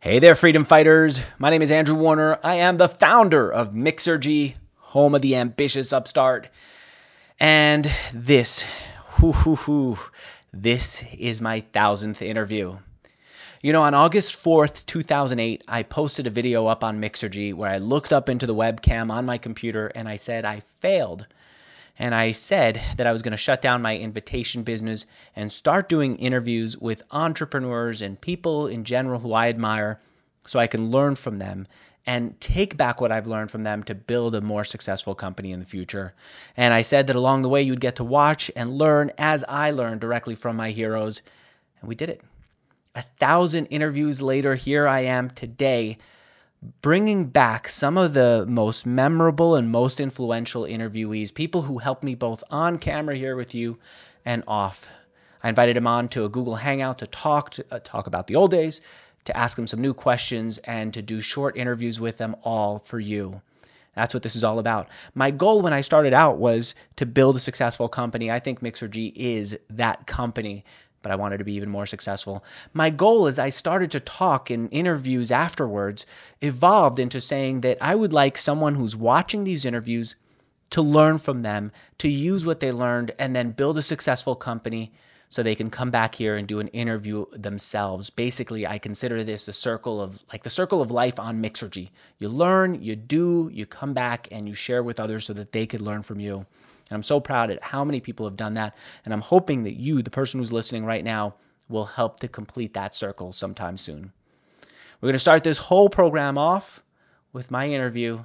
Hey there, freedom fighters. My name is Andrew Warner. I am the founder of Mixergy, home of the ambitious upstart. And this, whoo, whoo, whoo, this is my thousandth interview. You know, on August 4th, 2008, I posted a video up on Mixergy where I looked up into the webcam on my computer and I said I failed. And I said that I was going to shut down my invitation business and start doing interviews with entrepreneurs and people in general who I admire so I can learn from them and take back what I've learned from them to build a more successful company in the future. And I said that along the way, you'd get to watch and learn as I learned directly from my heroes. And we did it a thousand interviews later, here I am today, bringing back some of the most memorable and most influential interviewees, people who helped me both on camera here with you and off. I invited them on to a Google Hangout to talk to, uh, talk about the old days, to ask them some new questions, and to do short interviews with them all for you. That's what this is all about. My goal when I started out was to build a successful company. I think Mixergy is that company but I wanted to be even more successful. My goal as I started to talk in interviews afterwards evolved into saying that I would like someone who's watching these interviews to learn from them, to use what they learned, and then build a successful company so they can come back here and do an interview themselves. Basically, I consider this a circle of like the circle of life on Mixergy. You learn, you do, you come back, and you share with others so that they could learn from you. And I'm so proud at how many people have done that. And I'm hoping that you, the person who's listening right now, will help to complete that circle sometime soon. We're going to start this whole program off with my interview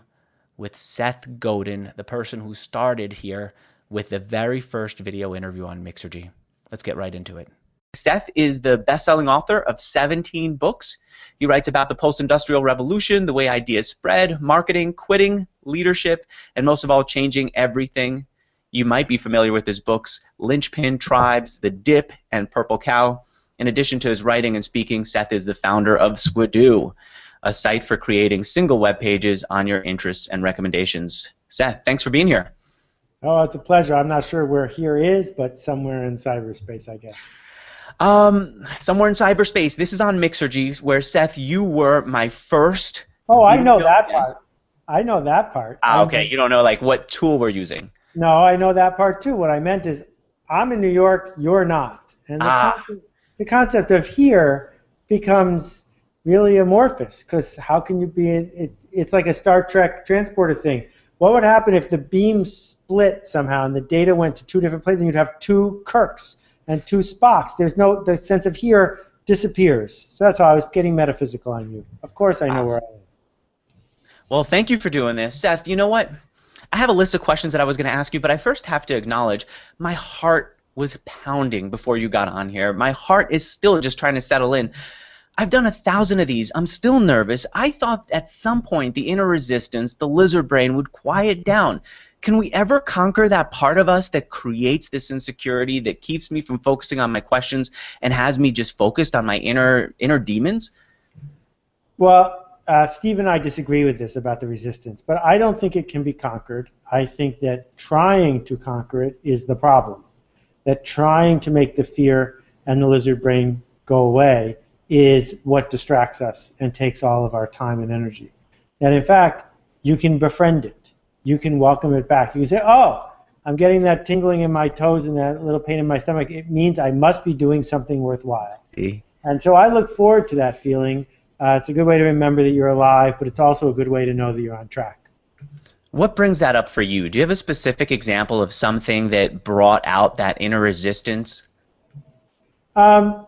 with Seth Godin, the person who started here with the very first video interview on Mixergy. Let's get right into it. Seth is the best selling author of 17 books. He writes about the post industrial revolution, the way ideas spread, marketing, quitting, leadership, and most of all, changing everything you might be familiar with his books Linchpin Tribes, The Dip, and Purple Cow. In addition to his writing and speaking, Seth is the founder of Squidoo, a site for creating single web pages on your interests and recommendations. Seth, thanks for being here. Oh, it's a pleasure. I'm not sure where here is, but somewhere in cyberspace, I guess. Um, somewhere in cyberspace. This is on Mixergy, where Seth, you were my first. Oh, I know that guest. part. I know that part. Ah, okay. You don't know like what tool we're using. No, I know that part too. What I meant is, I'm in New York, you're not, and the, ah. concept, the concept of here becomes really amorphous because how can you be? In, it, it's like a Star Trek transporter thing. What would happen if the beam split somehow and the data went to two different places? And you'd have two Kirks and two Spocks. There's no the sense of here disappears. So that's how I was getting metaphysical on you. Of course, I know ah. where I am. Well, thank you for doing this, Seth. You know what? I have a list of questions that I was going to ask you, but I first have to acknowledge my heart was pounding before you got on here. My heart is still just trying to settle in. I've done a thousand of these. I'm still nervous. I thought at some point the inner resistance, the lizard brain, would quiet down. Can we ever conquer that part of us that creates this insecurity, that keeps me from focusing on my questions and has me just focused on my inner inner demons? Well, uh, Steve and I disagree with this about the resistance, but I don't think it can be conquered. I think that trying to conquer it is the problem. That trying to make the fear and the lizard brain go away is what distracts us and takes all of our time and energy. And in fact, you can befriend it. You can welcome it back. You can say, oh, I'm getting that tingling in my toes and that little pain in my stomach. It means I must be doing something worthwhile. See? And so I look forward to that feeling uh, it's a good way to remember that you're alive, but it's also a good way to know that you're on track. What brings that up for you? Do you have a specific example of something that brought out that inner resistance? Um,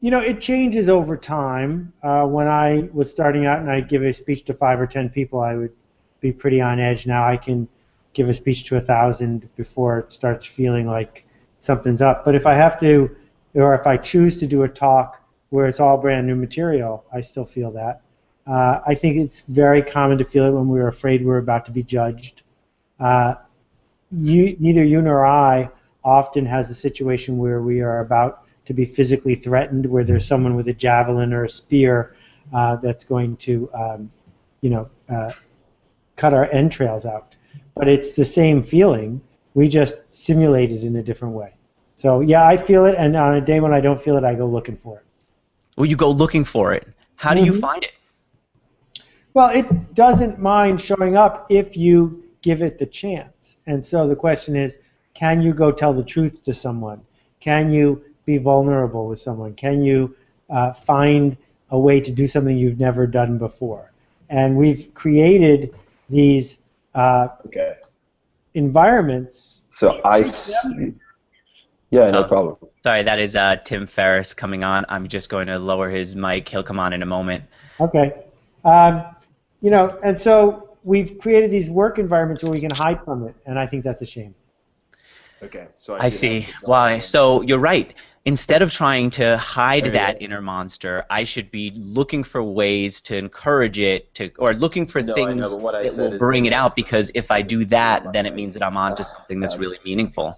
you know, it changes over time. Uh, when I was starting out and I'd give a speech to five or ten people, I would be pretty on edge. Now I can give a speech to a thousand before it starts feeling like something's up. But if I have to, or if I choose to do a talk where it's all brand new material. I still feel that. Uh, I think it's very common to feel it when we're afraid we're about to be judged. Uh, you, neither you nor I often has a situation where we are about to be physically threatened, where there's someone with a javelin or a spear uh, that's going to, um, you know, uh, cut our entrails out. But it's the same feeling. We just simulate it in a different way. So yeah, I feel it, and on a day when I don't feel it, I go looking for it. Well, you go looking for it. How do mm-hmm. you find it? Well, it doesn't mind showing up if you give it the chance. And so the question is, can you go tell the truth to someone? Can you be vulnerable with someone? Can you uh, find a way to do something you've never done before? And we've created these uh, okay. environments. So I see. Yeah, no oh, problem. Sorry, that is uh, Tim Ferriss coming on. I'm just going to lower his mic. He'll come on in a moment. Okay. Um, you know, and so we've created these work environments where we can hide from it, and I think that's a shame. Okay, so I, I see. Why? So you're right. Instead of trying to hide that inner monster, I should be looking for ways to encourage it to, or looking for no, things know, that will bring it out. Because if I do that, then it means that I'm onto something that's really meaningful.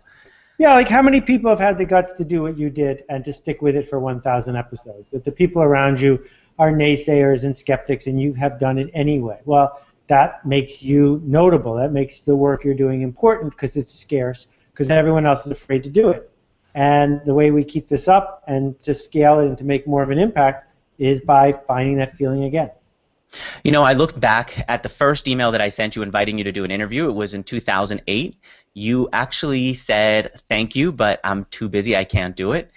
Yeah, like how many people have had the guts to do what you did and to stick with it for 1,000 episodes? That the people around you are naysayers and skeptics, and you have done it anyway. Well, that makes you notable. That makes the work you're doing important because it's scarce because everyone else is afraid to do it. And the way we keep this up and to scale it and to make more of an impact is by finding that feeling again. You know, I looked back at the first email that I sent you inviting you to do an interview. It was in 2008. You actually said, thank you, but I'm too busy. I can't do it.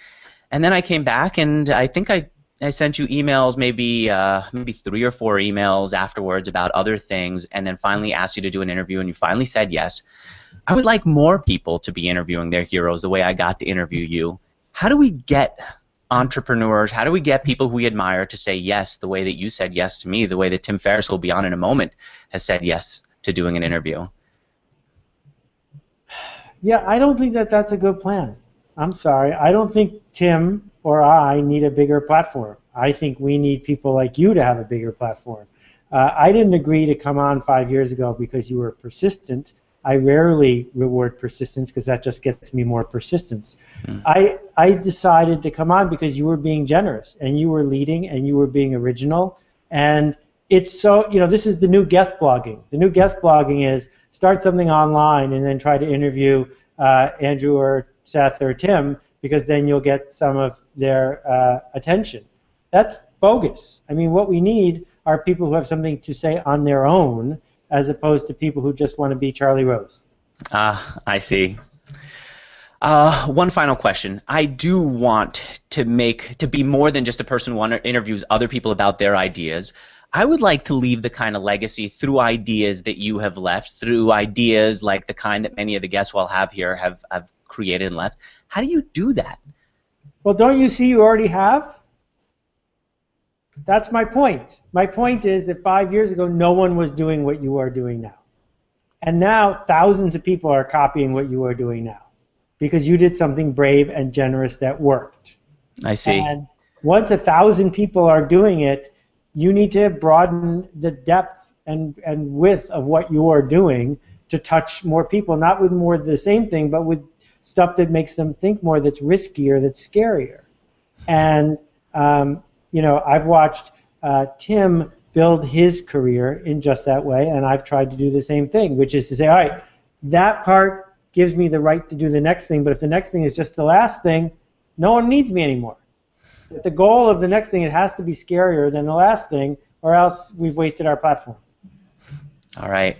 And then I came back and I think I, I sent you emails, maybe uh, maybe three or four emails afterwards about other things, and then finally asked you to do an interview, and you finally said yes. I would like more people to be interviewing their heroes the way I got to interview you. How do we get entrepreneurs, how do we get people who we admire to say yes the way that you said yes to me, the way that Tim Ferriss will be on in a moment has said yes to doing an interview? Yeah, I don't think that that's a good plan. I'm sorry. I don't think Tim or I need a bigger platform. I think we need people like you to have a bigger platform. Uh, I didn't agree to come on five years ago because you were persistent I rarely reward persistence because that just gets me more persistence. Mm. I I decided to come on because you were being generous and you were leading and you were being original and it's so you know this is the new guest blogging. The new guest blogging is start something online and then try to interview uh, Andrew or Seth or Tim because then you'll get some of their uh, attention. That's bogus. I mean, what we need are people who have something to say on their own as opposed to people who just want to be Charlie Rose. Ah, uh, I see. Uh, one final question. I do want to make to be more than just a person who interviews other people about their ideas. I would like to leave the kind of legacy through ideas that you have left, through ideas like the kind that many of the guests we'll have here have, have created and left. How do you do that? Well, don't you see you already have? That's my point. My point is that five years ago, no one was doing what you are doing now. And now thousands of people are copying what you are doing now because you did something brave and generous that worked. I see. And once a thousand people are doing it, you need to broaden the depth and, and width of what you are doing to touch more people, not with more of the same thing, but with stuff that makes them think more, that's riskier, that's scarier. And um, you know, I've watched uh, Tim build his career in just that way, and I've tried to do the same thing, which is to say, all right, that part gives me the right to do the next thing, but if the next thing is just the last thing, no one needs me anymore. The goal of the next thing, it has to be scarier than the last thing, or else we've wasted our platform. All right.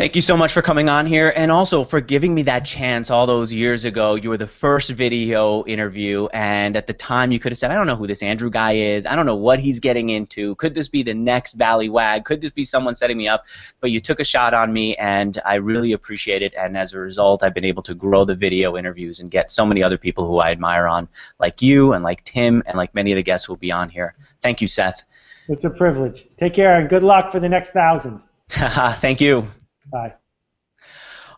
Thank you so much for coming on here and also for giving me that chance all those years ago. You were the first video interview, and at the time you could have said, I don't know who this Andrew guy is. I don't know what he's getting into. Could this be the next Valleywag? Could this be someone setting me up? But you took a shot on me, and I really appreciate it. And as a result, I've been able to grow the video interviews and get so many other people who I admire on, like you and like Tim and like many of the guests who will be on here. Thank you, Seth. It's a privilege. Take care and good luck for the next thousand. Thank you. Bye.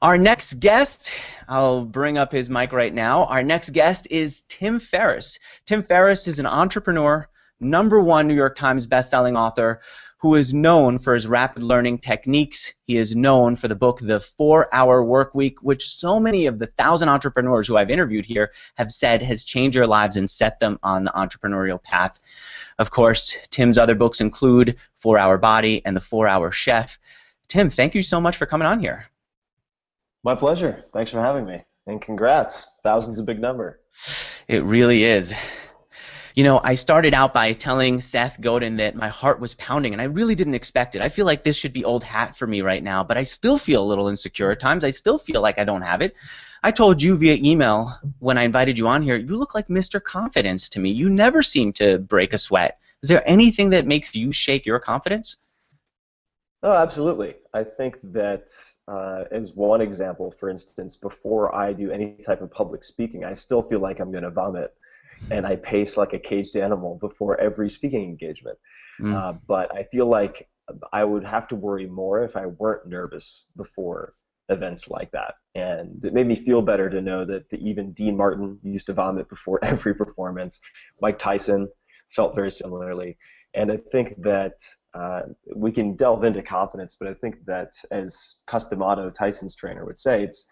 Our next guest, I'll bring up his mic right now. Our next guest is Tim Ferriss. Tim Ferriss is an entrepreneur, number one New York Times bestselling author who is known for his rapid learning techniques. He is known for the book The Four Hour Work Week, which so many of the thousand entrepreneurs who I've interviewed here have said has changed their lives and set them on the entrepreneurial path. Of course, Tim's other books include Four Hour Body and The Four Hour Chef. Tim, thank you so much for coming on here. My pleasure. Thanks for having me. And congrats. Thousands a big number. It really is. You know, I started out by telling Seth Godin that my heart was pounding, and I really didn't expect it. I feel like this should be old hat for me right now, but I still feel a little insecure at times. I still feel like I don't have it. I told you via email when I invited you on here, you look like Mr. Confidence to me. You never seem to break a sweat. Is there anything that makes you shake your confidence? Oh, absolutely. I think that uh, as one example, for instance, before I do any type of public speaking, I still feel like I'm going to vomit, and I pace like a caged animal before every speaking engagement. Mm. Uh, but I feel like I would have to worry more if I weren't nervous before events like that. And it made me feel better to know that even Dean Martin used to vomit before every performance. Mike Tyson felt very similarly. And I think that uh, we can delve into confidence, but I think that as Cus D'Amato, Tyson's trainer, would say, it's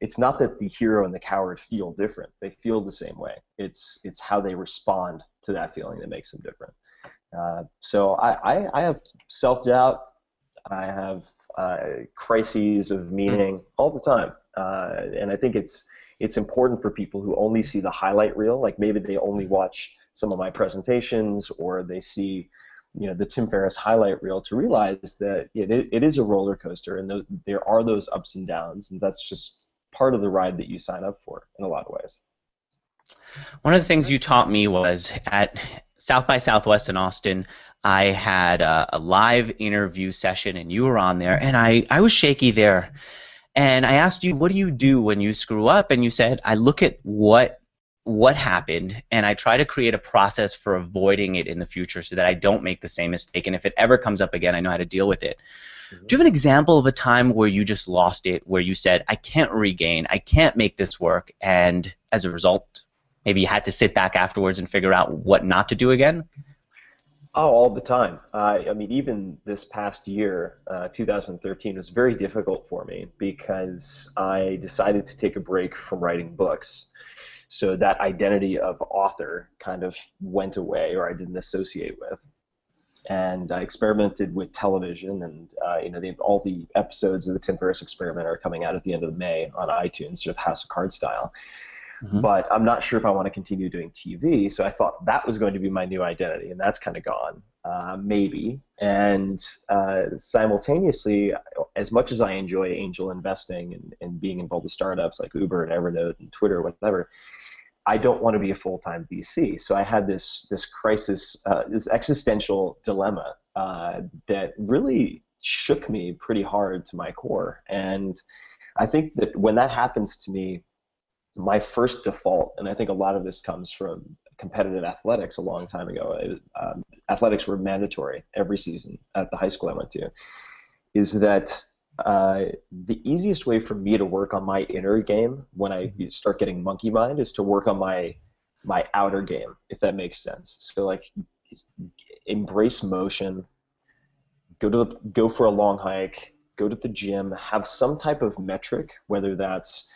it's not that the hero and the coward feel different. They feel the same way. It's it's how they respond to that feeling that makes them different. Uh, so I, I, I have self doubt. I have uh, crises of meaning all the time, uh, and I think it's it's important for people who only see the highlight reel, like maybe they only watch some of my presentations or they see you know the Tim Ferriss highlight reel to realize that it, it is a roller coaster and th- there are those ups and downs and that's just part of the ride that you sign up for in a lot of ways. One of the things you taught me was at South by Southwest in Austin. I had a, a live interview session and you were on there and I, I was shaky there and I asked you what do you do when you screw up and you said I look at what what happened and I try to create a process for avoiding it in the future so that I don't make the same mistake and if it ever comes up again I know how to deal with it. Mm-hmm. Do you have an example of a time where you just lost it where you said I can't regain, I can't make this work and as a result maybe you had to sit back afterwards and figure out what not to do again? Oh, all the time. Uh, I mean, even this past year, uh, 2013, was very difficult for me because I decided to take a break from writing books. So that identity of author kind of went away, or I didn't associate with. And I experimented with television, and uh, you know, all the episodes of the Tim Ferriss Experiment are coming out at the end of May on iTunes, sort of House of Cards style. Mm-hmm. But I'm not sure if I want to continue doing TV, so I thought that was going to be my new identity, and that's kind of gone, uh, maybe. And uh, simultaneously, as much as I enjoy angel investing and, and being involved with startups like Uber and Evernote and Twitter, or whatever, I don't want to be a full-time VC. So I had this this crisis, uh, this existential dilemma uh, that really shook me pretty hard to my core. And I think that when that happens to me, my first default, and I think a lot of this comes from competitive athletics a long time ago. It, um, athletics were mandatory every season at the high school I went to. Is that uh, the easiest way for me to work on my inner game when I mm-hmm. start getting monkey mind is to work on my my outer game, if that makes sense. So like embrace motion, go to the go for a long hike, go to the gym, have some type of metric, whether that's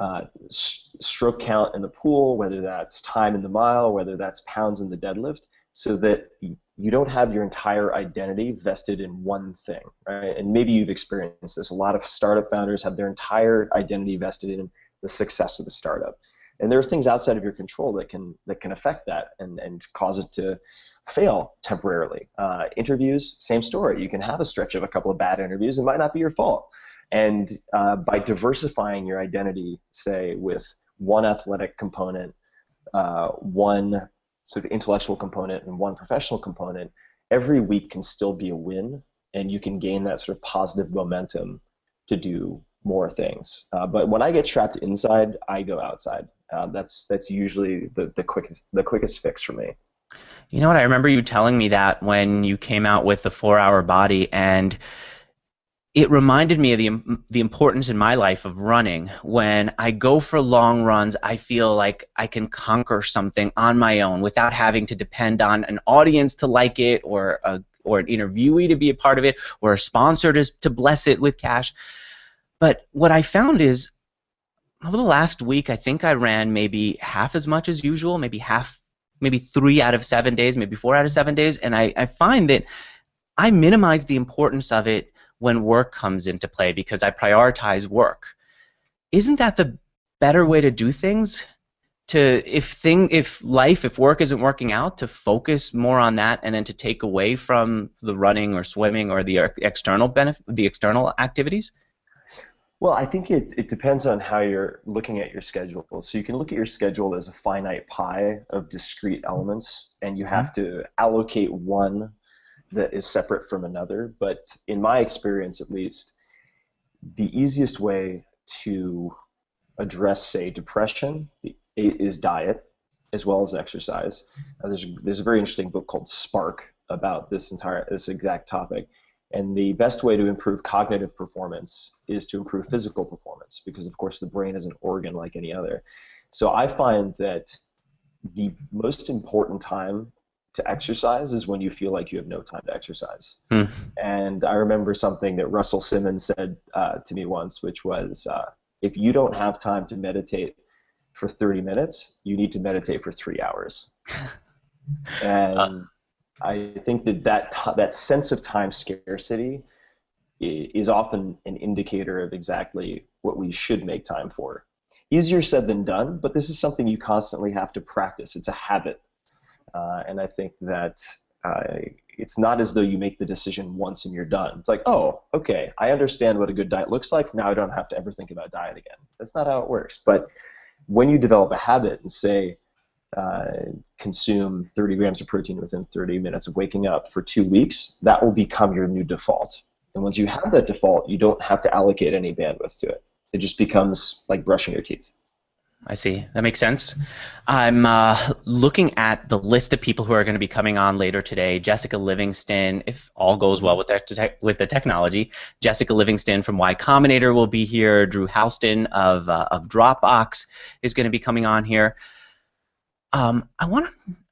uh, stroke count in the pool, whether that's time in the mile, whether that's pounds in the deadlift, so that you don't have your entire identity vested in one thing, right? And maybe you've experienced this. A lot of startup founders have their entire identity vested in the success of the startup. And there are things outside of your control that can that can affect that and, and cause it to fail temporarily. Uh, interviews, same story. You can have a stretch of a couple of bad interviews. It might not be your fault. And uh, by diversifying your identity, say, with one athletic component, uh, one sort of intellectual component, and one professional component, every week can still be a win, and you can gain that sort of positive momentum to do more things. Uh, but when I get trapped inside, I go outside. Uh, that's that's usually the, the quickest the quickest fix for me. You know what? I remember you telling me that when you came out with the Four Hour Body, and it reminded me of the the importance in my life of running. When I go for long runs, I feel like I can conquer something on my own without having to depend on an audience to like it or a or an interviewee to be a part of it or a sponsor to to bless it with cash. But what I found is over the last week, I think I ran maybe half as much as usual, maybe half, maybe three out of seven days, maybe four out of seven days, and I, I find that I minimize the importance of it when work comes into play because I prioritize work. Isn't that the better way to do things? To if thing if life if work isn't working out to focus more on that and then to take away from the running or swimming or the external benefit the external activities. Well, I think it, it depends on how you're looking at your schedule. So you can look at your schedule as a finite pie of discrete elements, and you have mm-hmm. to allocate one that is separate from another. But in my experience, at least, the easiest way to address, say, depression is diet as well as exercise. Uh, there's, there's a very interesting book called Spark about this entire this exact topic and the best way to improve cognitive performance is to improve physical performance because, of course, the brain is an organ like any other. So I find that the most important time to exercise is when you feel like you have no time to exercise. Hmm. And I remember something that Russell Simmons said uh, to me once, which was uh, if you don't have time to meditate for 30 minutes, you need to meditate for three hours. and uh I think that that, t- that sense of time scarcity is often an indicator of exactly what we should make time for. Easier said than done, but this is something you constantly have to practice. It's a habit. Uh, and I think that uh, it's not as though you make the decision once and you're done. It's like, oh, okay, I understand what a good diet looks like. Now I don't have to ever think about diet again. That's not how it works. But when you develop a habit and say, uh, consume 30 grams of protein within 30 minutes of waking up for two weeks, that will become your new default. And once you have that default, you don't have to allocate any bandwidth to it. It just becomes like brushing your teeth. I see. That makes sense. I'm uh, looking at the list of people who are going to be coming on later today. Jessica Livingston, if all goes well with the, with the technology. Jessica Livingston from Y Combinator will be here. Drew Houston of, uh, of Dropbox is going to be coming on here. Um, I want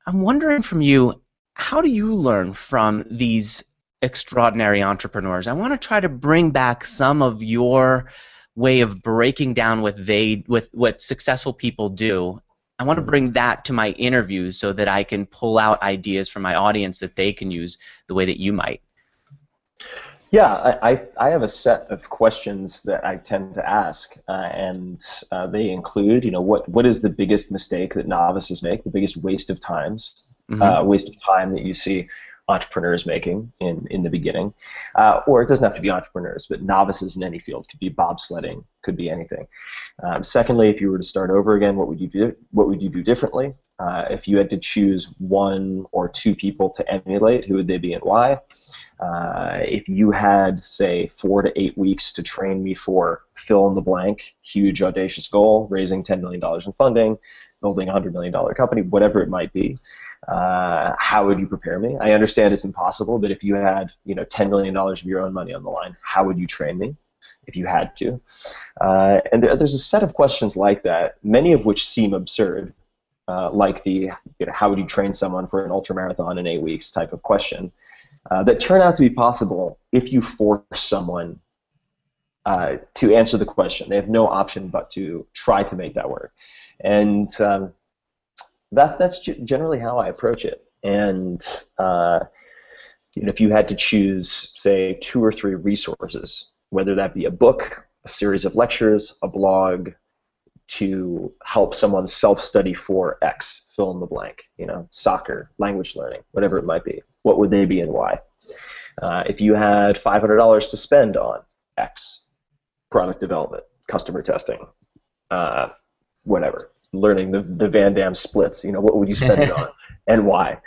I'm wondering from you, how do you learn from these extraordinary entrepreneurs? I want to try to bring back some of your way of breaking down what they with what successful people do. I want to bring that to my interviews so that I can pull out ideas from my audience that they can use the way that you might. Yeah, I, I have a set of questions that I tend to ask, uh, and uh, they include, you know, what what is the biggest mistake that novices make, the biggest waste of times, mm-hmm. uh, waste of time that you see entrepreneurs making in, in the beginning, uh, or it doesn't have to be entrepreneurs, but novices in any field could be bobsledding, could be anything. Um, secondly, if you were to start over again, what would you do? What would you do differently? Uh, if you had to choose one or two people to emulate, who would they be and why? Uh, if you had, say, four to eight weeks to train me for fill in the blank, huge audacious goal, raising $10 million in funding, building a $100 million company, whatever it might be, uh, how would you prepare me? I understand it's impossible, but if you had, you know, $10 million of your own money on the line, how would you train me? If you had to, uh, and th- there's a set of questions like that, many of which seem absurd, uh, like the you know, how would you train someone for an ultra marathon in eight weeks type of question uh, that turn out to be possible if you force someone uh, to answer the question. They have no option but to try to make that work, and um, that that's generally how I approach it. And uh, you know, if you had to choose, say, two or three resources, whether that be a book, a series of lectures, a blog, to help someone self-study for X, fill in the blank, you know, soccer, language learning, whatever it might be. What would they be and why? Uh, if you had $500 to spend on X, product development, customer testing, uh, whatever, learning the, the Van Damme splits, you know, what would you spend it on and why?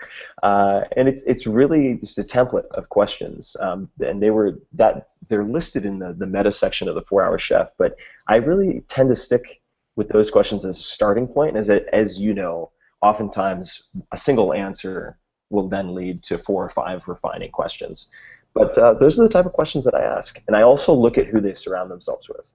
Uh, and it's it's really just a template of questions, um, and they were that they're listed in the the meta section of the Four Hour Chef, but I really tend to stick with those questions as a starting point. As it, as you know, oftentimes a single answer will then lead to four or five refining questions. But uh, those are the type of questions that I ask, and I also look at who they surround themselves with.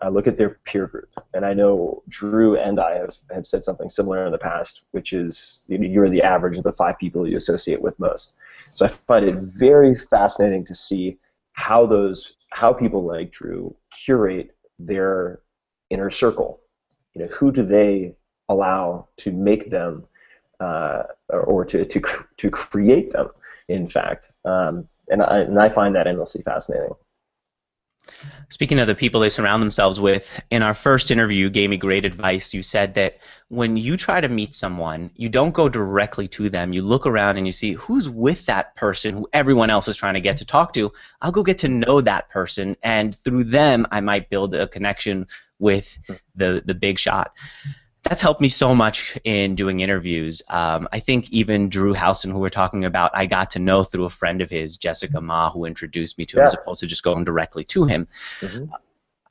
I look at their peer group, and I know Drew and I have, have said something similar in the past, which is you're the average of the five people you associate with most. So I find it very fascinating to see how those how people like Drew curate their inner circle you know, who do they allow to make them uh, or to, to, to create them, in fact. Um, and, I, and I find that endlessly fascinating. Speaking of the people they surround themselves with, in our first interview, you gave me great advice. You said that when you try to meet someone, you don't go directly to them. You look around and you see who's with that person who everyone else is trying to get to talk to. I'll go get to know that person, and through them, I might build a connection with the, the big shot that's helped me so much in doing interviews. Um, I think even Drew Houston, who we're talking about, I got to know through a friend of his, Jessica Ma, who introduced me to him as opposed to just going directly to him. Mm-hmm.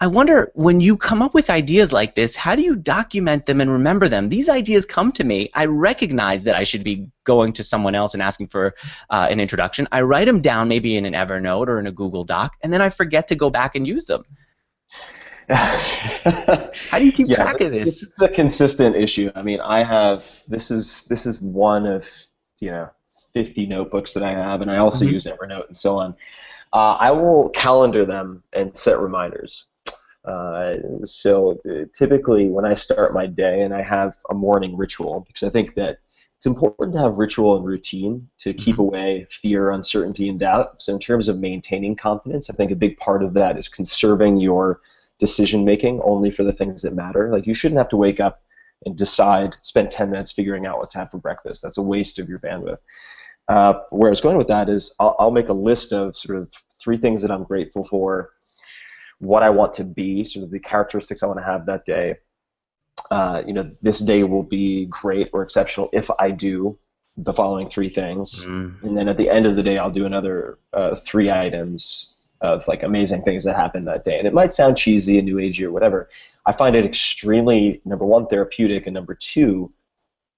I wonder when you come up with ideas like this, how do you document them and remember them? These ideas come to me. I recognize that I should be going to someone else and asking for uh, an introduction. I write them down maybe in an Evernote or in a Google Doc, and then I forget to go back and use them. How do you keep yeah, track of this? This is a consistent issue. I mean, I have this is this is one of you know 50 notebooks that I have, and I also mm-hmm. use Evernote and so on. Uh, I will calendar them and set reminders. Uh, so uh, typically, when I start my day, and I have a morning ritual, because I think that it's important to have ritual and routine to keep mm-hmm. away fear, uncertainty, and doubt. So, in terms of maintaining confidence, I think a big part of that is conserving your decision making only for the things that matter. Like you shouldn't have to wake up and decide, spend 10 minutes figuring out what to have for breakfast. That's a waste of your bandwidth. Uh, where I was going with that is I'll, I'll make a list of sort of three things that I'm grateful for, what I want to be, sort of the characteristics I want to have that day. Uh, you know, this day will be great or exceptional if I do the following three things, mm. and then at the end of the day, I'll do another uh, three items of like amazing things that happened that day. And it might sound cheesy and new agey or whatever. I find it extremely number one therapeutic and number two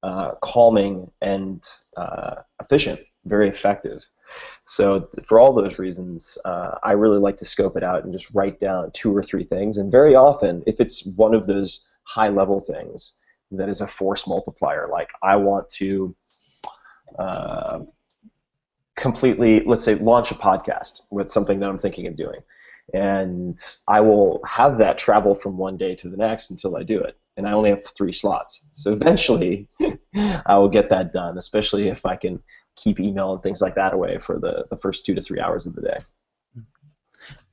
uh, calming and uh, efficient, very effective. So for all those reasons, uh, I really like to scope it out and just write down two or three things. And very often, if it's one of those high level things that is a force multiplier, like I want to uh, completely, let's say, launch a podcast with something that I'm thinking of doing. And I will have that travel from one day to the next until I do it. And I only have three slots. So eventually, I will get that done, especially if I can keep email and things like that away for the, the first two to three hours of the day.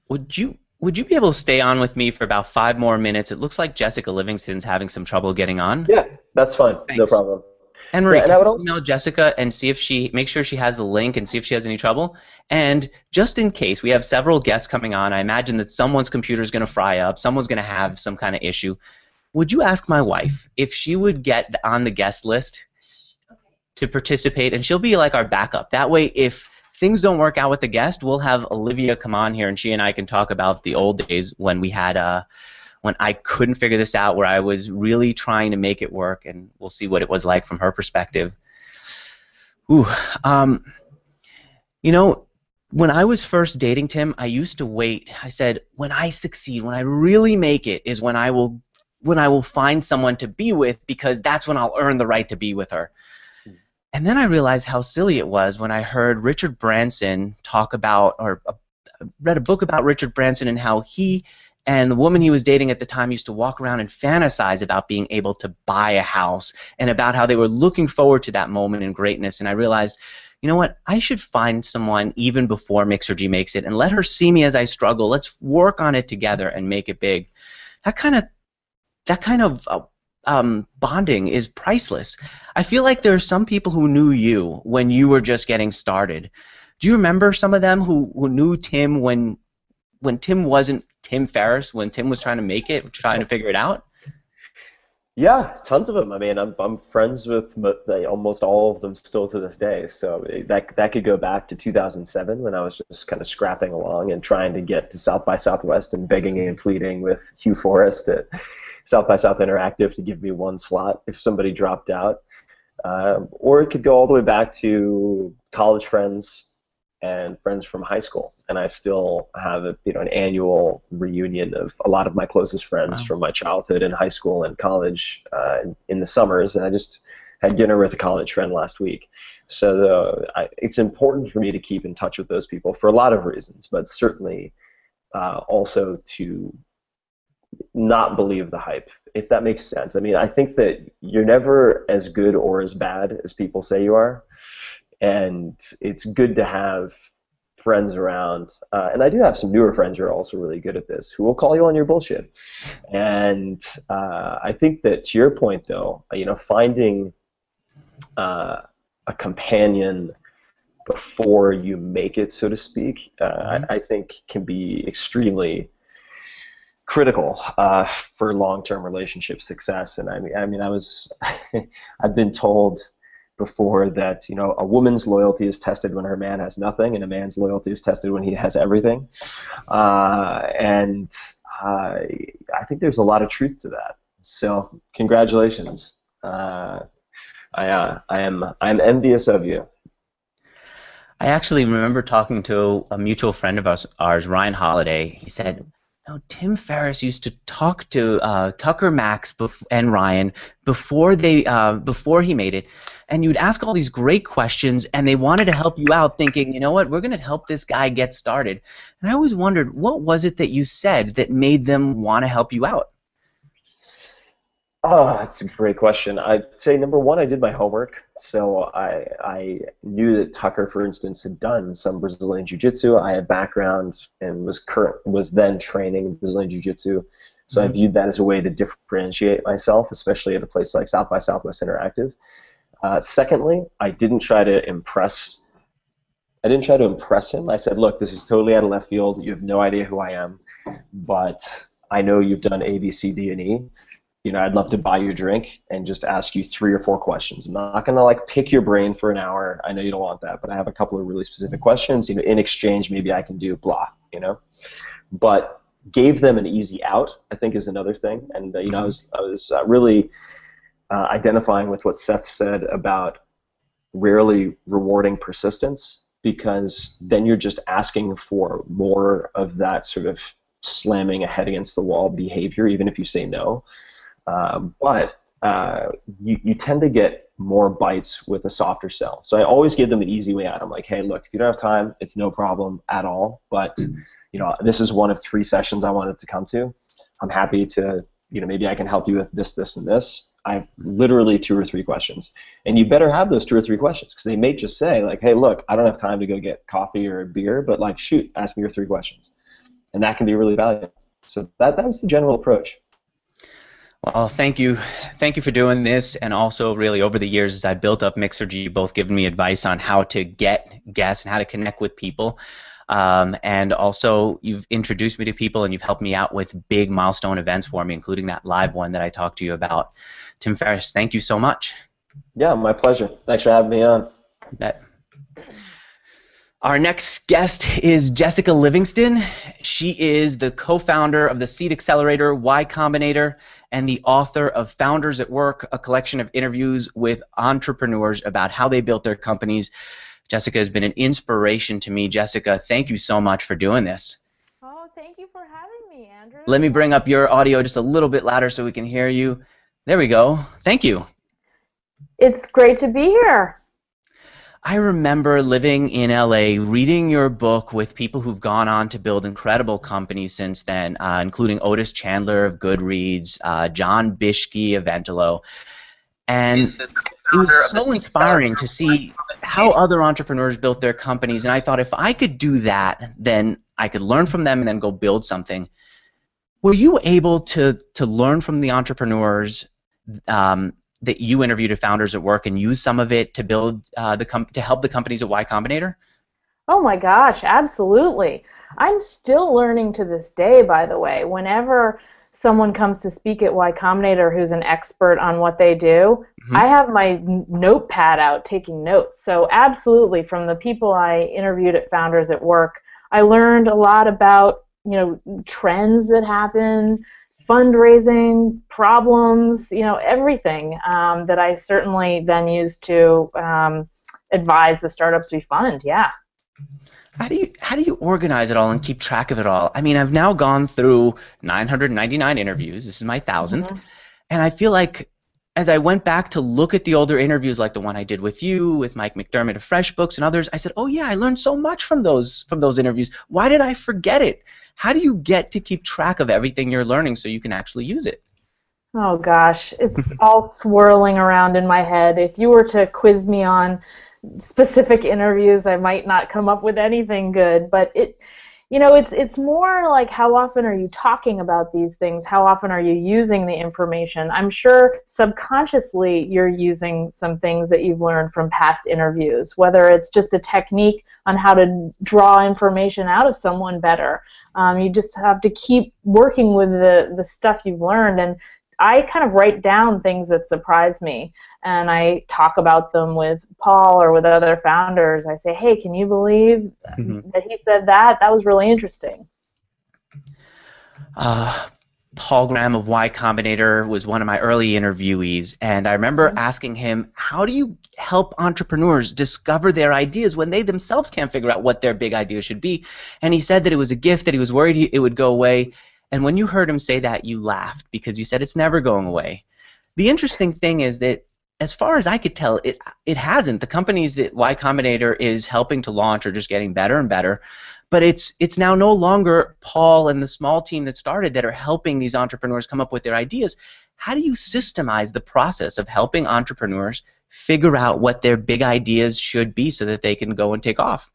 Would you would you be able to stay on with me for about five more minutes? It looks like Jessica Livingston's having some trouble getting on. Yeah, that's fine. Thanks. No problem. Henry, yeah, can email Jessica and see if she make sure she has the link and see if she has any trouble. And just in case, we have several guests coming on. I imagine that someone's computer is going to fry up. Someone's going to have some kind of issue. Would you ask my wife if she would get on the guest list to participate, and she'll be like our backup. That way, if things don't work out with the guest, we'll have Olivia come on here, and she and I can talk about the old days when we had uh, when I couldn't figure this out, where I was really trying to make it work, and we'll see what it was like from her perspective. Ooh, um, you know, when I was first dating Tim, I used to wait. I said, when I succeed, when I really make it, is when I will when I will find someone to be with because that's when I'll earn the right to be with her. And then I realized how silly it was when I heard Richard Branson talk about or uh, read a book about Richard Branson and how he and the woman he was dating at the time used to walk around and fantasize about being able to buy a house and about how they were looking forward to that moment in greatness. And I realized, you know what? I should find someone even before Mixergy makes it and let her see me as I struggle. Let's work on it together and make it big. That kind of that kind of uh, um, bonding is priceless. I feel like there are some people who knew you when you were just getting started. Do you remember some of them who, who knew Tim when when Tim wasn't Tim Ferriss when Tim was trying to make it, trying to figure it out? Yeah, tons of them. I mean, I'm I'm friends with almost all of them still to this day. So that that could go back to 2007 when I was just kind of scrapping along and trying to get to South by Southwest and begging and pleading with Hugh Forrest at South by South Interactive to give me one slot if somebody dropped out. Uh, or it could go all the way back to college friends and friends from high school, and I still have a, you know an annual reunion of a lot of my closest friends wow. from my childhood and high school and college uh, in the summers, and I just had dinner with a college friend last week. So the, I, it's important for me to keep in touch with those people for a lot of reasons, but certainly uh, also to not believe the hype, if that makes sense. I mean, I think that you're never as good or as bad as people say you are and it's good to have friends around, uh, and I do have some newer friends who are also really good at this, who will call you on your bullshit. And uh, I think that to your point, though, you know, finding uh, a companion before you make it, so to speak, uh, mm-hmm. I, I, think can be extremely critical uh, for long-term relationship success. And I mean, I mean, I was, I've been told before that you know a woman's loyalty is tested when her man has nothing, and a man's loyalty is tested when he has everything. Uh, and I, I think there's a lot of truth to that. So congratulations. Uh, I, uh, I am I'm envious of you. I actually remember talking to a mutual friend of ours, ours Ryan Holiday. He said, no, Tim Ferriss used to talk to uh, Tucker Max bef- and Ryan before they uh, before he made it, and you'd ask all these great questions, and they wanted to help you out, thinking, you know what, we're going to help this guy get started. And I always wondered, what was it that you said that made them want to help you out? Oh, that's a great question. I'd say number one, I did my homework. So I I knew that Tucker, for instance, had done some Brazilian Jiu-Jitsu. I had background and was current was then training in Brazilian Jiu-Jitsu. So mm-hmm. I viewed that as a way to differentiate myself, especially at a place like South by Southwest Interactive. Uh, secondly, I didn't try to impress. I didn't try to impress him. I said, "Look, this is totally out of left field. You have no idea who I am, but I know you've done A, B, C, D, and E you know, I'd love to buy you a drink and just ask you three or four questions. I'm not gonna like pick your brain for an hour. I know you don't want that, but I have a couple of really specific questions. You know, in exchange, maybe I can do blah. You know, but gave them an easy out. I think is another thing. And uh, you know, I was I was uh, really uh, identifying with what Seth said about rarely rewarding persistence because then you're just asking for more of that sort of slamming a head against the wall behavior, even if you say no. Um, but uh, you, you tend to get more bites with a softer sell. So I always give them an easy way out. I'm like, hey, look, if you don't have time, it's no problem at all. But you know, this is one of three sessions I wanted to come to. I'm happy to, you know, maybe I can help you with this, this, and this. I have literally two or three questions, and you better have those two or three questions because they may just say like, hey, look, I don't have time to go get coffee or a beer, but like, shoot, ask me your three questions, and that can be really valuable. So that that was the general approach. Well, thank you, thank you for doing this, and also really over the years as I built up Mixergy, both giving me advice on how to get guests and how to connect with people, um, and also you've introduced me to people and you've helped me out with big milestone events for me, including that live one that I talked to you about. Tim Ferriss, thank you so much. Yeah, my pleasure. Thanks for having me on. Bet. Our next guest is Jessica Livingston. She is the co-founder of the Seed Accelerator Y Combinator and the author of Founders at Work, a collection of interviews with entrepreneurs about how they built their companies. Jessica has been an inspiration to me. Jessica, thank you so much for doing this. Oh, thank you for having me, Andrew. Let me bring up your audio just a little bit louder so we can hear you. There we go. Thank you. It's great to be here. I remember living in LA, reading your book with people who've gone on to build incredible companies since then, uh, including Otis Chandler of Goodreads, uh, John Bischke of Entelo. And it was so inspiring to see how other entrepreneurs built their companies. And I thought if I could do that, then I could learn from them and then go build something. Were you able to, to learn from the entrepreneurs um, that you interviewed at Founders at Work and use some of it to build uh, the com- to help the companies at Y Combinator? Oh my gosh, absolutely. I'm still learning to this day, by the way. Whenever someone comes to speak at Y Combinator who's an expert on what they do, mm-hmm. I have my notepad out taking notes. So, absolutely, from the people I interviewed at Founders at Work, I learned a lot about you know trends that happen fundraising problems, you know, everything um, that I certainly then use to um, advise the startups we fund. Yeah. How do you how do you organize it all and keep track of it all? I mean, I've now gone through 999 interviews. This is my 1000th, mm-hmm. and I feel like as I went back to look at the older interviews, like the one I did with you, with Mike McDermott of FreshBooks and others, I said, "Oh yeah, I learned so much from those from those interviews. Why did I forget it?" How do you get to keep track of everything you're learning so you can actually use it? Oh gosh, it's all swirling around in my head. If you were to quiz me on specific interviews, I might not come up with anything good. But it, you know, it's it's more like how often are you talking about these things? How often are you using the information? I'm sure subconsciously you're using some things that you've learned from past interviews, whether it's just a technique on how to draw information out of someone better. Um, you just have to keep working with the the stuff you've learned and I kind of write down things that surprise me and I talk about them with Paul or with other founders. I say, hey, can you believe mm-hmm. that he said that? That was really interesting. Uh, Paul Graham of Y Combinator was one of my early interviewees, and I remember mm-hmm. asking him, How do you help entrepreneurs discover their ideas when they themselves can't figure out what their big idea should be? And he said that it was a gift, that he was worried it would go away. And when you heard him say that, you laughed because you said it's never going away. The interesting thing is that as far as I could tell, it it hasn't. The companies that Y Combinator is helping to launch are just getting better and better. But it's it's now no longer Paul and the small team that started that are helping these entrepreneurs come up with their ideas. How do you systemize the process of helping entrepreneurs figure out what their big ideas should be so that they can go and take off?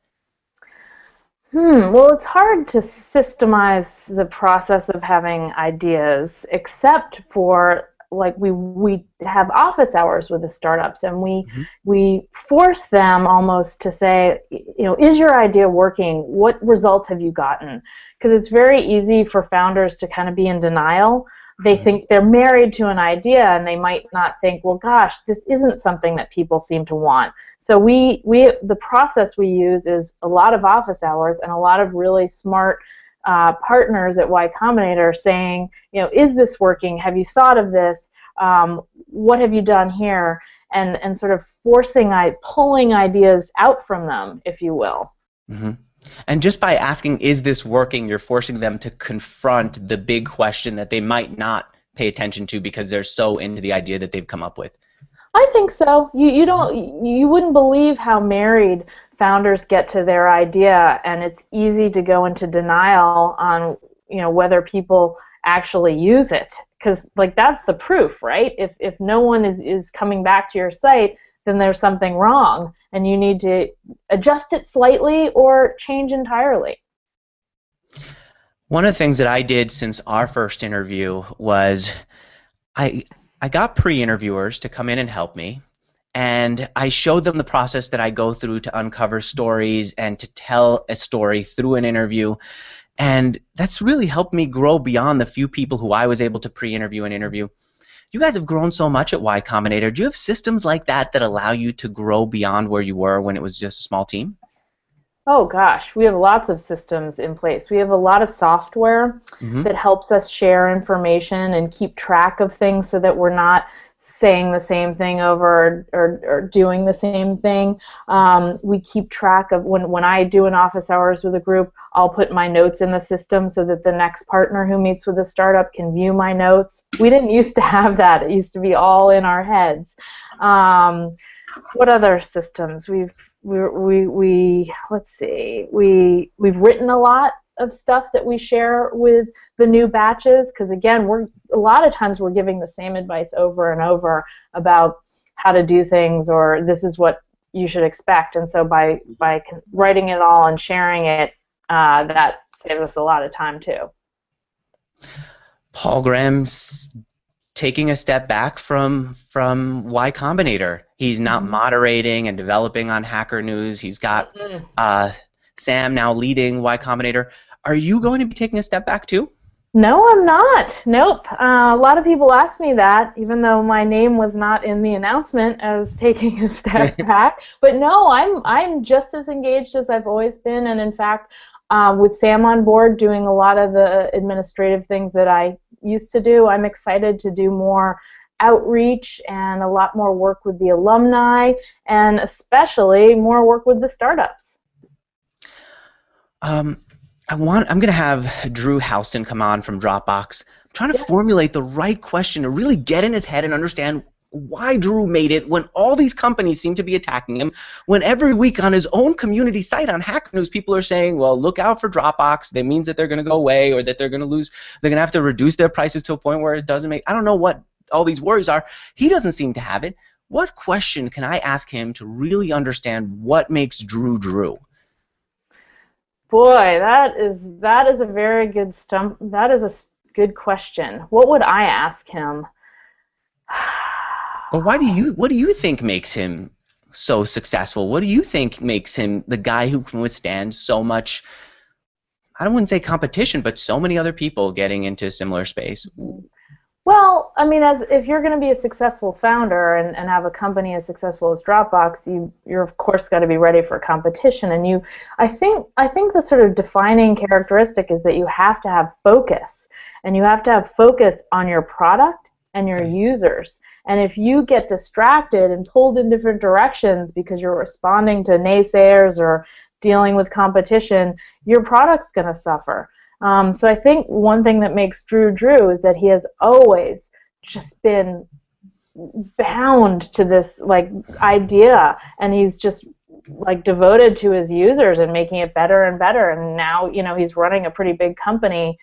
Hmm, well, it's hard to systemize the process of having ideas, except for like we we have office hours with the startups and we mm-hmm. we force them almost to say you know is your idea working what results have you gotten because it's very easy for founders to kind of be in denial they think they're married to an idea and they might not think well gosh this isn't something that people seem to want so we we the process we use is a lot of office hours and a lot of really smart uh, partners at Y Combinator saying, you know, is this working? Have you thought of this? Um, what have you done here? And and sort of forcing, I pulling ideas out from them, if you will. Mm-hmm. And just by asking, is this working? You're forcing them to confront the big question that they might not pay attention to because they're so into the idea that they've come up with. I think so. You you don't you wouldn't believe how married founders get to their idea, and it's easy to go into denial on you know whether people actually use it because like that's the proof, right? If if no one is is coming back to your site, then there's something wrong, and you need to adjust it slightly or change entirely. One of the things that I did since our first interview was I I got pre-interviewers to come in and help me, and I showed them the process that I go through to uncover stories and to tell a story through an interview. And that's really helped me grow beyond the few people who I was able to pre-interview and interview. You guys have grown so much at Y Combinator. Do you have systems like that that allow you to grow beyond where you were when it was just a small team? Oh gosh, we have lots of systems in place. We have a lot of software mm-hmm. that helps us share information and keep track of things so that we're not saying the same thing over or, or, doing the same thing. Um, we keep track of when, when I do an office hours with a group, I'll put my notes in the system so that the next partner who meets with a startup can view my notes. We didn't used to have that. It used to be all in our heads. Um, what other systems? We've we we we let's see we we've written a lot of stuff that we share with the new batches because again we're a lot of times we're giving the same advice over and over about how to do things or this is what you should expect and so by by writing it all and sharing it uh, that saves us a lot of time too paul graham's taking a step back from from Y Combinator. He's not mm-hmm. moderating and developing on Hacker News. He's got mm-hmm. uh, Sam now leading Y Combinator. Are you going to be taking a step back too? No, I'm not. Nope. Uh, a lot of people ask me that, even though my name was not in the announcement as taking a step back. But no, I'm I'm just as engaged as I've always been, and in fact, uh, with Sam on board, doing a lot of the administrative things that I used to do. I'm excited to do more outreach and a lot more work with the alumni and especially more work with the startups. Um, I want. I'm going to have Drew Houston come on from Dropbox. I'm trying to yeah. formulate the right question to really get in his head and understand why Drew made it when all these companies seem to be attacking him. When every week on his own community site on Hacker News, people are saying, well, look out for Dropbox. That means that they're going to go away or that they're going to lose, they're going to have to reduce their prices to a point where it doesn't make, I don't know what all these worries are. He doesn't seem to have it. what question can I ask him to really understand what makes Drew Drew? Boy, that is that is a very good stump. That is a good question. What would I ask him? Or why do you what do you think makes him so successful? What do you think makes him the guy who can withstand so much I don't want to say competition, but so many other people getting into a similar space? Mm-hmm. Well, I mean, as if you're going to be a successful founder and, and have a company as successful as Dropbox, you you're of course got to be ready for competition. And you, I think, I think the sort of defining characteristic is that you have to have focus, and you have to have focus on your product and your users. And if you get distracted and pulled in different directions because you're responding to naysayers or dealing with competition, your product's going to suffer. Um, so I think one thing that makes Drew Drew is that he has always just been bound to this like idea, and he's just like devoted to his users and making it better and better. And now you know he's running a pretty big company,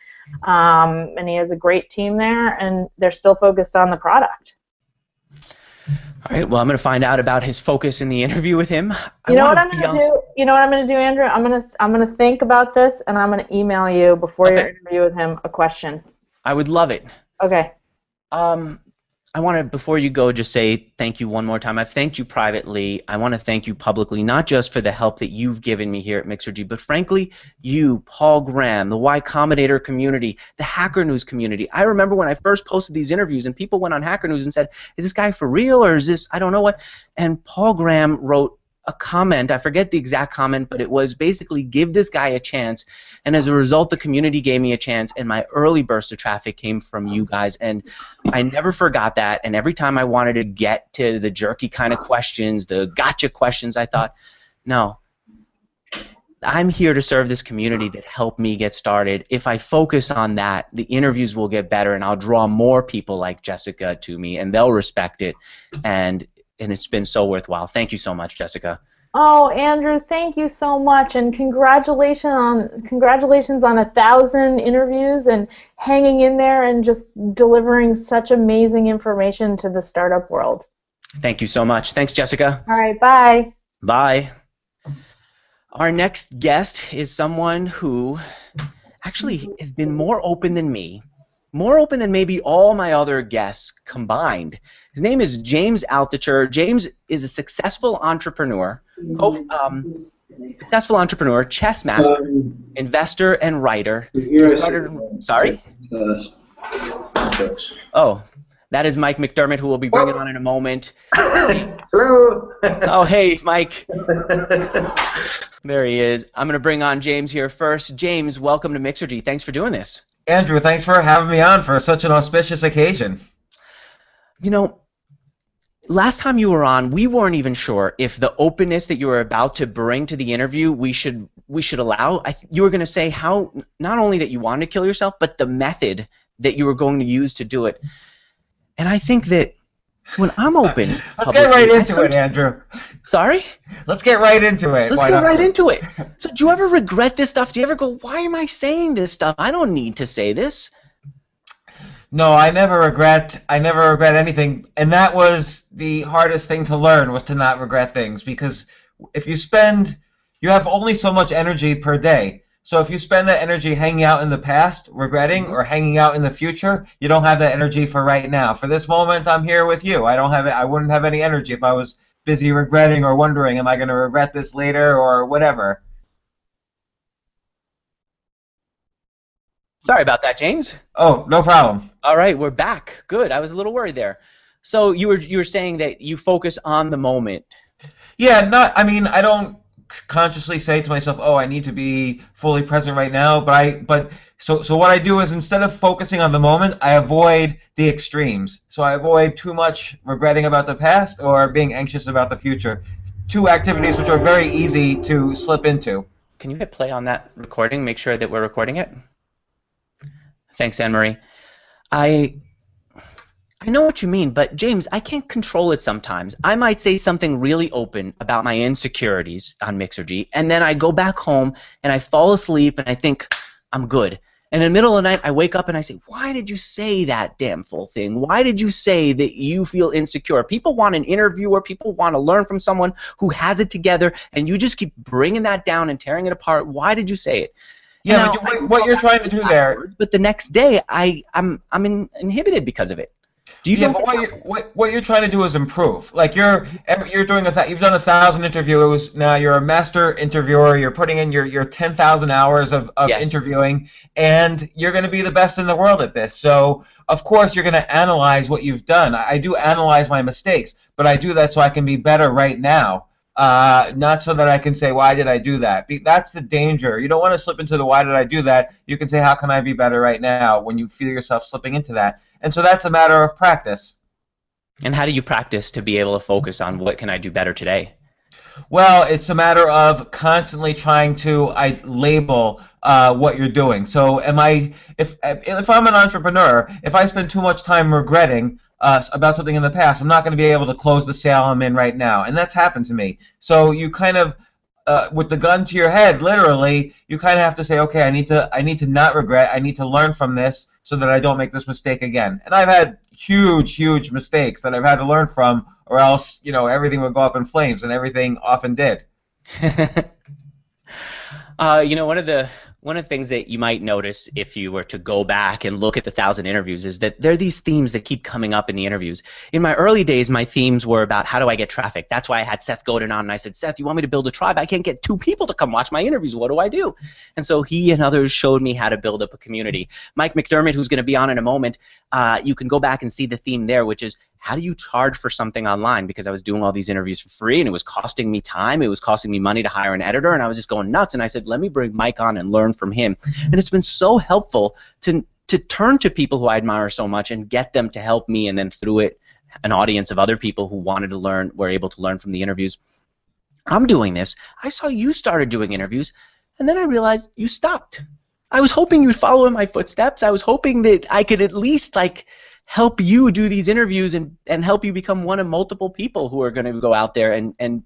um, and he has a great team there, and they're still focused on the product. All right. Well, I'm going to find out about his focus in the interview with him. I You know what I'm gonna do? You know what I'm gonna do, Andrew? I'm gonna I'm gonna think about this, and I'm gonna email you before your interview with him a question. I would love it. Okay. Um, I want to, before you go, just say thank you one more time. I've thanked you privately. I want to thank you publicly, not just for the help that you've given me here at Mixergy, but frankly, you, Paul Graham, the Y Combinator community, the Hacker News community. I remember when I first posted these interviews and people went on Hacker News and said, is this guy for real or is this, I don't know what. And Paul Graham wrote a comment, I forget the exact comment, but it was basically give this guy a chance. And as a result, the community gave me a chance, and my early burst of traffic came from you guys. And I never forgot that. And every time I wanted to get to the jerky kind of questions, the gotcha questions, I thought, no, I'm here to serve this community that helped me get started. If I focus on that, the interviews will get better, and I'll draw more people like Jessica to me, and they'll respect it. And and it's been so worthwhile. Thank you so much, Jessica. Oh, Andrew, thank you so much, and congratulations on congratulations on a thousand interviews and hanging in there and just delivering such amazing information to the startup world. Thank you so much. Thanks, Jessica. All right, bye. Bye. Our next guest is someone who actually has been more open than me, more open than maybe all my other guests combined. His name is James Altucher. James is a successful entrepreneur, co- um, successful entrepreneur, chess master, investor, and writer. Started, sorry? Oh, that is Mike McDermott, who we'll be bringing on in a moment. Hello. Oh, hey, Mike. There he is. I'm going to bring on James here first. James, welcome to Mixergy. Thanks for doing this. Andrew, thanks for having me on for such an auspicious occasion. You know, last time you were on, we weren't even sure if the openness that you were about to bring to the interview we should we should allow. I th- you were going to say how not only that you wanted to kill yourself, but the method that you were going to use to do it. And I think that when I'm uh, open, Let's get right into it, Andrew. Sorry. Let's get right into it. Let's Why get right into it. So, do you ever regret this stuff? Do you ever go, "Why am I saying this stuff? I don't need to say this." No, I never regret. I never regret anything, and that was the hardest thing to learn was to not regret things because if you spend, you have only so much energy per day. So if you spend that energy hanging out in the past, regretting, mm-hmm. or hanging out in the future, you don't have that energy for right now. For this moment, I'm here with you. I don't have it. I wouldn't have any energy if I was busy regretting or wondering, am I going to regret this later or whatever. Sorry about that, James. Oh, no problem. All right, we're back. Good. I was a little worried there. So you were you were saying that you focus on the moment. Yeah, not. I mean, I don't consciously say to myself, "Oh, I need to be fully present right now." But I, but so so what I do is instead of focusing on the moment, I avoid the extremes. So I avoid too much regretting about the past or being anxious about the future. Two activities which are very easy to slip into. Can you hit play on that recording? Make sure that we're recording it. Thanks, Anne Marie. I I know what you mean, but James, I can't control it sometimes. I might say something really open about my insecurities on Mixergy, and then I go back home and I fall asleep and I think I'm good. And in the middle of the night, I wake up and I say, Why did you say that damn full thing? Why did you say that you feel insecure? People want an interviewer, people want to learn from someone who has it together, and you just keep bringing that down and tearing it apart. Why did you say it? Yeah, Now, what, what you're trying to do there. But the next day, I, I'm, I'm in, inhibited because of it. Do you yeah, but think what you're, what, what you're trying to do is improve. Like you're you're doing a th- you've done a thousand interviews now. You're a master interviewer. You're putting in your your ten thousand hours of, of Yes. interviewing, and you're going to be the best in the world at this. So of course you're going to analyze what you've done. I, I do analyze my mistakes, but I do that so I can be better right now. Uh, not so that I can say why did I do that. Be, that's the danger. You don't want to slip into the why did I do that. You can say how can I be better right now when you feel yourself slipping into that. And so that's a matter of practice. And how do you practice to be able to focus on what can I do better today? Well, it's a matter of constantly trying to I, label uh, what you're doing. So, am I if if I'm an entrepreneur, if I spend too much time regretting uh, about something in the past, I'm not going to be able to close the sale I'm in right now, and that's happened to me. So you kind of uh, with the gun to your head, literally, you kind of have to say, okay, I need to I need to not regret. I need to learn from this so that I don't make this mistake again. And I've had huge, huge mistakes that I've had to learn from, or else you know everything would go up in flames, and everything often did. uh, you know, one of the one of the things that you might notice if you were to go back and look at the thousand interviews is that there are these themes that keep coming up in the interviews. In my early days, my themes were about how do I get traffic. That's why I had Seth Godin on, and I said, Seth, you want me to build a tribe? I can't get two people to come watch my interviews. What do I do? And so he and others showed me how to build up a community. Mike McDermott, who's going to be on in a moment, uh, you can go back and see the theme there, which is how do you charge for something online? Because I was doing all these interviews for free and it was costing me time, it was costing me money to hire an editor, and I was just going nuts. And I said, let me bring Mike on and learn from him. Mm-hmm. And it's been so helpful to to turn to people who I admire so much and get them to help me, and then through it, an audience of other people who wanted to learn were able to learn from the interviews. I'm doing this. I saw you started doing interviews, and then I realized you stopped. I was hoping you'd follow in my footsteps. I was hoping that I could at least like help you do these interviews and, and help you become one of multiple people who are going to go out there and and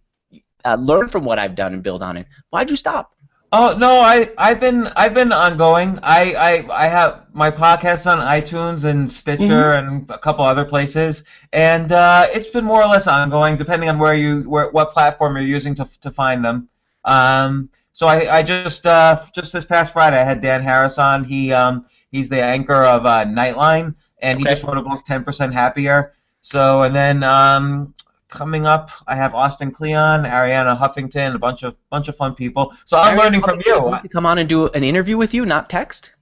uh, learn from what I've done and build on it. Why'd you stop? Oh no, I I've been I've been ongoing. I I, I have my podcast on iTunes and Stitcher and a couple other places, and uh, it's been more or less ongoing, depending on where you where what platform you're using to to find them. Um, so I I just uh, just this past Friday I had Dan Harris on. He um he's the anchor of uh, Nightline, and he just wrote a book, Ten Percent Happier. So and then um coming up, I have Austin Kleon, Arianna Huffington, a bunch of bunch of fun people. So I'm Arianna learning from Huffington you. come on and do an interview with you, not text.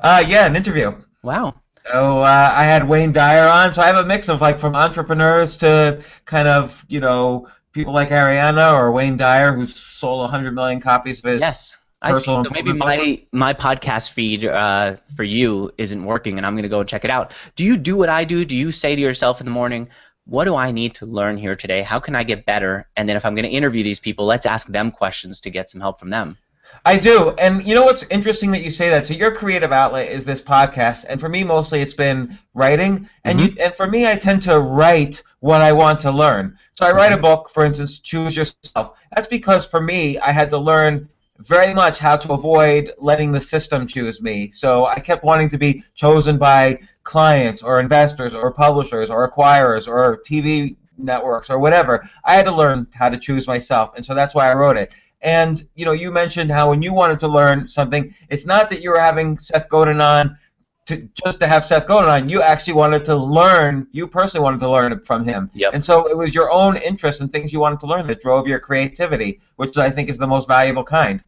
Uh, yeah, an interview. Wow. So uh, I had Wayne Dyer on. So I have a mix of like from entrepreneurs to kind of you know people like Arianna or Wayne Dyer who's sold 100 million copies of his. Yes. I see. So maybe my my podcast feed uh, for you isn't working, and I'm going to go and check it out. Do you do what I do? Do you say to yourself in the morning, "What do I need to learn here today? How can I get better?" And then if I'm going to interview these people, let's ask them questions to get some help from them. I do, and you know what's interesting that you say that. So your creative outlet is this podcast, and for me mostly it's been writing. And you, and for me, I tend to write what I want to learn. So I write a book, for instance, Choose Yourself. That's because for me, I had to learn very much how to avoid letting the system choose me. So I kept wanting to be chosen by clients or investors or publishers or acquirers or TV networks or whatever. I had to learn how to choose myself, and so that's why I wrote it. And you know, you mentioned how when you wanted to learn something, it's not that you were having Seth Godin on to just to have Seth Godin on. You actually wanted to learn. You personally wanted to learn from him. Yep. And so it was your own interest and things you wanted to learn that drove your creativity, which I think is the most valuable kind.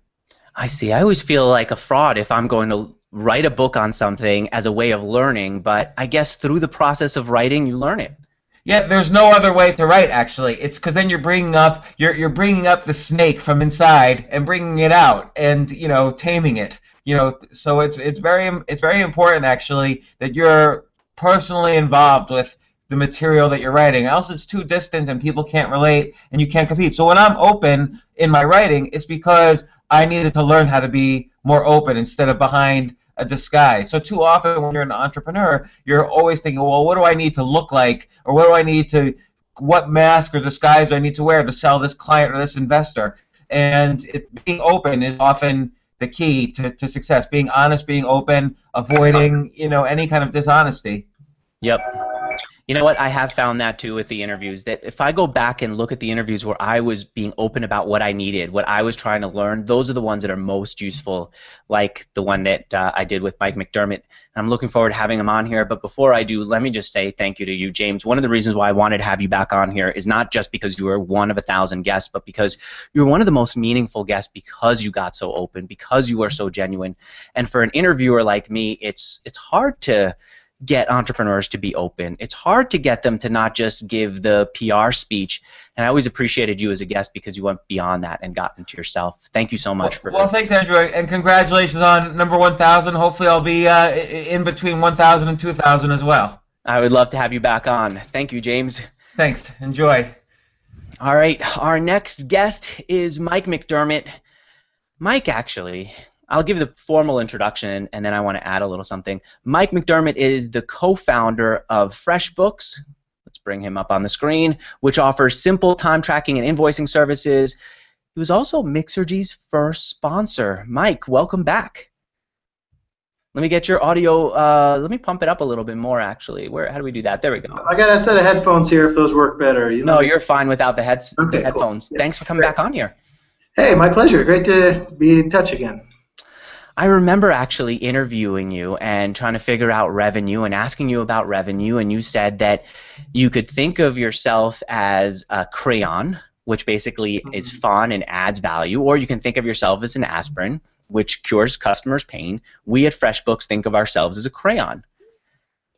I see. I always feel like a fraud if I'm going to write a book on something as a way of learning, but I guess through the process of writing, you learn it. Yeah, there's no other way to write. Actually, it's because then you're bringing up you're you're bringing up the snake from inside and bringing it out, and you know taming it. You know, so it's it's very it's very important actually that you're personally involved with the material that you're writing. Else, it's too distant and people can't relate, and you can't compete. So when I'm open in my writing, it's because I needed to learn how to be more open instead of behind a disguise. So too often when you're an entrepreneur, you're always thinking, well, what do I need to look like, or what do I need to, what mask or disguise do I need to wear to sell this client or this investor? And it, being open is often the key to, to success. Being honest, being open, avoiding you know any kind of dishonesty. Yep. You know what? I have found that too with the interviews. That if I go back and look at the interviews where I was being open about what I needed, what I was trying to learn, those are the ones that are most useful. Like the one that uh, I did with Mike McDermott. I'm looking forward to having him on here. But before I do, let me just say thank you to you, James. One of the reasons why I wanted to have you back on here is not just because you were one of a thousand guests, but because you're one of the most meaningful guests because you got so open, because you are so genuine. And for an interviewer like me, it's it's hard to get entrepreneurs to be open. It's hard to get them to not just give the PR speech. And I always appreciated you as a guest because you went beyond that and got into yourself. Thank you so much well, for. Well, thanks, Andrew, and congratulations on number 1,000. Hopefully, I'll be uh, in between 1,000 and 2,000 as well. I would love to have you back on. Thank you, James. Thanks. Enjoy. All right. Our next guest is Mike McDermott. Mike, actually, I'll give the formal introduction and then I want to add a little something. Mike McDermott is the co founder of FreshBooks. Let's bring him up on the screen, which offers simple time tracking and invoicing services. He was also Mixergy's first sponsor. Mike, welcome back. Let me get your audio. Uh, let me pump it up a little bit more, actually. Where? How do we do that? There we go. I got a set of headphones here if those work better. You no, you're fine without the, heads, okay, the headphones. Cool. Thanks for coming Great. back on here. Hey, my pleasure. Great to be in touch again. I remember actually interviewing you and trying to figure out revenue and asking you about revenue, and you said that you could think of yourself as a crayon, which basically mm-hmm. is fun and adds value, or you can think of yourself as an aspirin, which cures customers' pain. We at FreshBooks think of ourselves as a crayon.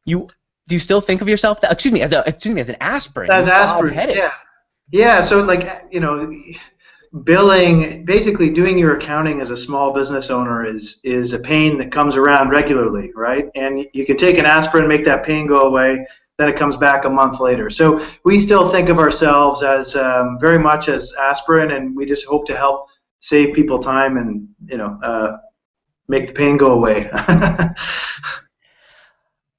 You do you still think of yourself? That, excuse me, as a excuse me as an aspirin. As aspirin, yeah. Yeah. So like you know billing basically doing your accounting as a small business owner is is a pain that comes around regularly right? And you can take an aspirin make that pain go away then it comes back a month later. So we still think of ourselves as um, very much as aspirin and we just hope to help save people time and you know uh, make the pain go away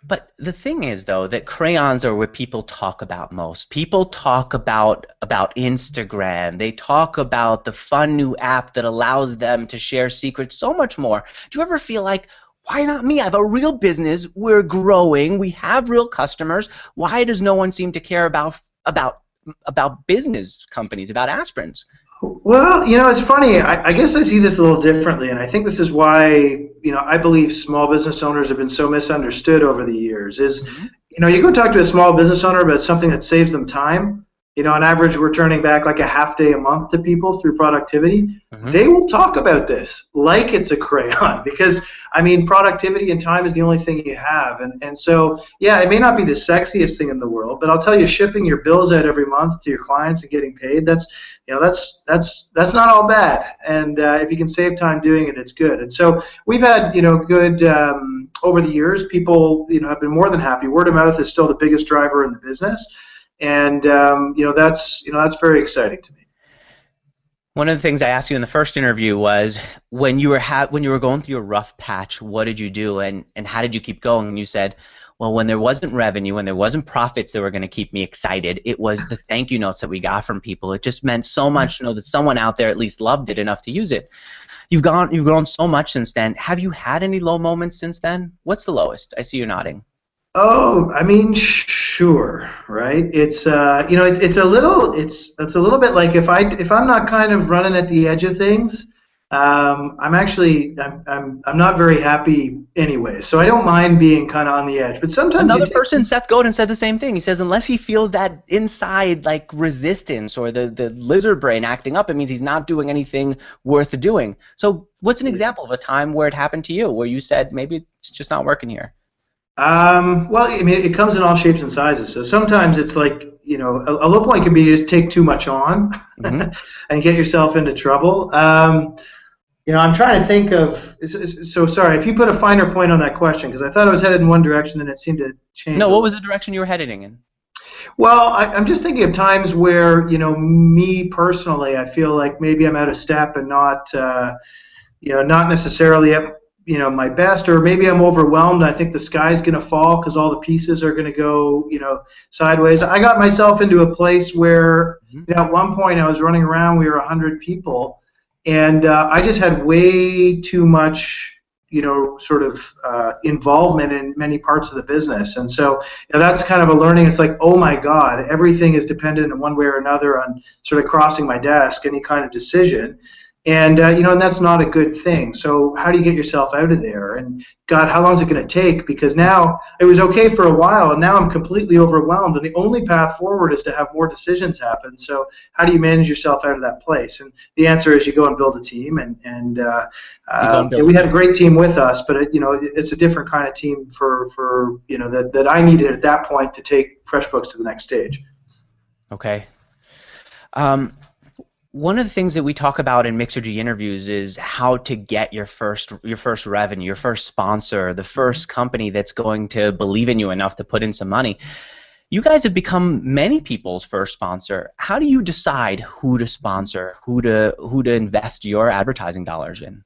But the thing is, though, that crayons are what people talk about most. People talk about about Instagram. They talk about the fun new app that allows them to share secrets so much more. Do you ever feel like, why not me? I have a real business. We're growing. We have real customers. Why does no one seem to care about about about business companies, about aspirins? Well, you know, it's funny. I, I, guess I see this a little differently, and I think this is why you know I believe small business owners have been so misunderstood over the years. Is mm-hmm. you know you go talk to a small business owner about something that saves them time. You know, on average, we're turning back like a half day a month to people through productivity. Mm-hmm. They will talk about this like it's a crayon because I mean, productivity and time is the only thing you have. And, and so, yeah, it may not be the sexiest thing in the world, but I'll tell you, shipping your bills out every month to your clients and getting paid, that's, you know, that's, that's, that's not all bad. And uh, if you can save time doing it, it's good. And so we've had, you know, good, um, over the years, people, you know, have been more than happy. Word of mouth is still the biggest driver in the business. And, um, you know, that's, you know, that's very exciting to me. One of the things I asked you in the first interview was when you were ha- when you were going through a rough patch, what did you do and, and how did you keep going? And you said, well, when there wasn't revenue, when there wasn't profits that were going to keep me excited, it was the thank you notes that we got from people. It just meant so much to know that someone out there at least loved it enough to use it. You've gone, you've grown so much since then. Have you had any low moments since then? What's the lowest? I see you nodding. Oh, I mean, sure, right? It's uh, you know, it's it's a little, it's it's a little bit like if I if I'm not kind of running at the edge of things, um, I'm actually I'm, I'm I'm not very happy anyway. So I don't mind being kind of on the edge. But sometimes another person, Seth Godin, said the same thing. He says unless he feels that inside like resistance or the the lizard brain acting up, it means he's not doing anything worth doing. So what's an example of a time where it happened to you, where you said maybe it's just not working here? Um, well, I mean, it comes in all shapes and sizes. So sometimes it's like, you know, a, a low point can be just take too much on mm-hmm. and get yourself into trouble. Um, you know, I'm trying to think of. So sorry, if you put a finer point on that question, because I thought I was headed in one direction, then it seemed to change. No, what was the direction you were heading in? Well, I, am just thinking of times where, you know, me personally, I feel like maybe I'm out of step and not, uh, you know, not necessarily at you know my best or maybe i'm overwhelmed i think the sky's going to fall because all the pieces are going to go you know sideways i got myself into a place where mm-hmm. you know at one point i was running around we were 100 people and uh, I just had way too much you know, sort of uh, involvement in many parts of the business. And so, you know, that's kind of a learning. It's like, oh my God, everything is dependent in one way or another on sort of crossing my desk, any kind of decision and uh, you know and that's not a good thing. So how do you get yourself out of there? And god how long is it going to take? Because now it was okay for a while and now i'm completely overwhelmed and the only path forward is to have more decisions happen. So how do you manage yourself out of that place? And the answer is you go and build a team and and, uh, uh, and we had a great team with us but it, you know it's a different kind of team for for you know that, that i needed at that point to take freshbooks to the next stage. Okay. Um, one of the things that we talk about in Mixergy interviews is how to get your first your first revenue, your first sponsor, the first company that's going to believe in you enough to put in some money. You guys have become many people's first sponsor. How do you decide who to sponsor, who to who to invest your advertising dollars in?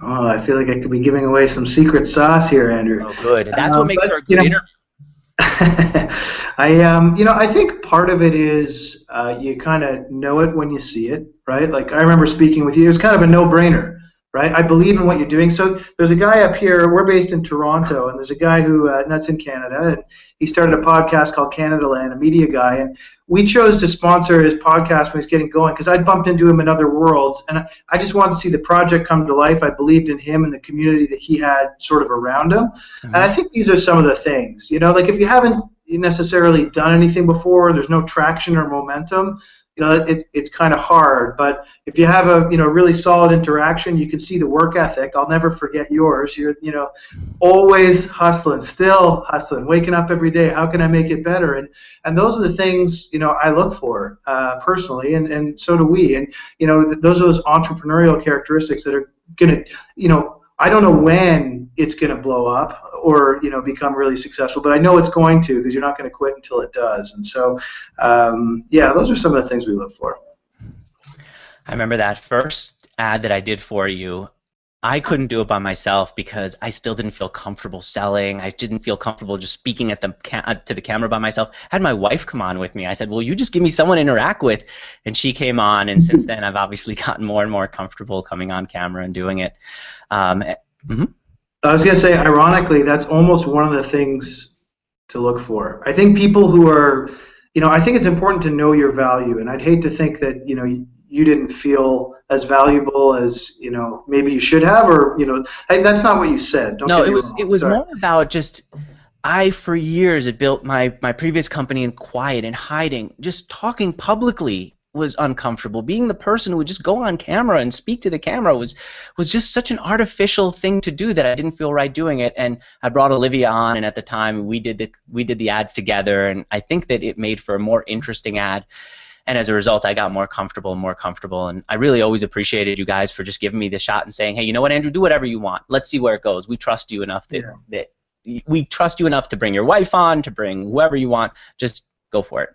Oh, I feel like I could be giving away some secret sauce here, Andrew. Oh, good. That's um, what makes but, for a good interview. I um, you know, I think part of it is uh, you kind of know it when you see it, right? Like I remember speaking with you, it was kind of a no-brainer right? I believe in what you're doing. So there's a guy up here. We're based in Toronto, and there's a guy who uh, that's in Canada, and he started a podcast called Canadaland, a media guy, and we chose to sponsor his podcast when he's getting going because I'd bumped into him in other worlds, and I just wanted to see the project come to life. I believed in him and the community that he had sort of around him, mm-hmm. and I think these are some of the things. You know, like if you haven't necessarily done anything before, there's no traction or momentum you know, it, it's kind of hard. But if you have a, you know, really solid interaction, you can see the work ethic. I'll never forget yours. You're, you know, always hustling, still hustling, waking up every day. How can I make it better? And and those are the things, you know, I look for uh, personally, and and so do we. And you know, those are those entrepreneurial characteristics that are gonna, you know, I don't know when it's going to blow up or you know become really successful, but I know it's going to because you're not going to quit until it does. And so, um, yeah, those are some of the things we look for. I remember that first ad that I did for you. I couldn't do it by myself because I still didn't feel comfortable selling. I didn't feel comfortable just speaking at the ca- to the camera by myself. I had my wife come on with me. I said, "Well, you just give me someone to interact with," and she came on. And since then, I've obviously gotten more and more comfortable coming on camera and doing it. Um, mm-hmm. I was going to say, ironically, that's almost one of the things to look for. I think people who are, you know, I think it's important to know your value, and I'd hate to think that, you know, you didn't feel as valuable as you know maybe you should have, or you know, that's not what you said. Don't no, it was wrong. it was Sorry. more about just. I, for years, had built my, my previous company in quiet and hiding, just talking publicly was uncomfortable. Being the person who would just go on camera and speak to the camera was was just such an artificial thing to do that I didn't feel right doing it. And I brought Olivia on, and at the time we did the we did the ads together, and I think that it made for a more interesting ad. And as a result, I got more comfortable and more comfortable. And I really always appreciated you guys for just giving me the shot and saying, "Hey, you know what, Andrew? Do whatever you want. Let's see where it goes. We trust you enough that yeah. that we trust you enough to bring your wife on, to bring whoever you want. Just go for it."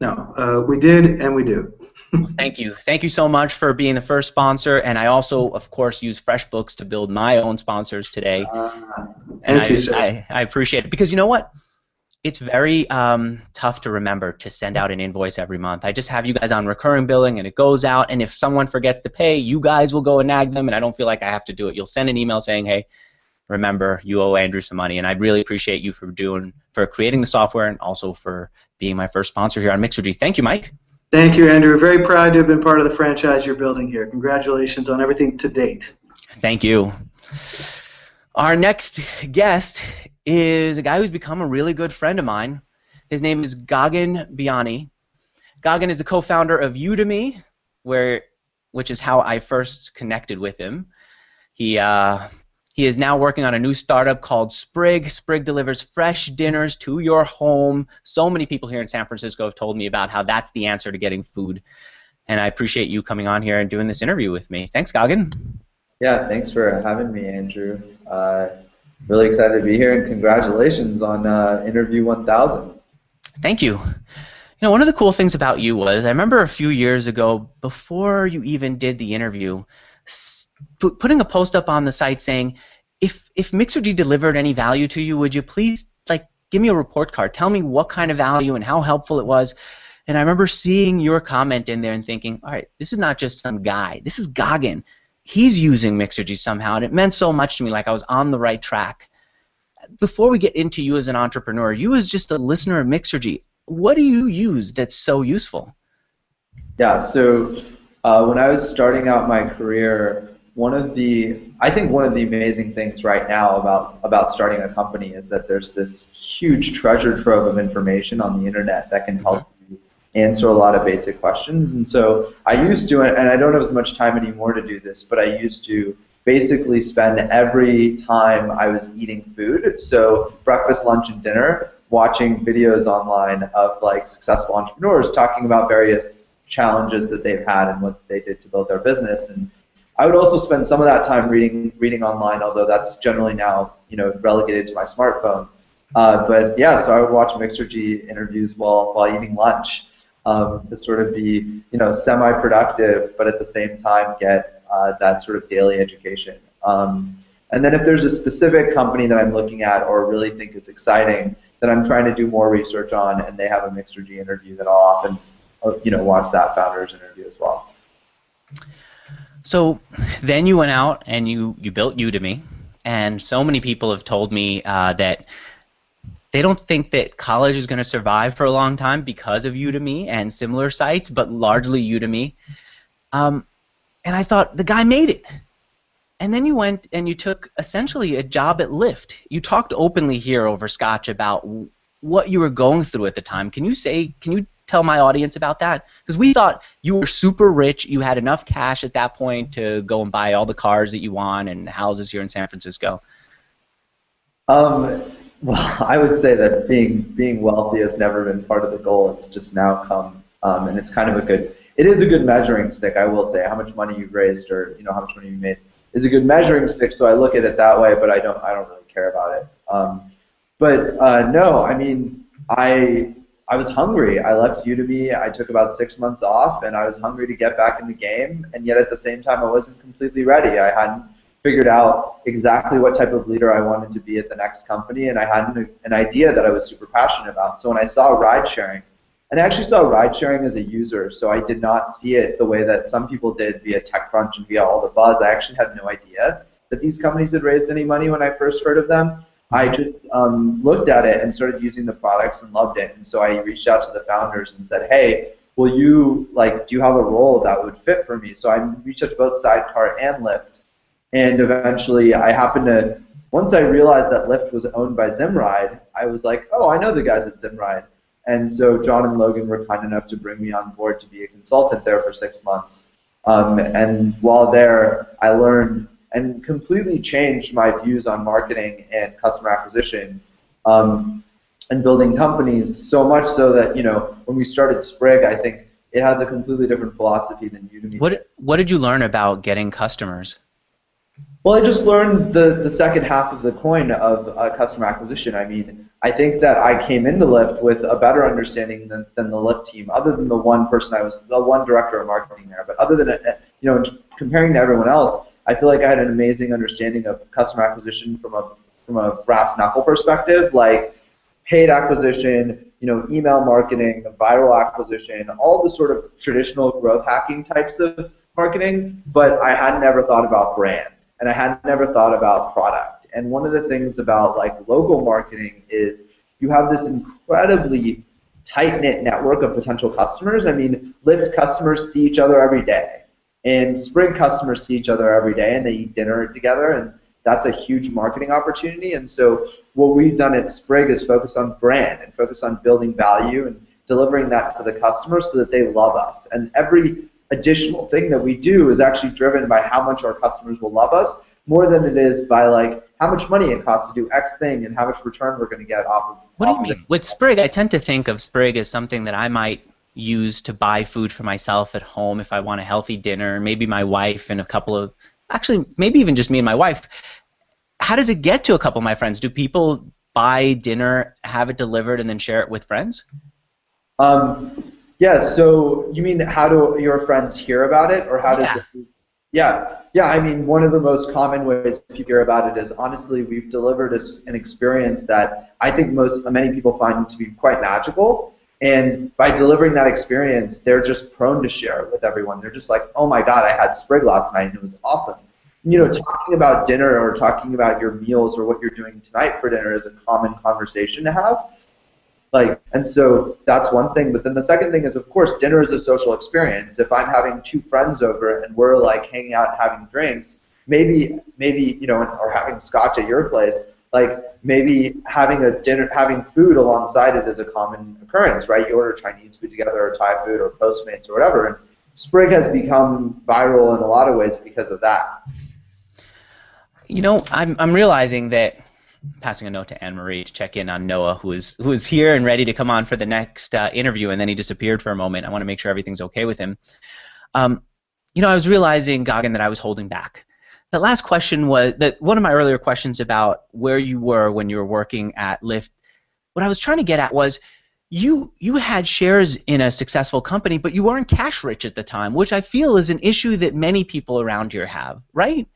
No, uh, we did and we do. well, thank you. Thank you so much for being the first sponsor. And I also, of course, use FreshBooks to build my own sponsors today. Uh, and I, you. I, I, appreciate it. Because you know what? It's very um, tough to remember to send out an invoice every month. I just have you guys on recurring billing and it goes out. And if someone forgets to pay, you guys will go and nag them. And I don't feel like I have to do it. You'll send an email saying, hey, remember you owe Andrew some money, and I really appreciate you for doing for creating the software and also for being my first sponsor here on Mixergy. Thank you, Mike. Thank you, Andrew. Very proud to have been part of the franchise you're building here. Congratulations on everything to date. Thank you. Our next guest is a guy who's become a really good friend of mine. His name is Gagan Biyani. Gagan is the co-founder of Udemy, where which is how I first connected with him. He uh, he is now working on a new startup called Sprig. Sprig delivers fresh dinners to your home. So many people here in San Francisco have told me about how that's the answer to getting food. And I appreciate you coming on here and doing this interview with me. Thanks, Gagan. Yeah, thanks for having me, Andrew. Uh, really excited to be here, and congratulations on uh, interview 1000. Thank you. You know, one of the cool things about you was I remember a few years ago, before you even did the interview, putting a post up on the site saying, if if Mixergy delivered any value to you, would you please like give me a report card? Tell me what kind of value and how helpful it was. And I remember seeing your comment in there and thinking, all right, this is not just some guy. This is Gagan. He's using Mixergy somehow, and it meant so much to me, like I was on the right track. Before we get into you as an entrepreneur, you as just a listener of Mixergy, what do you use that's so useful? Yeah, so uh, when I was starting out my career, one of the I think one of the amazing things right now about about starting a company is that there's this huge treasure trove of information on the internet that can help you answer a lot of basic questions. And so I used to, and I don't have as much time anymore to do this, but I used to basically spend every time I was eating food, so breakfast, lunch, and dinner, watching videos online of like successful entrepreneurs talking about various challenges that they've had and what they did to build their business. And I would also spend some of that time reading reading online, although that's generally now you know relegated to my smartphone. Uh, but yeah, so I would watch Mixergy interviews while while eating lunch um, to sort of be you know semi-productive, but at the same time get uh, that sort of daily education. Um, and then if there's a specific company that I'm looking at or really think is exciting that I'm trying to do more research on, and they have a Mixergy interview, that I'll often you know watch that founder's interview as well. So then you went out and you, you built Udemy, and so many people have told me uh, that they don't think that college is going to survive for a long time because of Udemy and similar sites, but largely Udemy. Um, and I thought the guy made it. And then you went and you took essentially a job at Lyft. You talked openly here over Scotch about what you were going through at the time. Can you say, can you tell my audience about that? Because we thought you were super rich, you had enough cash at that point to go and buy all the cars that you want and houses here in San Francisco. Um, well, I would say that being being wealthy has never been part of the goal. It's just now come, um, and it's kind of a good. It is a good measuring stick, I will say. How much money you've raised, or you know, how much money you made, is a good measuring stick. So I look at it that way, but I don't. I don't really care about it. Um, but uh, no, I mean, I I was hungry. I left Udemy. I took about six months off, and I was hungry to get back in the game. And yet, at the same time, I wasn't completely ready. I hadn't figured out exactly what type of leader I wanted to be at the next company, and I had an, an idea that I was super passionate about. So when I saw ride sharing, and I actually saw ride sharing as a user, so I did not see it the way that some people did via TechCrunch and via all the buzz. I actually had no idea that these companies had raised any money when I first heard of them. I just um, looked at it and started using the products and loved it. And so I reached out to the founders and said, hey, will you, like, do you have a role that would fit for me? So I reached out to both Sidecar and Lyft. And eventually I happened to, once I realized that Lyft was owned by Zimride, I was like, oh, I know the guys at Zimride. And so John and Logan were kind enough to bring me on board to be a consultant there for six months. Um, and while there, I learned and completely changed my views on marketing and customer acquisition um, and building companies so much so that you know when we started Sprig, I think it has a completely different philosophy than Udemy. What What did you learn about getting customers? Well, I just learned the, the second half of the coin of uh, customer acquisition. I mean, I think that I came into Lyft with a better understanding than, than the Lyft team, other than the one person I was, the one director of marketing there. But other than, you know, comparing to everyone else, I feel like I had an amazing understanding of customer acquisition from a from a brass knuckle perspective, like paid acquisition, you know, email marketing, viral acquisition, all the sort of traditional growth hacking types of marketing. But I had never thought about brand, and I had never thought about product. And one of the things about like local marketing is you have this incredibly tight knit network of potential customers. I mean, Lyft customers see each other every day. And Sprig customers see each other every day and they eat dinner together, and that's a huge marketing opportunity. And so, what we've done at Sprig is focus on brand and focus on building value and delivering that to the customers so that they love us. And every additional thing that we do is actually driven by how much our customers will love us more than it is by like how much money it costs to do X thing and how much return we're going to get off of. It. What do you mean? With Sprig, I tend to think of Sprig as something that I might use to buy food for myself at home if I want a healthy dinner, maybe my wife and a couple of actually maybe even just me and my wife. How does it get to a couple of my friends? Do people buy dinner, have it delivered, and then share it with friends? Um, yeah. So you mean how do your friends hear about it, or how does Yeah. the? Yeah. Yeah. I mean, one of the most common ways to hear about it is honestly, we've delivered an experience that I think most many people find to be quite magical. And by delivering that experience, they're just prone to share it with everyone. They're just like, oh my God, I had Sprig last night and it was awesome. You know, talking about dinner or talking about your meals or what you're doing tonight for dinner is a common conversation to have. Like, and so that's one thing. But then the second thing is, of course, dinner is a social experience. If I'm having two friends over and we're like hanging out and having drinks, maybe, maybe you know, or having scotch at your place, like maybe having a dinner, having food alongside it is a common occurrence, right? You order Chinese food together, or Thai food, or Postmates, or whatever. And Sprig has become viral in a lot of ways because of that. You know, I'm I'm realizing that passing a note to Anne Marie to check in on Noah, who is who is here and ready to come on for the next uh, interview, and then he disappeared for a moment. I want to make sure everything's okay with him. Um, you know, I was realizing, Gagan, that I was holding back. The last question was that one of my earlier questions about where you were when you were working at Lyft. What I was trying to get at was you you had shares in a successful company, but you weren't cash rich at the time, which I feel is an issue that many people around here have, right?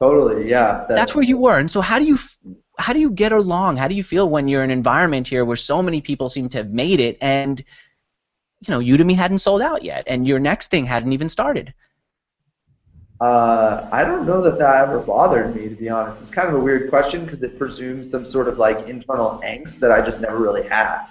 Totally, yeah. That's, that's where you were, and so how do you how do you get along? How do you feel when you're in an environment here where so many people seem to have made it, and you know Udemy hadn't sold out yet, and your next thing hadn't even started? Uh, I don't know that that ever bothered me, to be honest. It's kind of a weird question because it presumes some sort of like internal angst that I just never really had.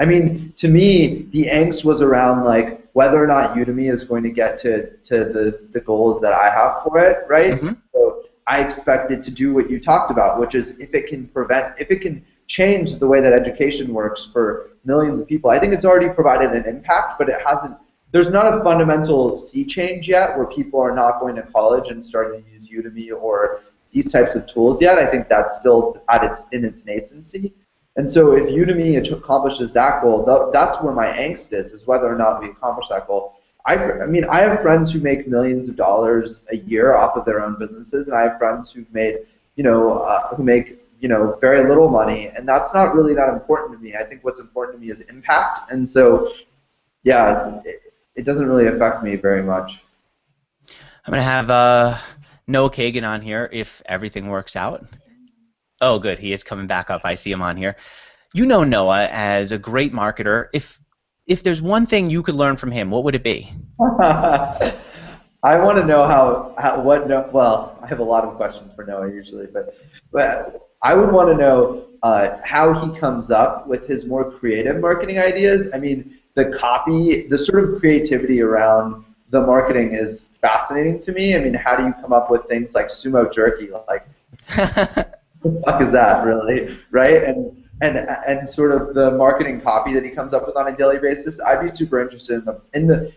I mean, to me, the angst was around like whether or not Udemy is going to get to, to the, the goals that I have for it, right? Mm-hmm. So I expected to do what you talked about, which is if it can prevent, if it can change the way that education works for millions of people. I think it's already provided an impact, but it hasn't. There's not a fundamental sea change yet where people are not going to college and starting to use Udemy or these types of tools yet. I think that's still at its in its nascency. And so if Udemy accomplishes that goal, that's where my angst is, is whether or not we accomplish that goal. I, I mean, I have friends who make millions of dollars a year off of their own businesses, and I have friends who've made, you know, uh, who make, you know, very little money, and that's not really that important to me. I think what's important to me is impact, and so, yeah, it doesn't really affect me very much. I'm gonna have uh, Noah Kagan on here if everything works out. Oh, good. He is coming back up. I see him on here. You know Noah as a great marketer. If if there's one thing you could learn from him, what would it be? I want to know how, how what no, well, I have a lot of questions for Noah usually, but but I would want to know uh, how he comes up with his more creative marketing ideas. I mean, the copy, the sort of creativity around the marketing is fascinating to me. I mean, how do you come up with things like sumo jerky? Like, the fuck is that really, right? And and and sort of the marketing copy that he comes up with on a daily basis. I'd be super interested in the in the.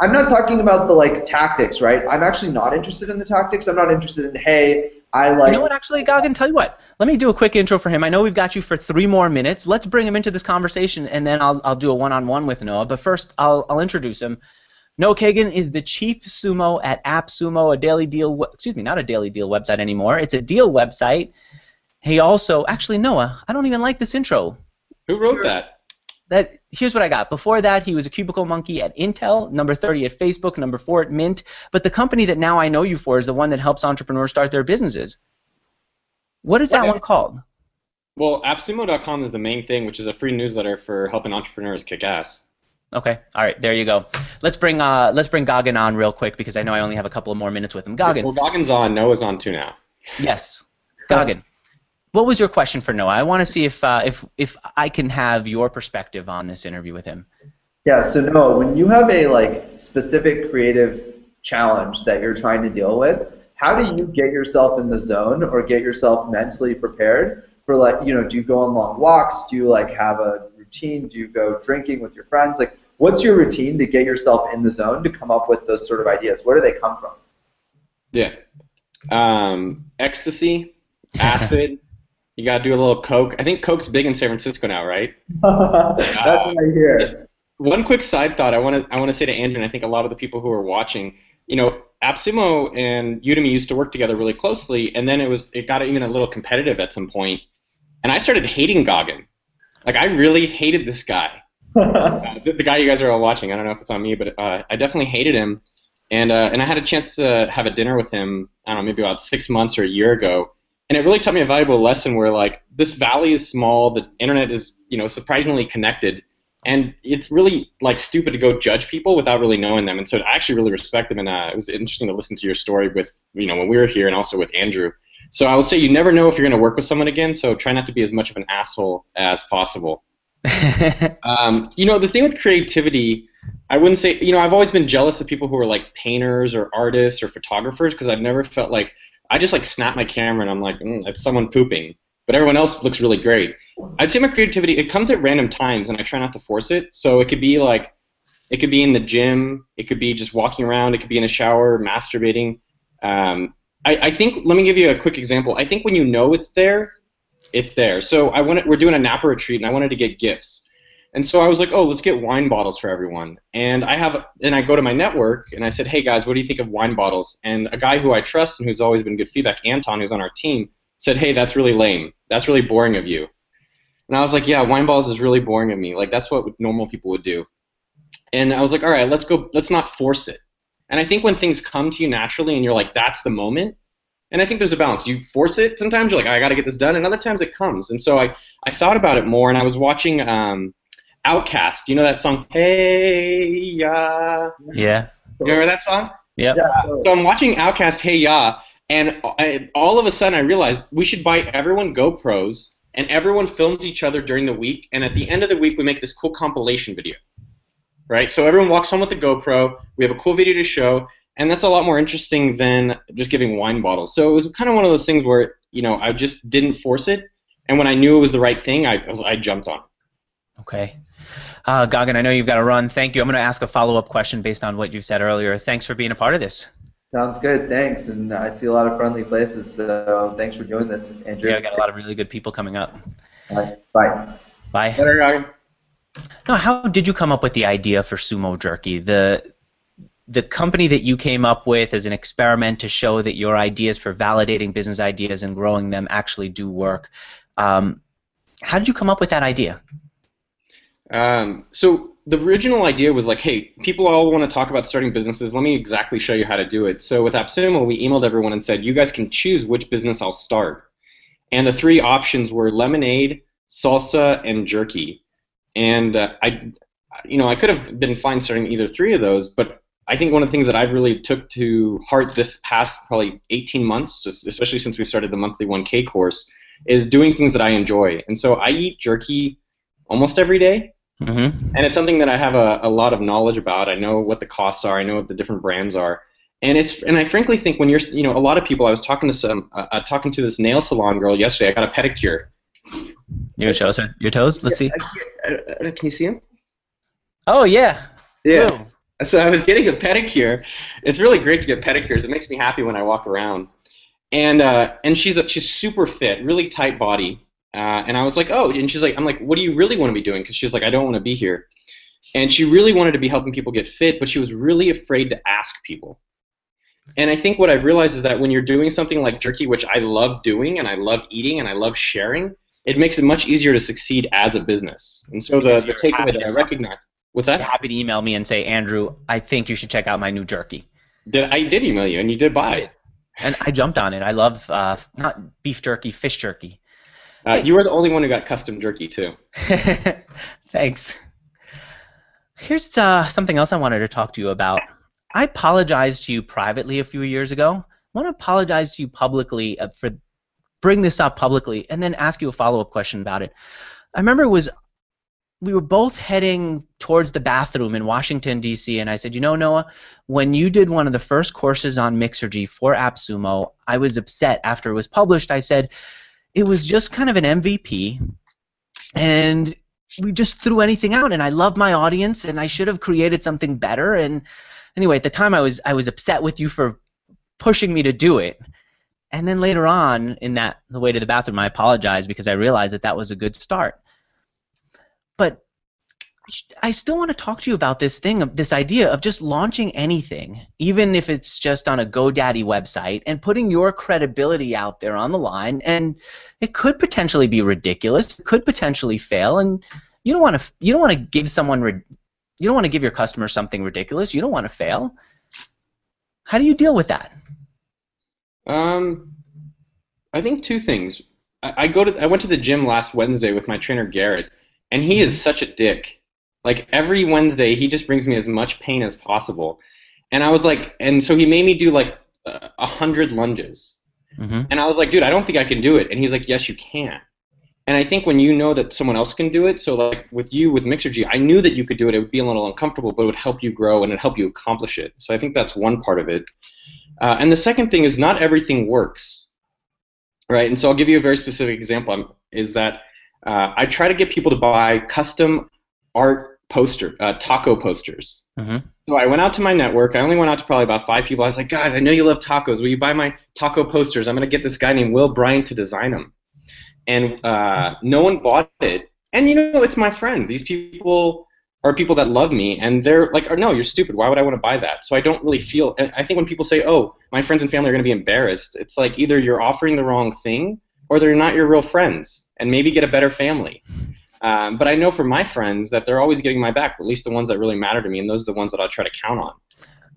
I'm not talking about the like tactics, right? I'm actually not interested in the tactics. I'm not interested in hey, I like. You know what? Actually, Gagan, tell you what. Let me do a quick intro for him. I know we've got you for three more minutes. Let's bring him into this conversation, and then I'll I'll do a one-on-one with Noah. But first, I'll I'll introduce him. Noah Kagan is the chief sumo at AppSumo, a daily deal. Excuse me, not a daily deal website anymore. It's a deal website. He also, actually, Noah, I don't even like this intro. Who wrote that? That here's what I got. Before that, he was a cubicle monkey at Intel, number 30 at Facebook, number four at Mint. But the company that now I know you for is the one that helps entrepreneurs start their businesses. What is that one called? Well, AppSumo.com is the main thing, which is a free newsletter for helping entrepreneurs kick ass. Okay. All right. There you go. Let's bring uh let's bring Gagan on real quick because I know I only have a couple of more minutes with him. Gagan. Well, Gagan's on. Noah's on too now. Yes. Gagan. What was your question for Noah? I want to see if uh, if if I can have your perspective on this interview with him. Yeah. So Noah, when you have a like specific creative challenge that you're trying to deal with, how do you get yourself in the zone or get yourself mentally prepared for like you know do you go on long walks? Do you like have a routine? Do you go drinking with your friends? Like what's your routine to get yourself in the zone to come up with those sort of ideas? Where do they come from? Yeah. Um, ecstasy, acid. You got to do a little coke. I think coke's big in San Francisco now, right? That's what I hear. One quick side thought I want to I want to say to Andrew, and I think a lot of the people who are watching, you know, AppSumo and Udemy used to work together really closely, and then it was it got even a little competitive at some point. point, and I started hating Gagan. Like I really hated this guy uh, the, the, guy you guys are all watching. I don't know if it's on me, but uh, I definitely hated him. And uh, and I had a chance to have a dinner with him. I don't know, maybe about six months or a year ago. And it really taught me a valuable lesson where like this valley is small, the internet is you know surprisingly connected, and it's really like stupid to go judge people without really knowing them. And so I actually really respect them, and uh, it was interesting to listen to your story with you know when we were here, and also with Andrew. So I will say you never know if you're going to work with someone again. So try not to be as much of an asshole as possible. um, you know the thing with creativity, I wouldn't say you know I've always been jealous of people who are like painters or artists or photographers because I've never felt like I just like snap my camera and I'm like mm, it's someone pooping but everyone else looks really great. I'd say my creativity it comes at random times, and I try not to force it. So it could be like, it could be in the gym, it could be just walking around, it could be in the shower, masturbating. Um, I, I think let me give you a quick example. I think when you know it's there, it's there. So I wanted we're doing a Napa retreat, and I wanted to get gifts. And so I was like, oh, let's get wine bottles for everyone. And I have, and I go to my network and I said, hey guys, what do you think of wine bottles? And a guy who I trust and who's always been good feedback, Anton, who's on our team, said, "Hey, that's really lame. That's really boring of you." And I was like, "Yeah, wine balls is really boring of me. Like that's what normal people would do." And I was like, "All right, let's go. Let's not force it." And I think when things come to you naturally, and you're like, "That's the moment," and I think there's a balance. You force it sometimes. You're like, "I got to get this done," and other times it comes. And so I I thought about it more, and I was watching. Um, OutKast, you know that song? Hey ya. Yeah. You remember that song? Yep. Yeah. So I'm watching OutKast Hey Ya, and I, all of a sudden, I realized we should buy everyone GoPros, and everyone films each other during the week. And at the end of the week, we make this cool compilation video, right? So everyone walks home with a GoPro. We have a cool video to show, and that's a lot more interesting than just giving wine bottles. So it was kind of one of those things where you know I just didn't force it, and when I knew it was the right thing, I I jumped on. Okay. Uh, Gagan, I know you've got to run. Thank you. I'm going to ask a follow-up question based on what you said earlier. Thanks for being a part of this. Sounds good, thanks. And I see a lot of friendly faces, so thanks for doing this, Andrew. Yeah, I got a lot of really good people coming up. All right, bye. Bye. Later, Ryan. Noah, how did you come up with the idea for Sumo Jerky? The the company that you came up with as an experiment to show that your ideas for validating business ideas and growing them actually do work. Um, how did you come up with that idea? Um, so the original idea was like, hey, people all want to talk about starting businesses. Let me exactly show you how to do it. So with AppSumo, we emailed everyone and said, you guys can choose which business I'll start. And the three options were lemonade, salsa, and jerky. And uh, I, you know, I could have been fine starting either three of those, but I think one of the things that I've really took to heart this past probably 18 months, especially since we started the monthly 1K course, is doing things that I enjoy. And so I eat jerky almost every day. Mm-hmm. And it's something that I have a, a lot of knowledge about. I know what the costs are. I know what the different brands are. And it's and I frankly think when you're you know a lot of people. I was talking to some uh, uh talking to this nail salon girl yesterday. I got a pedicure. You show us your toes? Let's see. Uh, uh, can you see them? Oh yeah. Yeah. Boom. So I was getting a pedicure. It's really great to get pedicures. It makes me happy when I walk around. And uh, and she's a, she's super fit, really tight body. Uh, and I was like, oh, and she's like, I'm like, what do you really want to be doing? Because she's like, I don't want to be here. And she really wanted to be helping people get fit, but she was really afraid to ask people. And I think what I've realized is that when you're doing something like jerky, which I love doing and I love eating and I love sharing, it makes it much easier to succeed as a business. And so the, the takeaway that I recognize. What's that? You're happy to email me and say, Andrew, I think you should check out my new jerky. Did, I did email you, and you did buy it. And I jumped on it. I love uh, not beef jerky, fish jerky. Uh, you were the only one who got custom jerky too. Thanks. Here's uh, something else I wanted to talk to you about. I apologized to you privately a few years ago. I want to apologize to you publicly uh, for bring this up publicly and then ask you a follow-up question about it. I remember it was we were both heading towards the bathroom in Washington D.C. and I said, "You know, Noah, when you did one of the first courses on Mixergy for AppSumo, I was upset after it was published. I said, it was just kind of an MVP, and we just threw anything out. And I love my audience, and I should have created something better. And anyway, at the time, I was I was upset with you for pushing me to do it. And then later on, in that the way to the bathroom, I apologized because I realized that that was a good start. But I still want to talk to you about this thing, this idea of just launching anything, even if it's just on a GoDaddy website, and putting your credibility out there on the line. And it could potentially be ridiculous. It could potentially fail, and you don't want to. You don't want to give someone. You don't want to give your customer something ridiculous. You don't want to fail. How do you deal with that? Um, I think two things. I, I go to. I went to the gym last Wednesday with my trainer Garrett, and he is such a dick Like every Wednesday, he just brings me as much pain as possible. And I was like, and so he made me do like a hundred lunges. Mm-hmm. And I was like, dude, I don't think I can do it. And he's like, yes, you can. And I think when you know that someone else can do it, so like with you with Mixergy, I knew that you could do it. It would be a little uncomfortable, but it would help you grow and it help you accomplish it. So I think that's one part of it. Uh, and the second thing is not everything works, right? And so I'll give you a very specific example. um, Is that uh, I try to get people to buy custom art poster, uh, taco posters. Mhm. So I went out to my network. I only went out to probably about five people. I was like, guys, I know you love tacos. Will you buy my taco posters? I'm gonna get this guy named Will Bryant to design them. And uh, no one bought it. And you know, it's my friends. These people are people that love me, and they're like, oh, no, you're stupid. Why would I want to buy that? So I don't really feel. I think when people say, oh, my friends and family are gonna be embarrassed, it's like either you're offering the wrong thing, or they're not your real friends, and maybe get a better family. Um, but I know for my friends that they're always getting my back, at least the ones that really matter to me, and those are the ones that I try to count on.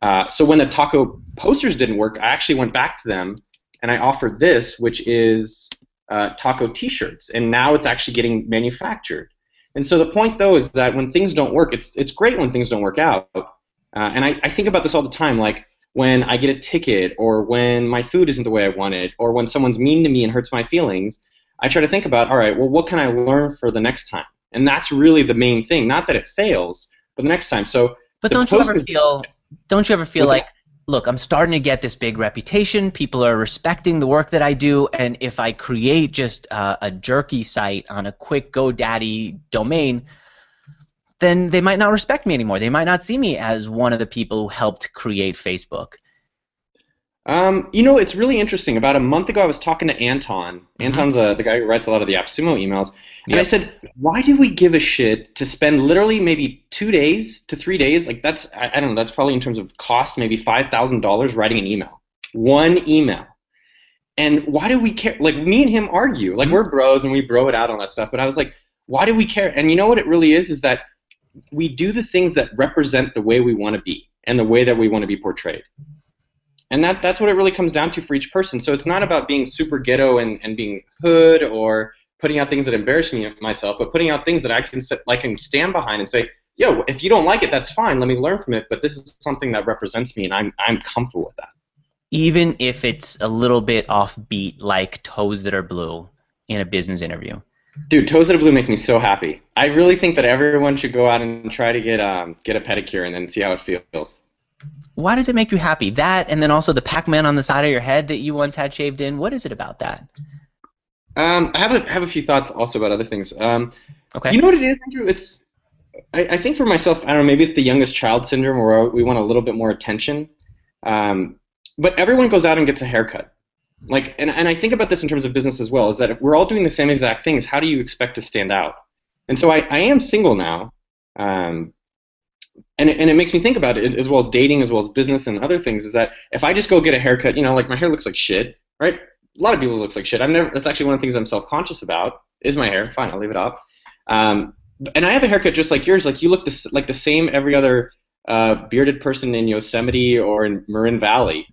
Uh, so when the taco posters didn't work, I actually went back to them and I offered this, which is uh, taco T-shirts, and now it's actually getting manufactured. And so the point, though, is that when things don't work, it's it's great when things don't work out. Uh, and I, I think about this all the time, like when I get a ticket, or when my food isn't the way I want it, or when someone's mean to me and hurts my feelings. I try to think about, all right, well, what can I learn for the next time? And that's really the main thing. Not that it fails, but the next time. So But don't you ever feel? Don't you ever feel like, look, I'm starting to get this big reputation. People are respecting the work that I do, and if I create just uh, a jerky site on a quick GoDaddy domain, then they might not respect me anymore. They might not see me as one of the people who helped create Facebook. Um, you know, it's really interesting. About a month ago, I was talking to Anton. Anton's uh, the guy who writes a lot of the AppSumo emails. And I said, why do we give a shit to spend literally maybe two days to three days? Like that's, I, I don't know, that's probably in terms of cost, maybe $5,000 writing an email. One email. And why do we care? Like me and him argue. Like we're bros and we bro it out on that stuff. But I was like, why do we care? And you know what it really is? Is that we do the things that represent the way we want to be and the way that we want to be portrayed. And that, that's what it really comes down to for each person. So it's not about being super ghetto and, and being hood or putting out things that embarrass me myself, but putting out things that I can like can stand behind and say, yo, if you don't like it, that's fine. Let me learn from it. But this is something that represents me, and I'm I'm comfortable with that. Even if it's a little bit offbeat, like toes that are blue in a business interview. Dude, toes that are blue make me so happy. I really think that everyone should go out and try to get um get a pedicure and then see how it feels. Why does it make you happy? That, and then also the Pac-Man on the side of your head that you once had shaved in. What is it about that? Um, I have a have a few thoughts also about other things. Um, Okay. You know what it is, Andrew? It's I, I think for myself, I don't know, maybe it's the youngest child syndrome where we want a little bit more attention. Um, but everyone goes out and gets a haircut. Like, and, and I think about this in terms of business as well, is that if we're all doing the same exact things, how do you expect to stand out? And so I, I am single now. Um, and it, and it makes me think about it as well as dating, as well as business and other things. Is that if I just go get a haircut, you know, like my hair looks like shit, right? A lot of people looks like shit. I've never. That's actually one of the things I'm self-conscious about. Is my hair? Fine, I'll leave it up. Um, and I have a haircut just like yours. Like you look this, like the same every other uh, bearded person in Yosemite or in Marin Valley.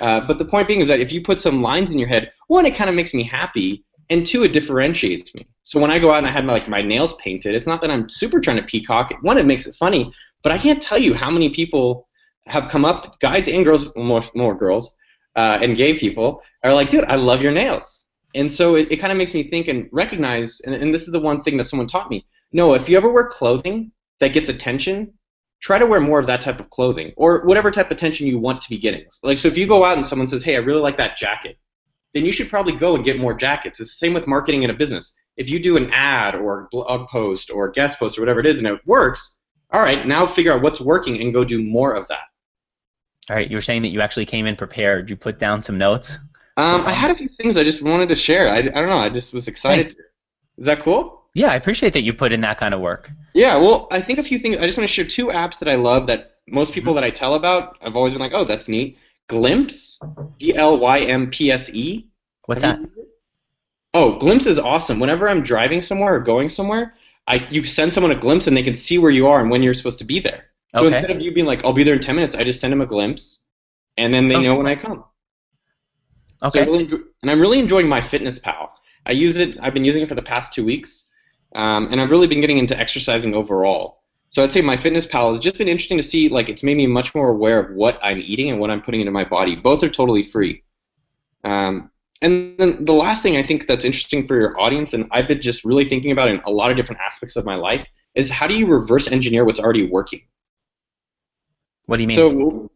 Uh, but the point being is that if you put some lines in your head, one, it kind of makes me happy, and two, it differentiates me. So when I go out and I have my, like my nails painted, it's not that I'm super trying to peacock. One, it makes it funny, but I can't tell you how many people have come up, guys and girls, more more girls, uh, and gay people are like, dude, I love your nails. And so it, it kind of makes me think and recognize, and, and this is the one thing that someone taught me. No, if you ever wear clothing that gets attention, try to wear more of that type of clothing or whatever type of attention you want to be getting. Like, so if you go out and someone says, hey, I really like that jacket, then you should probably go and get more jackets. It's the same with marketing in a business. If you do an ad or blog post or a guest post or whatever it is and it works, all right, now figure out what's working and go do more of that. All right, you were saying that you actually came in prepared. You put down some notes. Um, I had a few things I just wanted to share. I, I don't know. I just was excited. Thanks. Is that cool? Yeah, I appreciate that you put in that kind of work. Yeah, well, I think a few things. I just want to share two apps that I love that most people that I tell about, I've always been like, oh, that's neat. Glympse, G L Y M P S E. What's Have that? you used it? Oh, Glympse is awesome. Whenever I'm driving somewhere or going somewhere, I you send someone a glimpse and they can see where you are and when you're supposed to be there. So Okay. instead of you being like, I'll be there in 10 minutes, I just send them a glimpse, and then they Oh. know when I come. So Okay. I really enjoy, and I'm really enjoying MyFitnessPal. I use it. I've been using it for the past two weeks, um, and I've really been getting into exercising overall. So I'd say MyFitnessPal has just been interesting to see. Like it's made me much more aware of what I'm eating and what I'm putting into my body. Both are totally free. Um, and then the last thing I think that's interesting for your audience, and I've been just really thinking about in a lot of different aspects of my life, is how do you reverse engineer what's already working? What do you mean? So,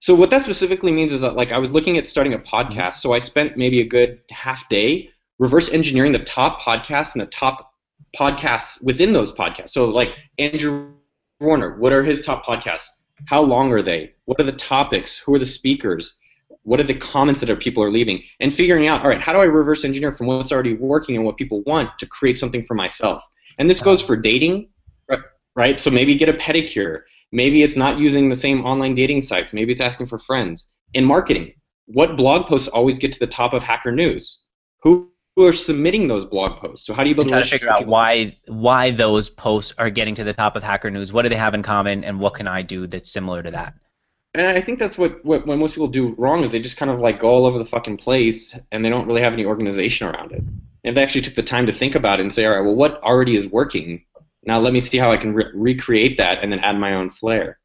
so what that specifically means is that like I was looking at starting a mm-hmm. podcast, so I spent maybe a good half day reverse engineering the top podcasts and the top podcasts within those podcasts. So like Andrew Warner, what are his top podcasts? How long are they? What are the topics? Who are the speakers? What are the comments that are people are leaving? And figuring out, all right, how do I reverse engineer from what's already working and what people want to create something for myself? And this goes for dating, right? So maybe get a pedicure. Maybe it's not using the same online dating sites. Maybe it's asking for friends. In marketing, what blog posts always get to the top of Hacker News? Who who are submitting those blog posts. So how do you build try to figure out why why those posts are getting to the top of Hacker News? What do they have in common, and what can I do that's similar to that? And I think that's what, what, what most people do wrong is they just kind of like go all over the fucking place and they don't really have any organization around it. If they actually took the time to think about it and say, all right, well, what already is working? Now let me see how I can re- recreate that and then add my own flair.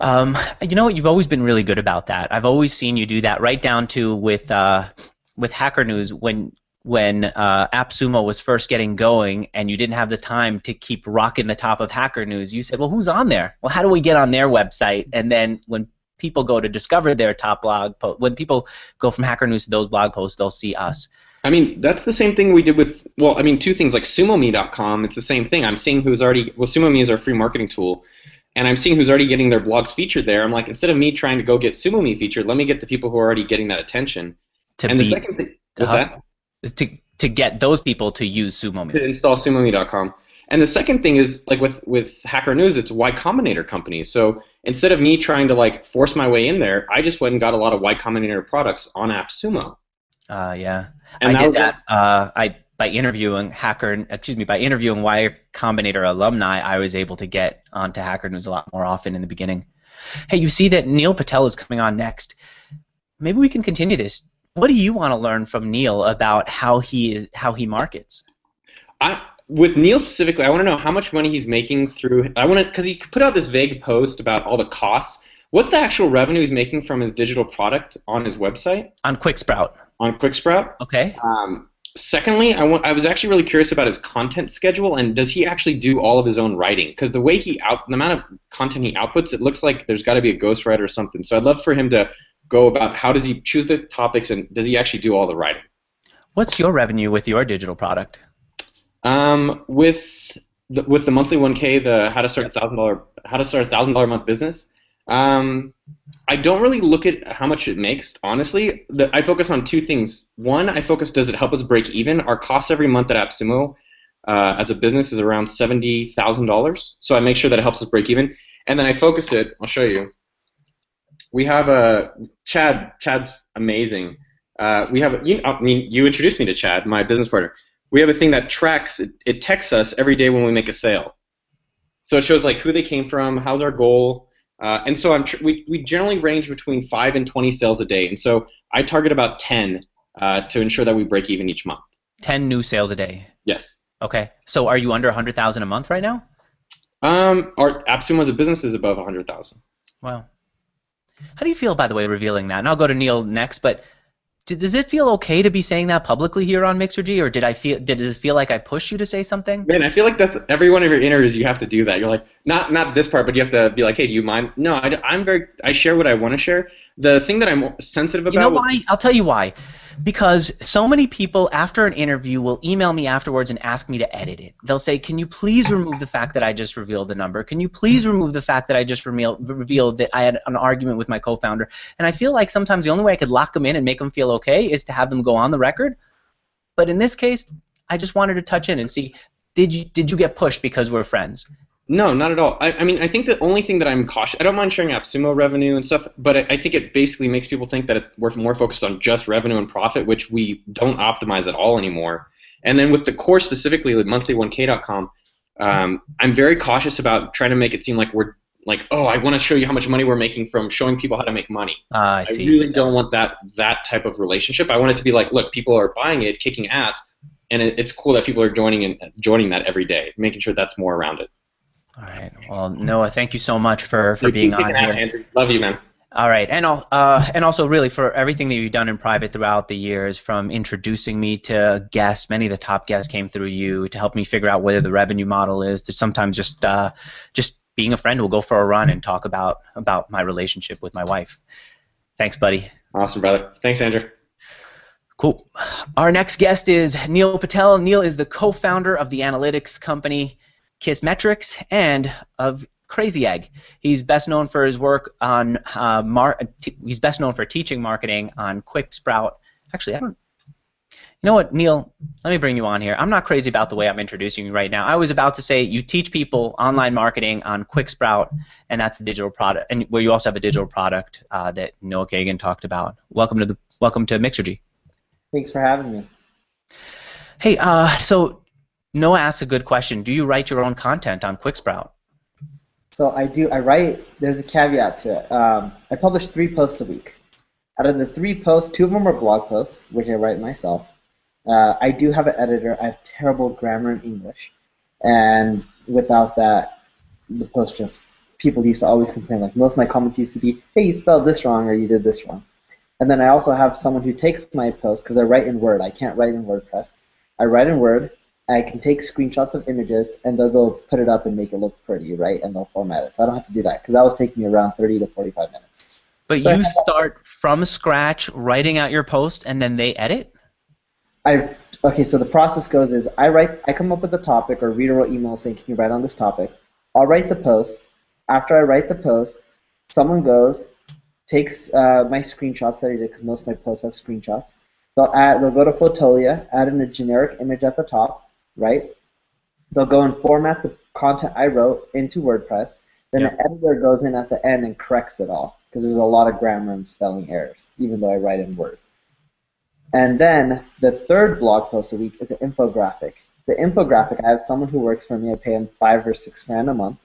Um, you know what? You've always been really good about that. I've always seen you do that, right down to with uh, with Hacker News when when uh, AppSumo was first getting going and you didn't have the time to keep rocking the top of Hacker News, you said, well, who's on there? Well, how do we get on their website? And then when people go to discover their top blog post, when people go from Hacker News to those blog posts, they'll see us. I mean, that's the same thing we did with, well, I mean, two things like SumoMe.com, it's the same thing. I'm seeing who's already, well, SumoMe is our free marketing tool, and I'm seeing who's already getting their blogs featured there. I'm like, instead of me trying to go get SumoMe featured, let me get the people who are already getting that attention to and the second thing, what's that? To to get those people to use SumoMe. To install SumoMe.com. And the second thing is like with with Hacker News, it's Y Combinator companies. So instead of me trying to like force my way in there, I just went and got a lot of Y Combinator products on AppSumo. Uh, yeah, And I did that. Uh, I by interviewing Hacker, excuse me, by interviewing Y Combinator alumni, I was able to get onto Hacker News a lot more often in the beginning. Hey, you see that Neil Patel is coming on next. Maybe we can continue this. What do you want to learn from Neil about how he is how he markets? I with Neil specifically, I want to know how much money he's making through. I want to because he put out this vague post about all the costs. What's the actual revenue he's making from his digital product on his website On QuickSprout. on QuickSprout? Okay. Um, secondly, I, want, I was actually really curious about his content schedule and does he actually do all of his own writing? Because the way he out, the amount of content he outputs, it looks like there's got to be a ghostwriter or something. So I'd love for him to go about how does he choose the topics and does he actually do all the writing? What's your revenue with your digital product? Um, with the, with the monthly 1K, the how to start a thousand dollar how to start a thousand dollar month business. Um, I don't really look at how much it makes. Honestly, the, I focus on two things. One, I focus does it help us break even? Our costs every month at AppSumo uh, as a business is around seventy thousand dollars. So I make sure that it helps us break even, and then I focus it. I'll show you. We have a Chad. Chad's amazing. Uh, we have you, I mean you introduced me to Chad, my business partner. We have a thing that tracks. It, it texts us every day when we make a sale. So it shows like who they came from, how's our goal, uh, and so I'm tr- we we generally range between five and twenty sales a day, and so I target about ten uh, to ensure that we break even each month. Ten new sales a day. Yes. Okay. So are you under a hundred thousand a month right now? Um, our AppSumo as a business is above a hundred thousand. Wow. How do you feel, by the way, revealing that? And I'll go to Neil next, but does it feel okay to be saying that publicly here on Mixergy, or did I feel did it feel like I pushed you to say something? Man, I feel like that's every one of your interviews. You have to do that. You're like, not not this part, but you have to be like, hey, do you mind? No, I, I'm very. I share what I want to share. The thing that I'm sensitive about. You know why? I'll tell you why. Because so many people after an interview will email me afterwards and ask me to edit it. They'll say, "Can you please remove the fact that I just revealed the number? Can you please mm-hmm. remove the fact that I just reveal, revealed that I had an argument with my co-founder?" And I feel like sometimes the only way I could lock them in and make them feel okay is to have them go on the record. But in this case, I just wanted to touch in and see did you did you get pushed because we're friends? No, not at all. I, I mean, I think the only thing that I'm cautious, I don't mind sharing AppSumo revenue and stuff, but I, I think it basically makes people think that it's, we're more focused on just revenue and profit, which we don't optimize at all anymore. And then with the core specifically, like monthly1k.com, um, I'm very cautious about trying to make it seem like we're like, oh, I want to show you how much money we're making from showing people how to make money. Uh, I see. really don't want that that type of relationship. I want it to be like, look, people are buying it, kicking ass, and it, it's cool that people are joining and joining that every day, making sure that's more around it. All right. Well, Noah, thank you so much for, for being on here. Andrew. Love you, man. All right, and uh, and also really for everything that you've done in private throughout the years, from introducing me to guests, many of the top guests came through you to help me figure out whether the revenue model is. To sometimes just uh, just being a friend, we'll go for a run and talk about about my relationship with my wife. Thanks, buddy. Awesome, brother. Thanks, Andrew. Cool. Our next guest is Neil Patel. Neil is the co-founder of the analytics company Kissmetrics and of Crazy Egg. He's best known for his work on uh, mar- t- he's best known for teaching marketing on QuickSprout. Actually, I don't. You know what, Neil? Let me bring you on here. I'm not crazy about the way I'm introducing you right now. I was about to say you teach people online marketing on QuickSprout, and that's a digital product, and where you also have a digital product uh, that Noah Kagan talked about. Welcome to the welcome to Mixergy. Thanks for having me. Hey, uh, so Noah asked a good question. Do you write your own content on QuickSprout? So I do. I write. There's a caveat to it. Um, I publish three posts a week. Out of the three posts, two of them are blog posts, which I write myself. Uh, I do have an editor. I have terrible grammar in English, and without that, the post just people used to always complain. Like most of my comments used to be, "Hey, you spelled this wrong," or "You did this wrong." And then I also have someone who takes my posts because I write in Word. I can't write in WordPress. I write in Word. I can take screenshots of images and they'll go put it up and make it look pretty, right? And they'll format it. So I don't have to do that because that was taking me around 30 to 45 minutes. But So you start from scratch writing out your post and then they edit? I okay. So the process goes is I write. I come up with a topic or reader will email saying, "Can you write on this topic?" I'll write the post. After I write the post, someone goes, takes uh, my screenshots that I did because most of my posts have screenshots. They'll add. They'll go to Fotolia, add in a generic image at the top, right? They'll go and format the content I wrote into WordPress. Then Yeah. an editor goes in at the end and corrects it all because there's a lot of grammar and spelling errors, even though I write in Word. And then the third blog post a week is an infographic. The infographic, I have someone who works for me. I pay them five or six grand a month.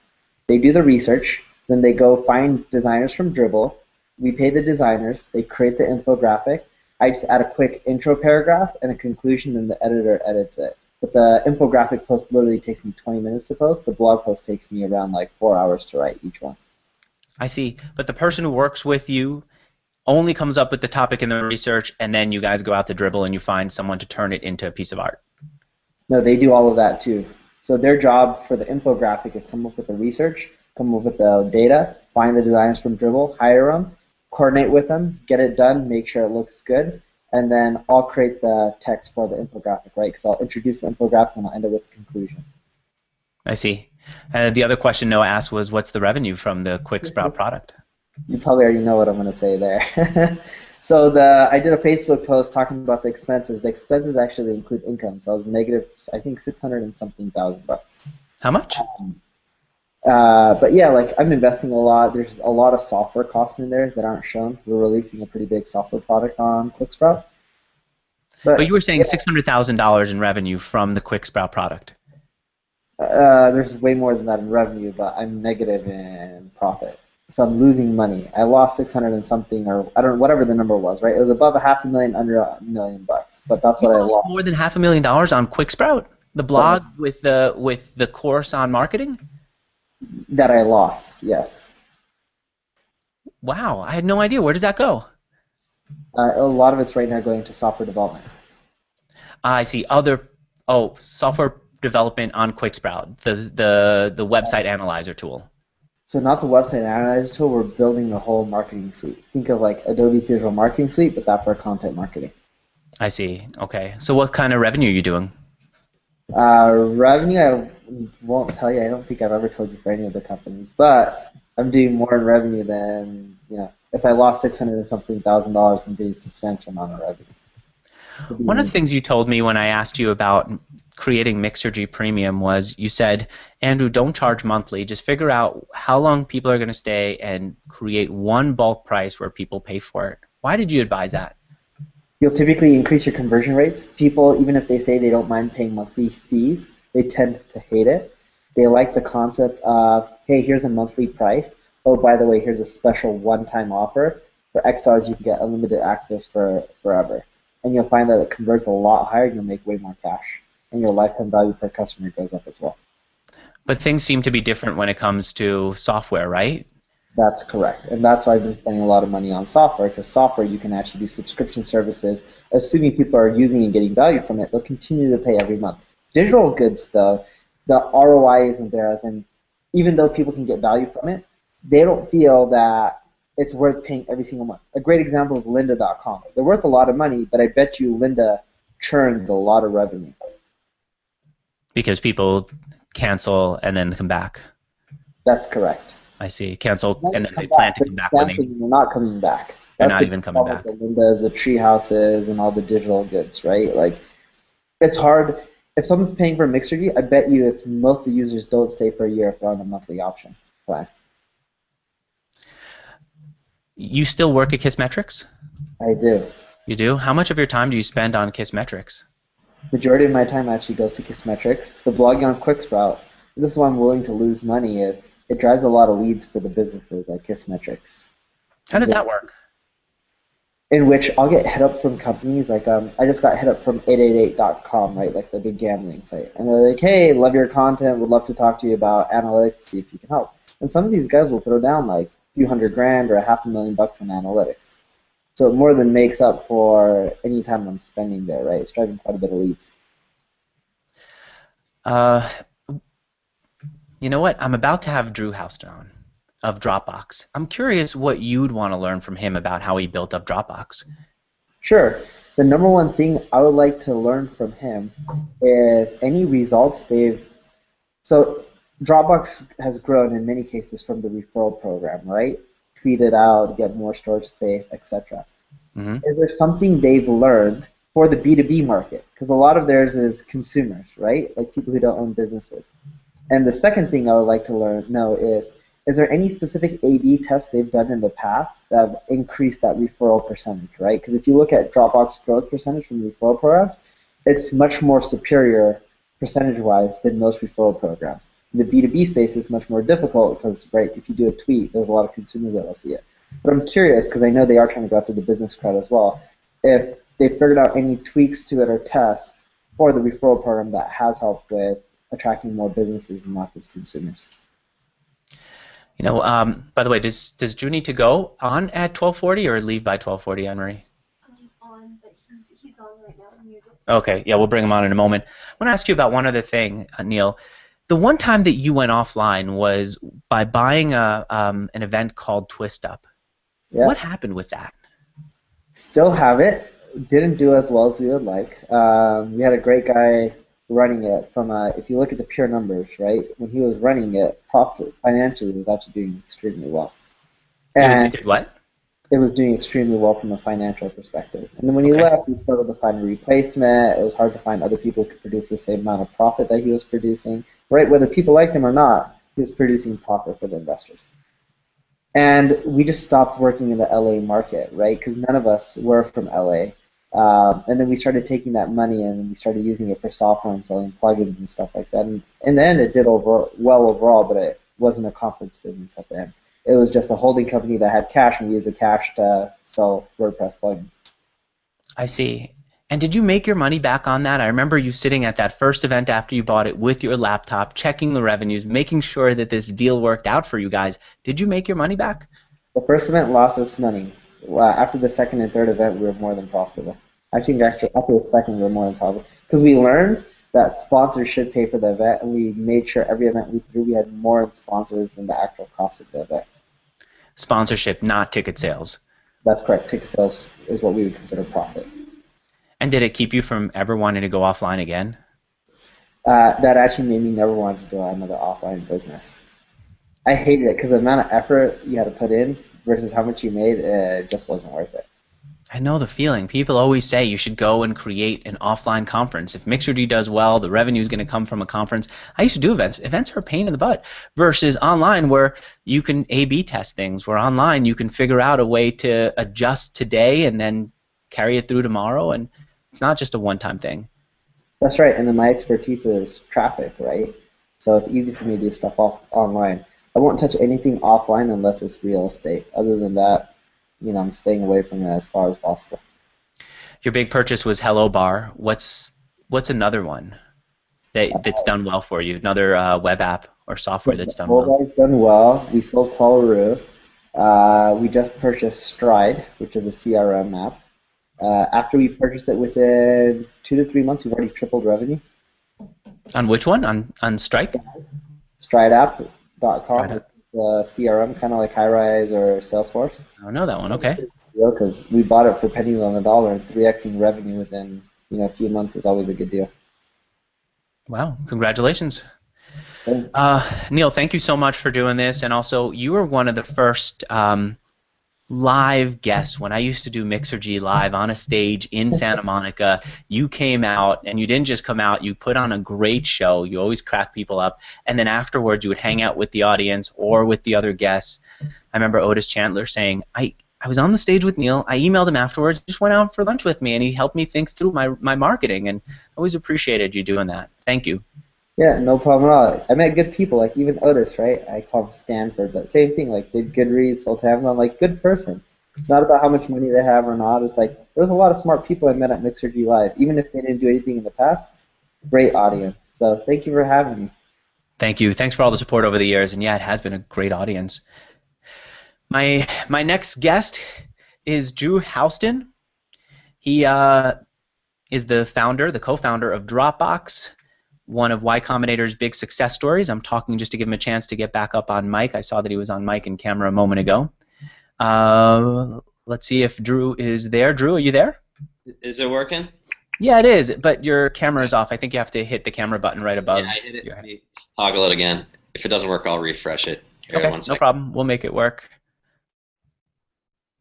They do the research. Then they go find designers from Dribbble. We pay the designers. They create the infographic. I just add a quick intro paragraph and a conclusion, and the editor edits it. But the infographic post literally takes me 20 minutes to post. The blog post takes me around like four hours to write each one. I see. But the person who works with you only comes up with the topic in the research and then you guys go out to Dribbble and you find someone to turn it into a piece of art. No, they do all of that too. So their job for the infographic is come up with the research, come up with the data, find the designers from Dribbble, hire them, coordinate with them, get it done, make sure it looks good, and then I'll create the text for the infographic, right? Because I'll introduce the infographic and I'll end it with the conclusion. I see. Uh, the other question Noah asked was, what's the revenue from the QuickSprout product? You probably already know what I'm going to say there. so the I did a Facebook post talking about the expenses. The expenses actually include income, so I was negative, I think, 600 and something thousand bucks. How much? Uh, but yeah, like I'm investing a lot. There's a lot of software costs in there that aren't shown. We're releasing a pretty big software product on QuickSprout. But you were saying $600,000 in revenue from the QuickSprout product. uh, there's way more than that in revenue, but I'm negative in profit. So I'm losing money. I lost 600 and something, or I don't know, whatever the number was, right? It was above a half a million, under a million bucks, but that's You what I lost lost. more than half a million dollars on QuickSprout, the blog with the with the course on marketing. That I lost, yes. Wow, I had no idea. Where does that go? Uh, a lot of it's right now going to software development. I see other oh software development on QuickSprout, the the the website analyzer tool. So not the website analyzer tool, we're building the whole marketing suite. Think of like Adobe's digital marketing suite, but that for content marketing. I see. Okay. So what kind of revenue are you doing? Uh, revenue, I won't tell you. I don't think I've ever told you for any of the companies, but I'm doing more in revenue than you know. If I lost six hundred and something thousand dollars, I'm doing substantial amount of revenue. One of the things you told me when I asked you about creating Mixergy Premium was you said, Andrew, don't charge monthly. Just figure out how long people are going to stay and create one bulk price where people pay for it. Why did you advise that? You'll typically increase your conversion rates. People, even if they say they don't mind paying monthly fees, they tend to hate it. They like the concept of, hey, here's a monthly price. Oh, by the way, here's a special one-time offer. For X dollars, you can get unlimited access for forever. And you'll find that it converts a lot higher and you'll make way more cash. And your lifetime value per customer goes up as well. But things seem to be different when it comes to software, right? That's correct. And that's why I've been spending a lot of money on software, because software you can actually do subscription services. Assuming people are using and getting value from it, they'll continue to pay every month. Digital goods, though, the ROI isn't there, as in, even though people can get value from it, they don't feel that it's worth paying every single month. A great example is lynda.com. They're worth a lot of money, but I bet you Lynda churns a lot of revenue. Because people cancel and then come back. That's correct. I see. Cancel and then they plan back, to come back when they. they're not coming back. They're not even coming back. The Lyndas, the Treehouses, and all the digital goods, right? Like, it's hard. If someone's paying for Mixergy, I bet you it's most of the users don't stay for a year if they're on a monthly option plan. You still work at Kissmetrics? I do. You do? How much of your time do you spend on Kissmetrics? Majority of my time actually goes to Kissmetrics. The blogging on QuickSprout, this is why I'm willing to lose money, is it drives a lot of leads for the businesses like Kissmetrics. How does that work? in which I'll get hit up from companies like um, I just got hit up from 888.com, right, like the big gambling site, and they're like, "Hey, love your content. Would love to talk to you about analytics, see if you can help." And some of these guys will throw down like a few hundred grand or a half a million bucks in analytics, so it more than makes up for any time I'm spending there, right? It's driving quite a bit of leads. Uh, you know what? I'm about to have Drew Houston on of Dropbox. I'm curious what you'd want to learn from him about how he built up Dropbox. Sure. The number one thing I would like to learn from him is any results they've. So Dropbox has grown in many cases from the referral program, right? Tweet it out, get more storage space, etc. hmm Is there something they've learned for the B2B market? Because a lot of theirs is consumers, right? Like people who don't own businesses. And the second thing I would like to learn know is is there any specific A/B tests they've done in the past that have increased that referral percentage, right? Because if you look at Dropbox growth percentage from referral programs, it's much more superior percentage-wise than most referral programs. In the B2B space is much more difficult because, right, if you do a tweet, there's a lot of consumers that will see it. But I'm curious because I know they are trying to go after the business crowd as well. If they figured out any tweaks to it or tests for the referral program that has helped with attracting more businesses and not just consumers. You know, um, by the way, does does Drew need to go on at 12:40 or leave by 12:40, Anne Marie? on, but he's he's on right now. Okay, yeah, we'll bring him on in a moment. I want to ask you about one other thing, uh, Neil. The one time that you went offline was by buying a um, an event called Twiistup. Yeah. What happened with that? Still have it. Didn't do as well as we would like. Um, we had a great guy running it from a, if you look at the pure numbers, right, when he was running it, profit financially was actually doing extremely well. And did what? it was doing extremely well from a financial perspective. And then when he Okay. left, he struggled to find a replacement. It was hard to find other people who could produce the same amount of profit that he was producing. Right, whether people liked him or not, he was producing profit for the investors. And we just stopped working in the LA market, right? Because none of us were from LA. Um, and then we started taking that money and we started using it for software and selling plugins and stuff like that. And in the end, it did over well overall, but it wasn't a conference business at the end. It was just a holding company that had cash, and we used the cash to sell WordPress plugins. I see. And did you make your money back on that? I remember you sitting at that first event after you bought it with your laptop, checking the revenues, making sure that this deal worked out for you guys. Did you make your money back? The first event lost us money. Uh, after the second and third event, we were more than profitable. I think actually after the second, we were more than profitable because we learned that sponsors should pay for the event, and we made sure every event we threw, we had more in sponsors than the actual cost of the event. Sponsorship, not ticket sales. That's correct. Ticket sales is what we would consider profit. And did it keep you from ever wanting to go offline again? Uh, that actually made me never want to do another offline business. I hated it because the amount of effort you had to put in versus how much you made, uh, it just wasn't worth it. I know the feeling. People always say you should go and create an offline conference. If Mixergy does well, the revenue is going to come from a conference. I used to do events. Events are a pain in the butt versus online where you can A/B test things. Where online you can figure out a way to adjust today and then carry it through tomorrow, and it's not just a one-time thing. That's right, and then my expertise is traffic, right? So it's easy for me to do stuff off online. I won't touch anything offline unless it's real estate. Other than that, you know, I'm staying away from it as far as possible. Your big purchase was Hello Bar. What's what's another one that that's done well for you? Another uh, web app or software that's done well? has done well. We sold Qualaroo. Uh, we just purchased Stride, which is a CRM app. Uh, after we purchased it within two to three months, we've already tripled revenue. On which one? On on Stripe? Stride the CRM, kind of like Highrise or Salesforce. I don't know that one. Okay. Because we bought it for pennies on the dollar, and 3xing revenue within you know a few months is always a good deal. Wow. Congratulations. Uh, Neil, thank you so much for doing this, and also you were one of the first um, live guests when I used to do Mixergy live on a stage in Santa Monica. You came out, and you didn't just come out; you put on a great show. You always crack people up, and then afterwards you would hang out with the audience or with the other guests. I remember Otis Chandler saying, "I." I was on the stage with Neil. I emailed him afterwards. Just went out for lunch with me, and he helped me think through my, my marketing. And I always appreciated you doing that. Thank you. Yeah, no problem at all. I met good people, like even Otis, right? I call him Stanford, but same thing, like did Goodreads, sold to Amazon, like good person. It's not about how much money they have or not. It's like there's a lot of smart people I met at Mixergy Live, even if they didn't do anything in the past. Great audience. So thank you for having me. Thank you. Thanks for all the support over the years. And yeah, it has been a great audience. My my next guest is Drew Houston. He uh, is the founder, the co-founder of Dropbox, one of Y Combinator's big success stories. I'm talking just to give him a chance to get back up on mic. I saw that he was on mic and camera a moment ago. Uh, let's see if Drew is there. Drew, are you there? Is it working? Yeah, it is, but your camera is off. I think you have to hit the camera button right above. yeah, I hit it. toggle it again. If it doesn't work, I'll refresh it. Here, Okay, no problem. We'll make it work.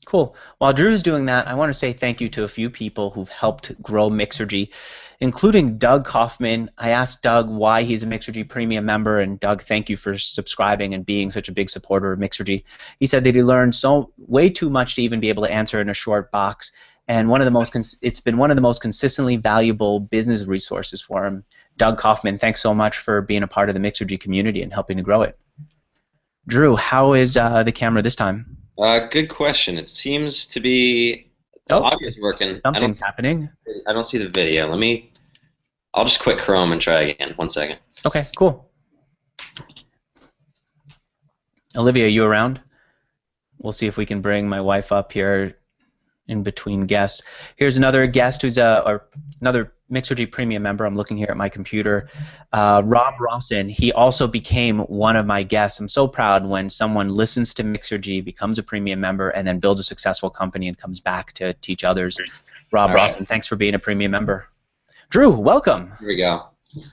Cool. While Drew's doing that, I want to say thank you to a few people who've helped grow Mixergy, including Doug Kaufman. I asked Doug why he's a Mixergy Premium member, and Doug, thank you for subscribing and being such a big supporter of Mixergy. He said that he learned so way too much to even be able to answer in a short box, and one of the most cons- it's been one of the most consistently valuable business resources for him. Doug Kaufman, thanks so much for being a part of the Mixergy community and helping to grow it. Drew, how is uh, the camera this time? Uh, good question. It seems to be the Oh, audio's working. I Something's happening. I don't see the video. Let me. I'll just quit Chrome and try again. One second. Okay, cool. Olivia, are you around? We'll see if we can bring my wife up here in between guests. Here's another guest who's a or another Mixergy Premium member. I'm looking here at my computer. Uh, Rob Rawson. He also became one of my guests. I'm so proud when someone listens to Mixergy, becomes a premium member, and then builds a successful company and comes back to teach others. Rob All right. Rawson, thanks for being a premium member. Drew, welcome. Here we go.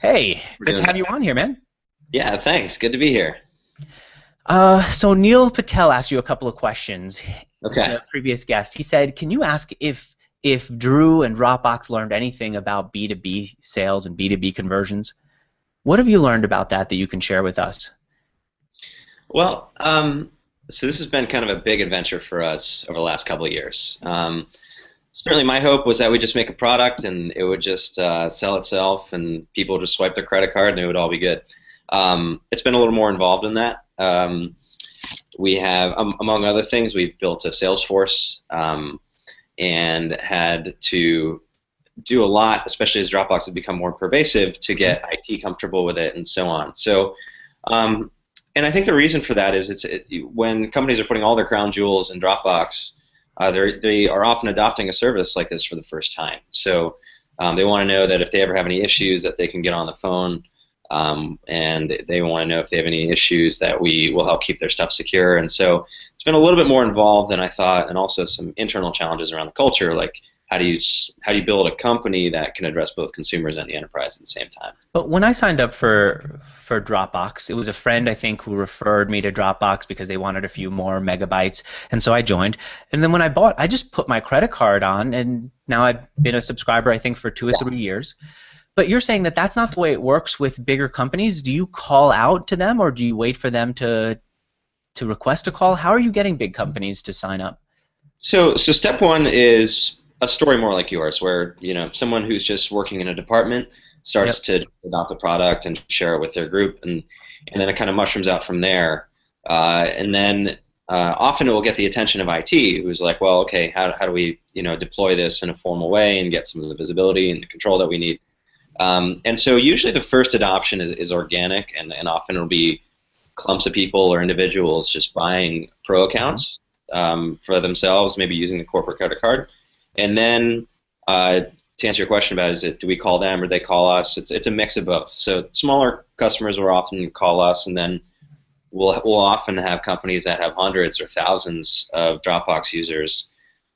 Hey, We're good to have you on here, man. Yeah, thanks. Good to be here. Uh, so Neil Patel asked you a couple of questions. Okay. The previous guest, he said, "Can you ask if if Drew and Dropbox learned anything about B two B sales and B two B conversions? What have you learned about that that you can share with us?" Well, um, so this has been kind of a big adventure for us over the last couple of years. Um, certainly, my hope was that we just make a product and it would just uh, sell itself, and people would just swipe their credit card and it would all be good. Um, it's been a little more involved in that. Um, we have, um, among other things, we've built a Salesforce um, and had to do a lot, especially as Dropbox has become more pervasive, to get IT comfortable with it and so on. So. Um, and I think the reason for that is it's it, when companies are putting all their crown jewels in Dropbox, uh, they are often adopting a service like this for the first time. So um, they want to know that if they ever have any issues, that they can get on the phone, um, and they want to know if they have any issues that we will help keep their stuff secure. And so it's been a little bit more involved than I thought, and also some internal challenges around the culture, like how do you how do you build a company that can address both consumers and the enterprise at the same time. But when I signed up for for Dropbox, it was a friend I think who referred me to Dropbox because they wanted a few more megabytes, and so I joined. And then when I bought, I just put my credit card on, and now I've been a subscriber I think for two or three years. But you're saying that that's not the way it works with bigger companies. Do you call out to them, or do you wait for them to to request a call? How are you getting big companies to sign up? So, so step one is a story more like yours, where you know someone who's just working in a department starts to adopt a product and share it with their group, and and then it kind of mushrooms out from there. Uh, and then uh, often it will get the attention of IT, who's like, well, okay, how, how do we you know deploy this in a formal way and get some of the visibility and the control that we need? Um, and so usually the first adoption is, is organic, and, and often it'll be clumps of people or individuals just buying pro accounts um, for themselves, maybe using the corporate credit card. And then uh, to answer your question about is it do we call them or they call us? It's it's a mix of both. So smaller customers will often call us, and then we'll we'll often have companies that have hundreds or thousands of Dropbox users.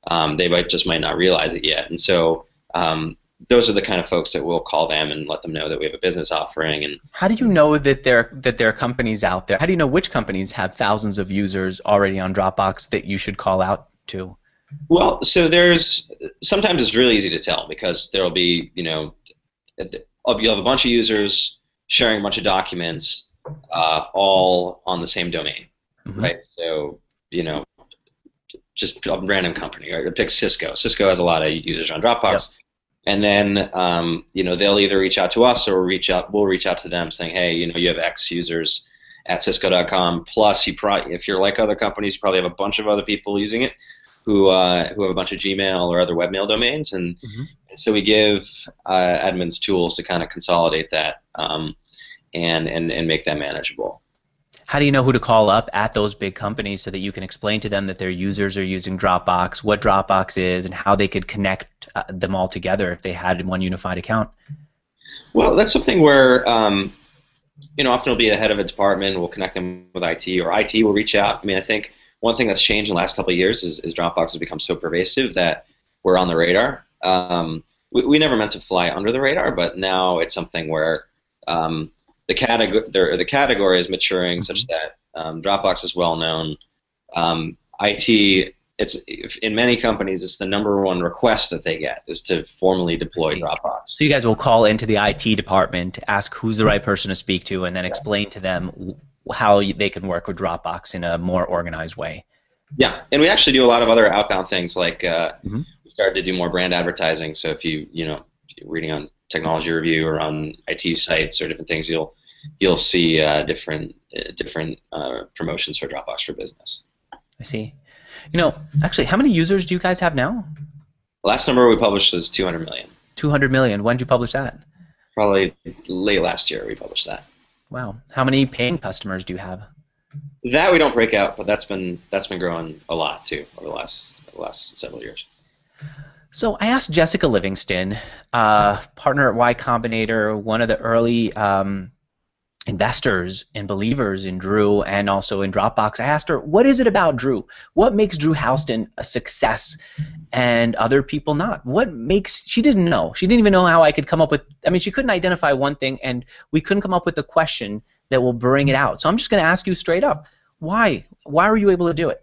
Um, they might just might not realize it yet, and so um, those are the kind of folks that we'll call them and let them know that we have a business offering. And How do you know that there that there are companies out there? How do you know which companies have thousands of users already on Dropbox that you should call out to? Well, so there's sometimes it's really easy to tell because there'll be you know you'll have a bunch of users sharing a bunch of documents uh, all on the same domain, Mhm. right? So you know just a random company, right? Pick Cisco. Cisco has a lot of users on Dropbox. And then um, you know they'll either reach out to us or reach out. We'll reach out to them saying, hey, you know, you have X users at Cisco.com. Plus, you probably, if you're like other companies, you probably have a bunch of other people using it who uh, who have a bunch of Gmail or other webmail domains, and, and so we give uh, admins tools to kind of consolidate that um, and, and and make that manageable. How do you know who to call up at those big companies so that you can explain to them that their users are using Dropbox, what Dropbox is, and how they could connect uh, them all together if they had one unified account? Well, that's something where um, you know often it'll be the head of a department. We'll connect them with IT, or IT will reach out. I mean, I think one thing that's changed in the last couple of years is, is Dropbox has become so pervasive that we're on the radar. Um, we, we never meant to fly under the radar, but now it's something where um, the category the, the category is maturing such that um, Dropbox is well known. Um, IT, it's in many companies, it's the number one request that they get is to formally deploy Dropbox. So you guys will call into the IT department, ask who's the right person to speak to, and then explain to them how they can work with Dropbox in a more organized way. Yeah, and we actually do a lot of other outbound things like uh, Mhm. we started to do more brand advertising. So if you you know reading on Technology Review or on IT sites or different things, you'll you'll see uh, different uh, different uh, promotions for Dropbox for Business. I see. You know, actually, how many users do you guys have now? Last number we published was 200 million. 200 million. When did you publish that? Probably late last year we published that. Wow. How many paying customers do you have? That we don't break out, but that's been that's been growing a lot too over the last the last several years. So I asked Jessica Livingston, uh, partner at Y Combinator, one of the early um, investors and believers in Drew and also in Dropbox. I asked her, what is it about Drew? What makes Drew Houston a success and other people not? What makes she didn't know. She didn't even know how I could come up with I mean she couldn't identify one thing and we couldn't come up with a question that will bring it out. So I'm just going to ask you straight up. Why? Why were you able to do it?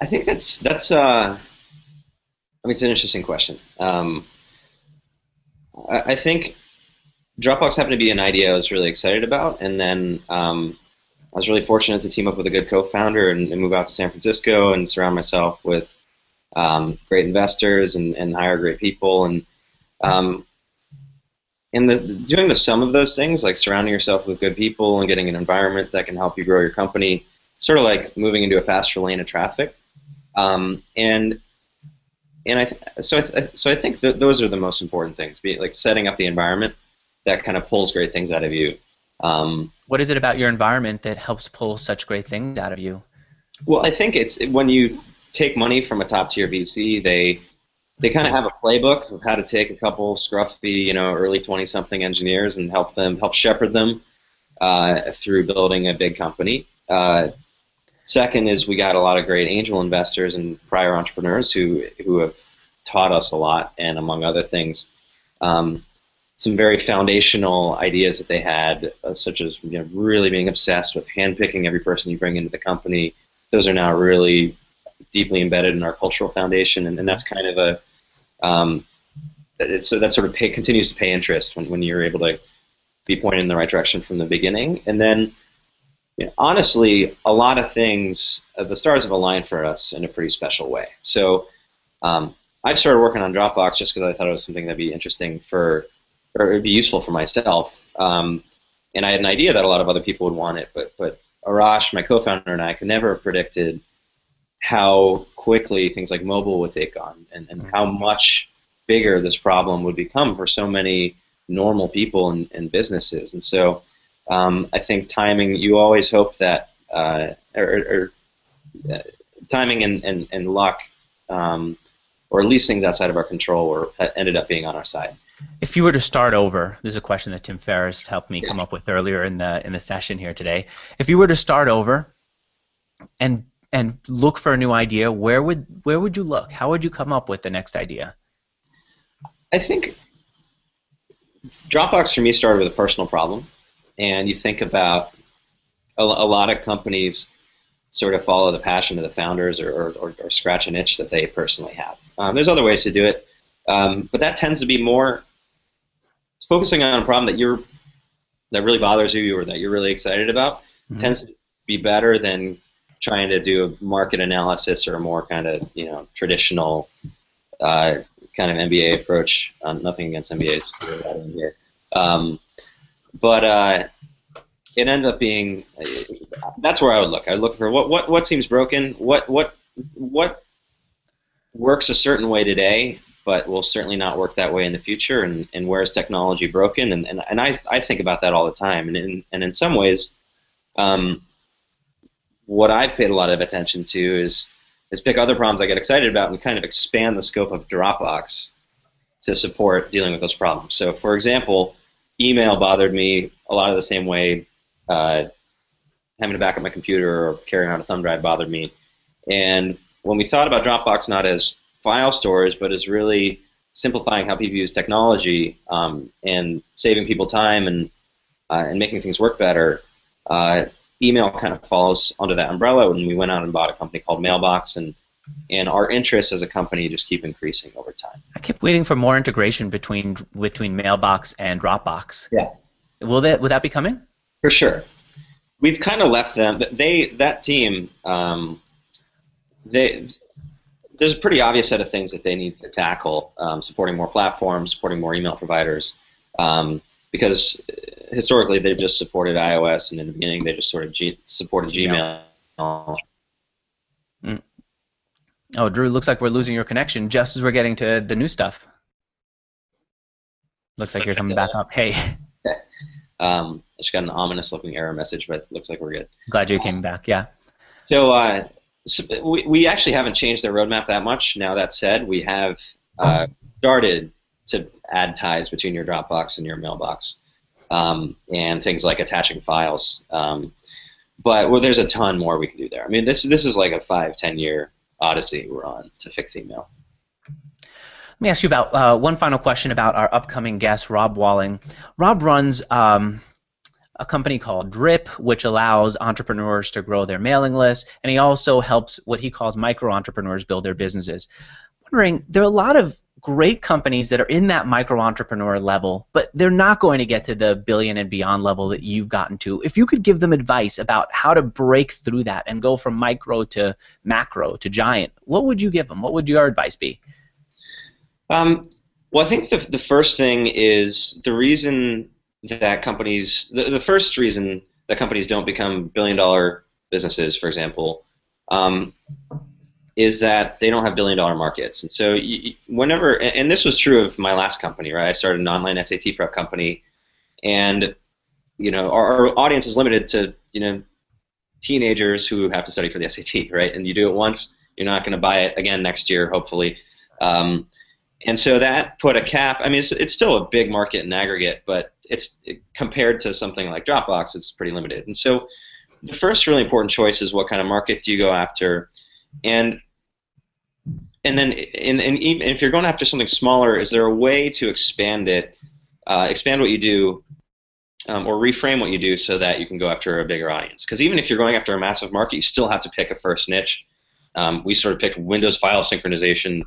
I think that's that's uh, I mean it's an interesting question. Um, I, I think Dropbox happened to be an idea I was really excited about, and then um, I was really fortunate to team up with a good co-founder and, and move out to San Francisco and surround myself with um, great investors and, and hire great people and um, and the, doing the sum of those things, like surrounding yourself with good people and getting an environment that can help you grow your company, sort of like moving into a faster lane of traffic. Um, and and I so I so I think th- those are the most important things. Be like setting up the environment that kind of pulls great things out of you. Um, What is it about your environment that helps pull such great things out of you? well, I think it's when you take money from a top tier VC, they they kind of have a playbook of how to take a couple scruffy, you know, early twenty something engineers and help them help shepherd them uh, through building a big company. Uh, second is we got a lot of great angel investors and prior entrepreneurs who who have taught us a lot, and among other things, um, some very foundational ideas that they had, uh, such as you know, really being obsessed with handpicking every person you bring into the company. Those are now really deeply embedded in our cultural foundation, and, and that's kind of a um, so that sort of pay, continues to pay interest when, when you're able to be pointed in the right direction from the beginning. And then, you know, honestly, a lot of things, uh, the stars have aligned for us in a pretty special way. So um, I started working on Dropbox just because I thought it was something that'd be interesting for, or it'd be useful for myself. Um, and I had an idea that a lot of other people would want it, but but Arash, my co-founder, and I could never have predicted how quickly things like mobile would take on, and, and how much bigger this problem would become for so many normal people and, and businesses. And so um, I think timing, you always hope that, uh, or, or uh, timing and, and, and luck, um, or at least things outside of our control, were, ended up being on our side. If you were to start over, this is a question that Tim Ferriss helped me come up with earlier in the in the session here today. If you were to start over and and look for a new idea, where would where would you look? How would you come up with the next idea? I think Dropbox for me started with a personal problem, and you think about a, a lot of companies sort of follow the passion of the founders or, or, or scratch an itch that they personally have. Um, there's other ways to do it, um, but that tends to be more focusing on a problem that you're that really bothers you or that you're really excited about mm-hmm. tends to be better than trying to do a market analysis or a more kind of you know traditional uh, kind of MBA approach. Um, nothing against MBAs, um, but uh, it ends up being that's where I would look. I would look for what what what seems broken, what what what works a certain way today, but will certainly not work that way in the future, and, and where is technology broken? And, and, and I, I think about that all the time, and in, and in some ways, um, what I've paid a lot of attention to is is pick other problems I get excited about and kind of expand the scope of Dropbox to support dealing with those problems. So, for example, email bothered me a lot of the same way uh, having to back up my computer or carrying around a thumb drive bothered me. And when we thought about Dropbox not as file storage, but as really simplifying how people use technology um, and saving people time and uh, and making things work better, uh, email kind of falls under that umbrella. And we went out and bought a company called Mailbox, and and our interests as a company just keep increasing over time. I keep waiting for more integration between between Mailbox and Dropbox. Yeah. Will that will that be coming? For sure. We've kind of left them. They that team. Um, they there's a pretty obvious set of things that they need to tackle, um, supporting more platforms, supporting more email providers, um, because historically they've just supported iOS, and in the beginning they just sort of G- supported Gmail. Mm. Oh, Drew, looks like we're losing your connection just as we're getting to the new stuff. Looks like you're coming back up. Hey. Okay. Um, I just got an ominous-looking error message, but it looks like we're good. Glad you came back. Yeah. So, uh, so we, we actually haven't changed their roadmap that much. Now that said, we have uh, started to add ties between your Dropbox and your mailbox um, and things like attaching files. Um, but well, there's a ton more we can do there. I mean, this this is like a five ten year odyssey we're on to fix email. Let me ask you about uh, one final question about our upcoming guest, Rob Walling. Rob runs um, a company called Drip, which allows entrepreneurs to grow their mailing list, and he also helps what he calls micro entrepreneurs build their businesses. wondering, there are a lot of great companies that are in that micro entrepreneur level, but they're not going to get to the billion and beyond level that you've gotten to. If you could give them advice about how to break through that and go from micro to macro to giant, what would you give them? What would your advice be? Um, well, I think the, the first thing is the reason that companies, the, the first reason that companies don't become billion dollar businesses, for example, um, is that they don't have billion dollar markets. And so you, whenever, and this was true of my last company, right? I started an online SAT prep company, and you know our, our audience is limited to you know teenagers who have to study for the SAT, right? And you do it once, you're not going to buy it again next year, hopefully. Um, and so that put a cap. I mean, it's, it's still a big market in aggregate, but it's compared to something like Dropbox, it's pretty limited. And so the first really important choice is what kind of market do you go after, and and then and, and even if you're going after something smaller, is there a way to expand it, uh, expand what you do, um, or reframe what you do so that you can go after a bigger audience? Because even if you're going after a massive market, you still have to pick a first niche. Um, we sort of picked Windows file synchronization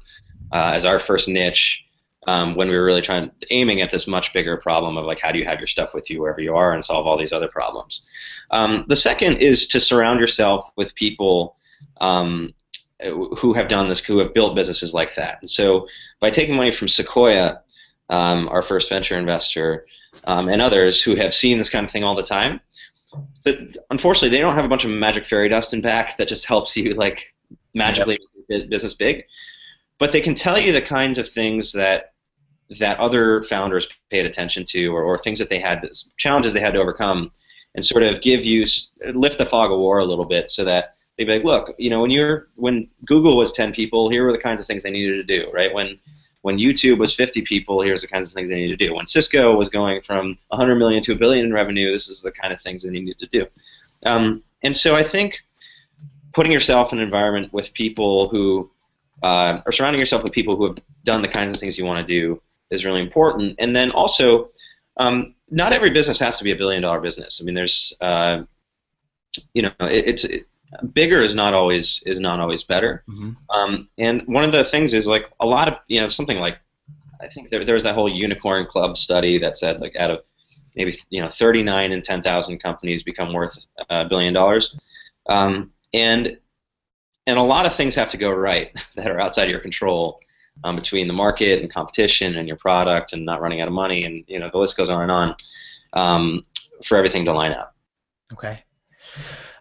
uh, as our first niche um, when we were really trying aiming at this much bigger problem of like how do you have your stuff with you wherever you are and solve all these other problems. Um, the second is to surround yourself with people um, who have done this, who have built businesses like that. And so by taking money from Sequoia, um, our first venture investor, um, and others who have seen this kind of thing all the time, but unfortunately they don't have a bunch of magic fairy dust in back that just helps you like magically yep. business big. but they can tell you the kinds of things that that other founders paid attention to, or, or things that they had challenges they had to overcome, and sort of give you lift the fog of war a little bit, so that they'd be like, look, you know, when you're when Google was 10 people, here were the kinds of things they needed to do, right? When when YouTube was 50 people, here's the kinds of things they needed to do. When Cisco was going from 100 million to a billion in revenue, this is the kind of things they needed to do. Um, and so I think putting yourself in an environment with people who uh, or surrounding yourself with people who have done the kinds of things you want to do is really important. And then also, um, not every business has to be a billion dollar business. I mean, there's, uh, you know, it, it's it, bigger is not always is not always better. Mm-hmm. Um, and one of the things is like a lot of you know something like I think there, there was that whole unicorn club study that said like out of maybe you know 39 in 10,000 companies become worth a billion dollars, um, and and a lot of things have to go right that are outside of your control um, between the market and competition and your product and not running out of money and you know the list goes on and on um, for everything to line up. Okay.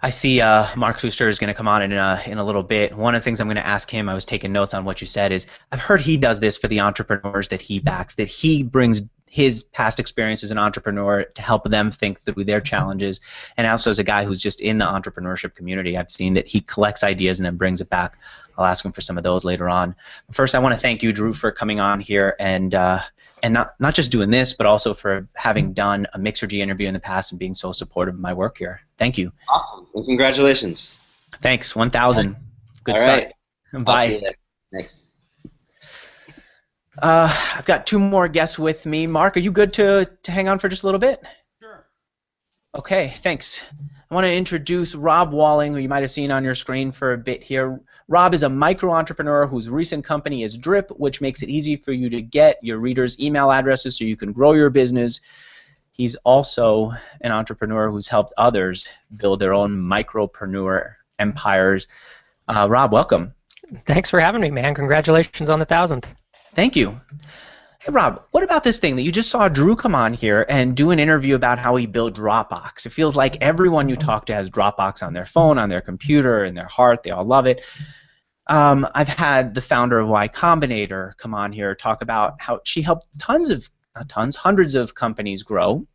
I see uh, Mark Suster is going to come on in a, in a little bit. One of the things I'm going to ask him, I was taking notes on what you said, is I've heard he does this for the entrepreneurs that he backs, that he brings his past experience as an entrepreneur to help them think through their challenges. And also as a guy who's just in the entrepreneurship community, I've seen that he collects ideas and then brings it back. I'll ask him for some of those later on. First, I want to thank you, Drew, for coming on here and uh, and not not just doing this, but also for having done a Mixergy interview in the past and being so supportive of my work here. Thank you. Awesome. Well, congratulations. Thanks. One thousand. Good All start. right. Bye. Thanks. Uh, I've got two more guests with me. Mark, are you good to, to hang on for just a little bit? Sure. Okay, thanks. I want to introduce Rob Walling, who you might have seen on your screen for a bit here. Rob is a micro entrepreneur whose recent company is Drip, which makes it easy for you to get your readers' email addresses so you can grow your business. He's also an entrepreneur who's helped others build their own micropreneur empires. Uh, Rob, welcome. Thanks for having me, man. Congratulations on the thousandth. Thank you. Hey, Rob, what about this thing that you just saw Drew come on here and do an interview about how he built Dropbox? It feels like everyone you talk to has Dropbox on their phone, on their computer, in their heart. They all love it. Um, I've had the founder of Y Combinator come on here talk about how she helped tons of, not tons, hundreds of companies grow.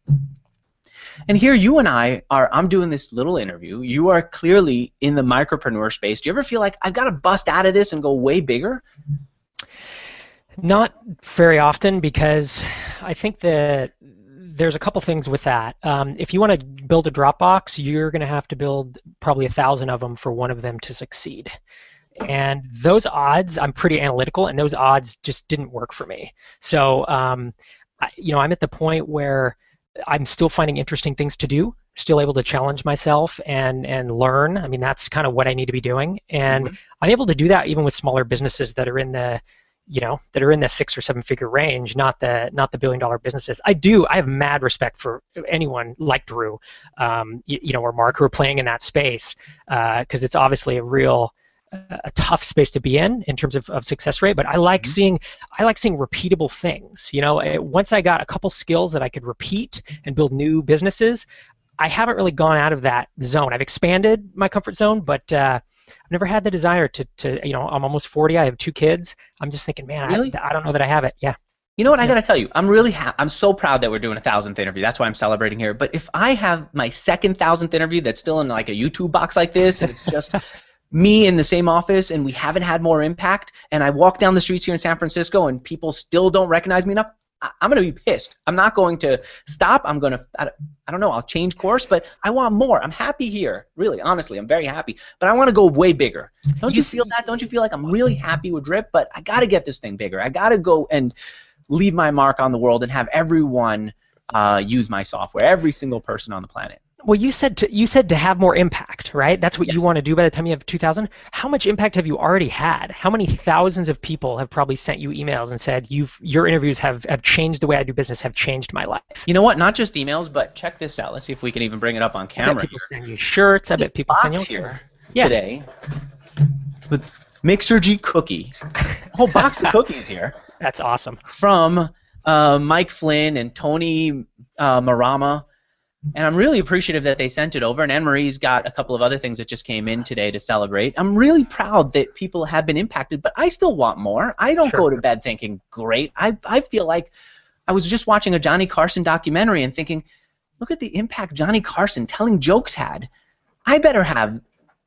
And here you and I are, I'm doing this little interview. You are clearly in the micropreneur space. Do you ever feel like I've got to bust out of this and go way bigger? Not very often because I think that there's a couple things with that. Um, if you want to build a Dropbox, you're going to have to build probably a thousand of them for one of them to succeed. And those odds, I'm pretty analytical, and those odds just didn't work for me. So, um, I, you know, I'm at the point where I'm still finding interesting things to do, still able to challenge myself and and learn. I mean, that's kind of what I need to be doing, and Mm-hmm. I'm able to do that even with smaller businesses that are in the you know that are in the six or seven figure range not the not the billion dollar businesses. I do i have mad respect for anyone like drew um, you, you know or mark who are playing in that space because it's obviously a real a tough space to be in in terms of, of success rate. But i like seeing i like seeing repeatable things you know. Eh, once i got a couple skills that i could repeat and build new businesses i haven't really gone out of that zone. I've expanded my comfort zone but uh, I've never had the desire to, to, you know, I'm almost 40. I have two kids. I'm just thinking, man, Really? I, I don't know that I have it. Yeah. You know what? I got to tell you, I'm really ha- I'm so proud that we're doing a thousandth interview. That's why I'm celebrating here. But if I have my second thousandth interview that's still in like a YouTube box like this, and it's just me in the same office, and we haven't had more impact, and I walk down the streets here in San Francisco, and people still don't recognize me enough, I'm gonna be pissed. I'm not going to stop. I'm I don't- I don't know. I'll change course, but I want more. I'm happy here. Really, honestly, I'm very happy. But I want to go way bigger. Don't you feel that? Don't you feel like I'm really happy with Drip? But I got to get this thing bigger. I got to go and leave my mark on the world and have everyone uh, use my software. Every single person on the planet. Well, you said to you said to have more impact, right? That's what you want to do by the time you have 2,000. How much impact have you already had? How many thousands of people have probably sent you emails and said you've your interviews have have changed the way I do business, have changed my life? You know what? Not just emails, but check this out. Let's see if we can even bring it up on I bet camera. people send you shirts. I bet people send you box here Yeah. today with Mixergy cookies. A whole box of cookies here. That's awesome. From uh, Mike Flynn and Tony uh, Marama. And I'm really appreciative that they sent it over. And Anne Marie's got a couple of other things that just came in today to celebrate. I'm really proud that people have been impacted, but I still want more. I don't Sure. go to bed thinking, great. I, I feel like I was just watching a Johnny Carson documentary and thinking, look at the impact Johnny Carson telling jokes had. I better have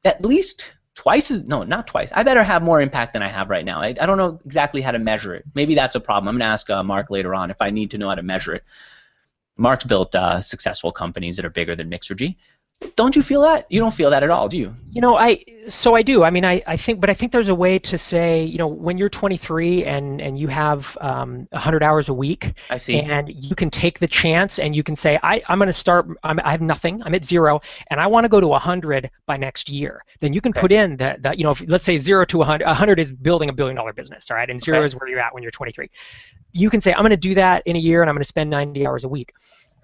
at least twice as, no, not twice. I better have more impact than I have right now. I, I don't know exactly how to measure it. Maybe that's a problem. I'm going to ask uh, Mark later on if I need to know how to measure it. Mark's built uh, successful companies that are bigger than Mixergy. Don't you feel that? You don't feel that at all, do you? You know, I so I do. I mean, I, I think, but I think there's a way to say, you know, when you're 23 and and you have um, 100 hours a week, I see. and you can take the chance and you can say, I I'm going to start. I'm, I have nothing. I'm at zero, and I want to go to 100 by next year. Then you can put in that that you know, if, let's say zero to 100. 100 is building a billion dollar business, all right, and zero Okay. is where you're at when you're 23. You can say, I'm going to do that in a year, and I'm going to spend 90 hours a week.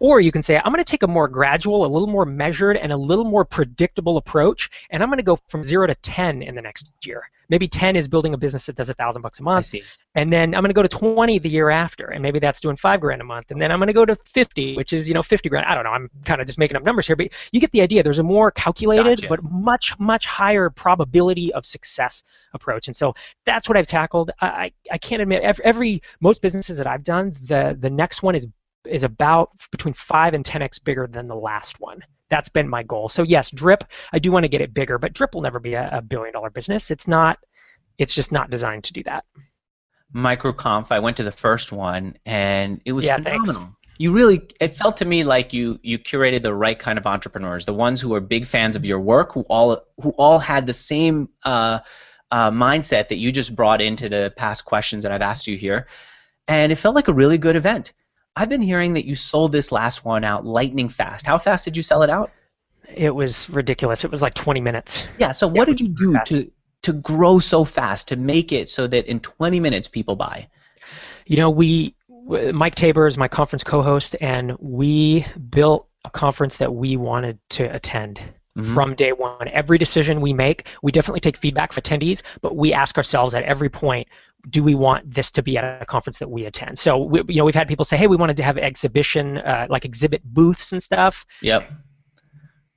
Or you can say, I'm going to take a more gradual, a little more measured, and a little more predictable approach, and I'm going to go from zero to 10 in the next year. Maybe 10 is building a business that does a thousand bucks a month, see. and then I'm going to go to 20 the year after, and maybe that's doing five grand a month, and then I'm going to go to 50, which is you know 50 grand. I don't know. I'm kind of just making up numbers here, but you get the idea. There's a more calculated Gotcha. but much much higher probability of success approach, and so that's what I've tackled. I I, I can't admit every, every most businesses that I've done, the the next one is is about between five and 10x bigger than the last one. That's been my goal. So yes, Drip, I do want to get it bigger, but Drip will never be a, a billion dollar business. It's not. It's just not designed to do that. MicroConf, I went to the first one, and it was Yeah, thanks. phenomenal. You really, it felt to me like you you curated the right kind of entrepreneurs, the ones who are big fans of your work, who all who all had the same uh, uh, mindset that you just brought into the past questions that I've asked you here, and it felt like a really good event. I've been hearing that you sold this last one out lightning fast. How fast did you sell it out? It was ridiculous. It was like 20 minutes. Yeah. So what did you do to to grow so fast to make it so that in 20 minutes people buy? You know, we Mike Taber is my conference co-host, and we built a conference that we wanted to attend Mhm. from day one. Every decision we make, we definitely take feedback from attendees, but we ask ourselves at every point, do we want this to be at a conference that we attend? So, we, you know, we've had people say, hey, we wanted to have exhibition, uh, like exhibit booths and stuff, Yep.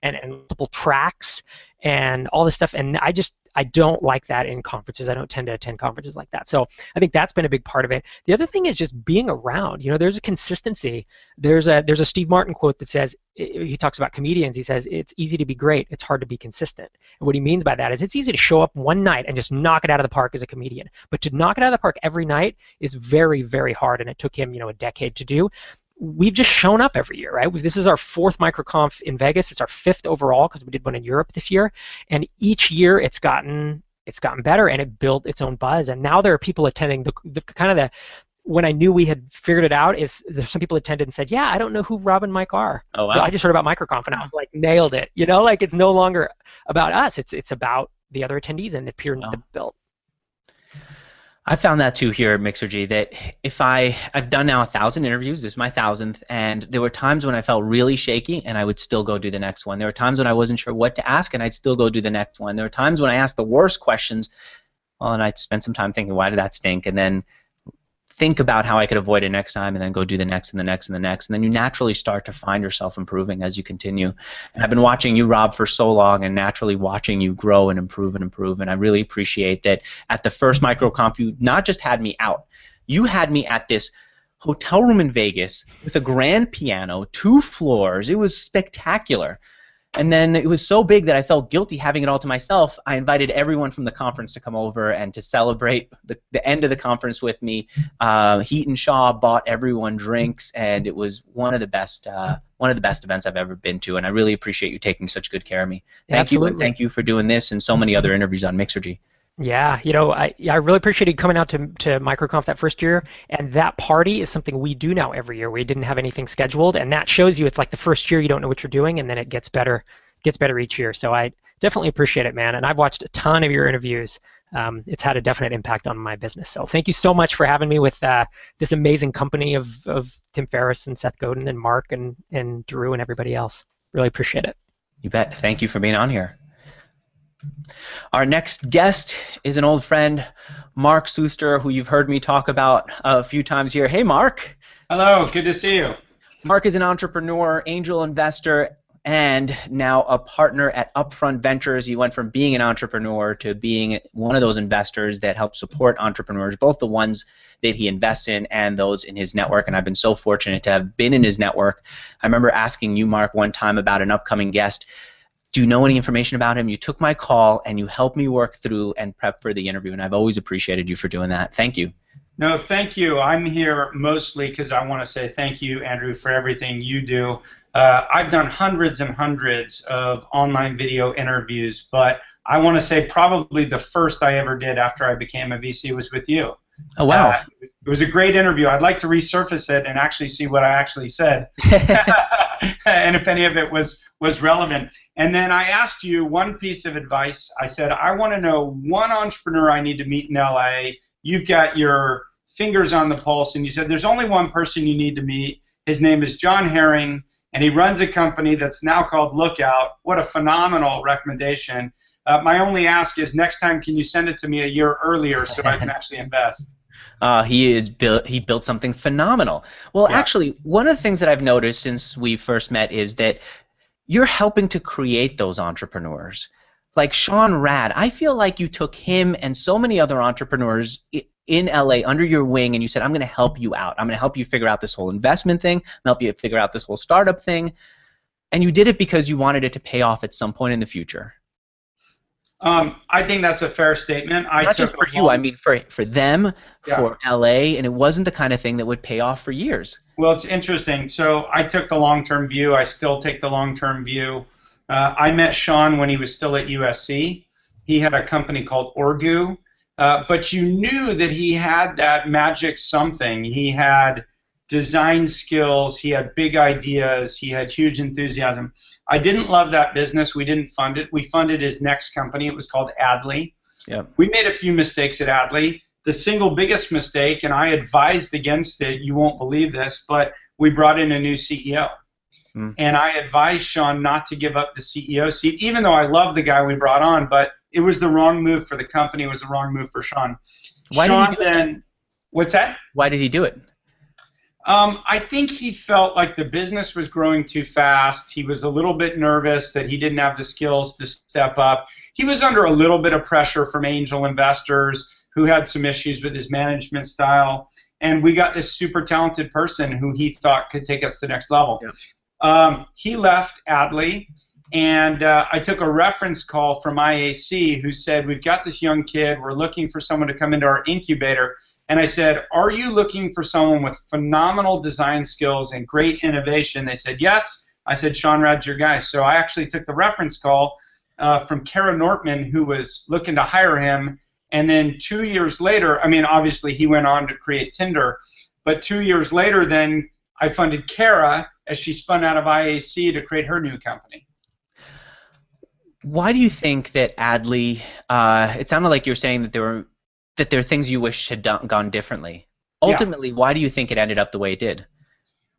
and, and multiple tracks and all this stuff. And I just I don't like that in conferences. I don't tend to attend conferences like that. So I think that's been a big part of it. The other thing is just being around. You know, there's a consistency. There's a there's a Steve Martin quote that says he talks about comedians. He says it's easy to be great. It's hard to be consistent. And what he means by that is it's easy to show up one night and just knock it out of the park as a comedian, but to knock it out of the park every night is very very hard. And it took him you know a decade to do we've just shown up every year, right? This is our fourth microconf in Vegas. It's our fifth overall because we did one in Europe this year, and each year it's gotten it's gotten better and it built its own buzz. And now there are people attending. The, the kind of the when I knew we had figured it out is there's some people attended and said, "Yeah, I don't know who Rob and Mike are. Oh wow. I just heard about microconf and I was like, nailed it. You know, like it's no longer about us. It's it's about the other attendees and the peer Wow. that built. I found that too here at Mixergy that if I I've done now a thousand interviews, this is my thousandth, and there were times when I felt really shaky and I would still go do the next one. There were times when I wasn't sure what to ask and I'd still go do the next one. There were times when I asked the worst questions, well, and I'd spend some time thinking, why did that stink? And then think about how I could avoid it next time and then go do the next and the next and the next. And then you naturally start to find yourself improving as you continue. And I've been watching you, Rob, for so long and naturally watching you grow and improve and improve. And I really appreciate that at the first microconf, you not just had me out, you had me at this hotel room in Vegas with a grand piano, two floors. It was spectacular. And then it was so big that I felt guilty having it all to myself. I invited everyone from the conference to come over and to celebrate the, the end of the conference with me. Uh, Hiten Shah bought everyone drinks, and it was one of the best uh, one of the best events I've ever been to. And I really appreciate you taking such good care of me. Thank you, and thank you for doing this and so many other interviews on Mixergy. Yeah, you know, I I really appreciated coming out to to MicroConf that first year, and that party is something we do now every year. We didn't have anything scheduled, and that shows you it's like the first year you don't know what you're doing, and then it gets better, gets better each year. So I definitely appreciate it, man. And I've watched a ton of your interviews. Um, it's had a definite impact on my business. So thank you so much for having me with uh, this amazing company of of Tim Ferriss and Seth Godin and Mark and and Drew and everybody else. Really appreciate it. You bet. Thank you for being on here. Our next guest is an old friend, Mark Suster, who you've heard me talk about a few times here. Hey, Mark. Hello, good to see you. Mark is an entrepreneur, angel investor, and now a partner at Upfront Ventures. You went from being an entrepreneur to being one of those investors that help support entrepreneurs, both the ones that he invests in and those in his network. And I've been so fortunate to have been in his network. I remember asking you, Mark, one time about an upcoming guest. Do you know any information about him? You took my call and you helped me work through and prep for the interview, and I've always appreciated you for doing that. Thank you. No, thank you. I'm here mostly because I want to say thank you, Andrew, for everything you do. Uh, I've done hundreds and hundreds of online video interviews, but I want to say probably the first I ever did after I became a VC was with you. Oh wow! Uh, it was a great interview. I'd like to resurface it and actually see what I actually said, and if any of it was was relevant. And then I asked you one piece of advice. I said I want to know one entrepreneur I need to meet in LA. You've got your fingers on the pulse, and you said there's only one person you need to meet. His name is John Hering, and he runs a company that's now called Lookout. What a phenomenal recommendation! Uh, my only ask is next time, can you send it to me a year earlier so I can actually invest? Uh, he is built. He built something phenomenal. Well, yeah. actually, one of the things that I've noticed since we first met is that you're helping to create those entrepreneurs. Like Sean Rad, I feel like you took him and so many other entrepreneurs in LA under your wing, and you said, "I'm going to help you out. I'm going to help you figure out this whole investment thing. I'm help you figure out this whole startup thing." And you did it because you wanted it to pay off at some point in the future. Um, I think that's a fair statement. I Not just for you, I mean for for them, yeah. for LA, and it wasn't the kind of thing that would pay off for years. Well, it's interesting. So I took the long-term view. I still take the long-term view. Uh, I met Sean when he was still at USC. He had a company called Orgoo, uh, but you knew that he had that magic something. He had design skills. He had big ideas. He had huge enthusiasm. I didn't love that business. We didn't fund it. We funded his next company. It was called Adly. Yeah. We made a few mistakes at Adly. The single biggest mistake, and I advised against it, you won't believe this, but we brought in a new CEO. Mm. And I advised Sean not to give up the CEO seat, even though I love the guy we brought on, but it was the wrong move for the company. It was the wrong move for Sean. Why Sean did he do then, it? what's that? Why did he do it? Um, I think he felt like the business was growing too fast. He was a little bit nervous that he didn't have the skills to step up. He was under a little bit of pressure from angel investors who had some issues with his management style. And we got this super talented person who he thought could take us to the next level. Yeah. Um, he left Adly, and uh, I took a reference call from IAC who said, We've got this young kid. We're looking for someone to come into our incubator and I said, Are you looking for someone with phenomenal design skills and great innovation? They said, Yes. I said, Sean Rad's your guy. So I actually took the reference call uh, from Kara Nortman, who was looking to hire him. And then two years later, I mean, obviously he went on to create Tinder, but two years later, then I funded Kara as she spun out of IAC to create her new company. Why do you think that Adly? Uh, it sounded like you were saying that there were that there are things you wish had done, gone differently. Ultimately, yeah. why do you think it ended up the way it did?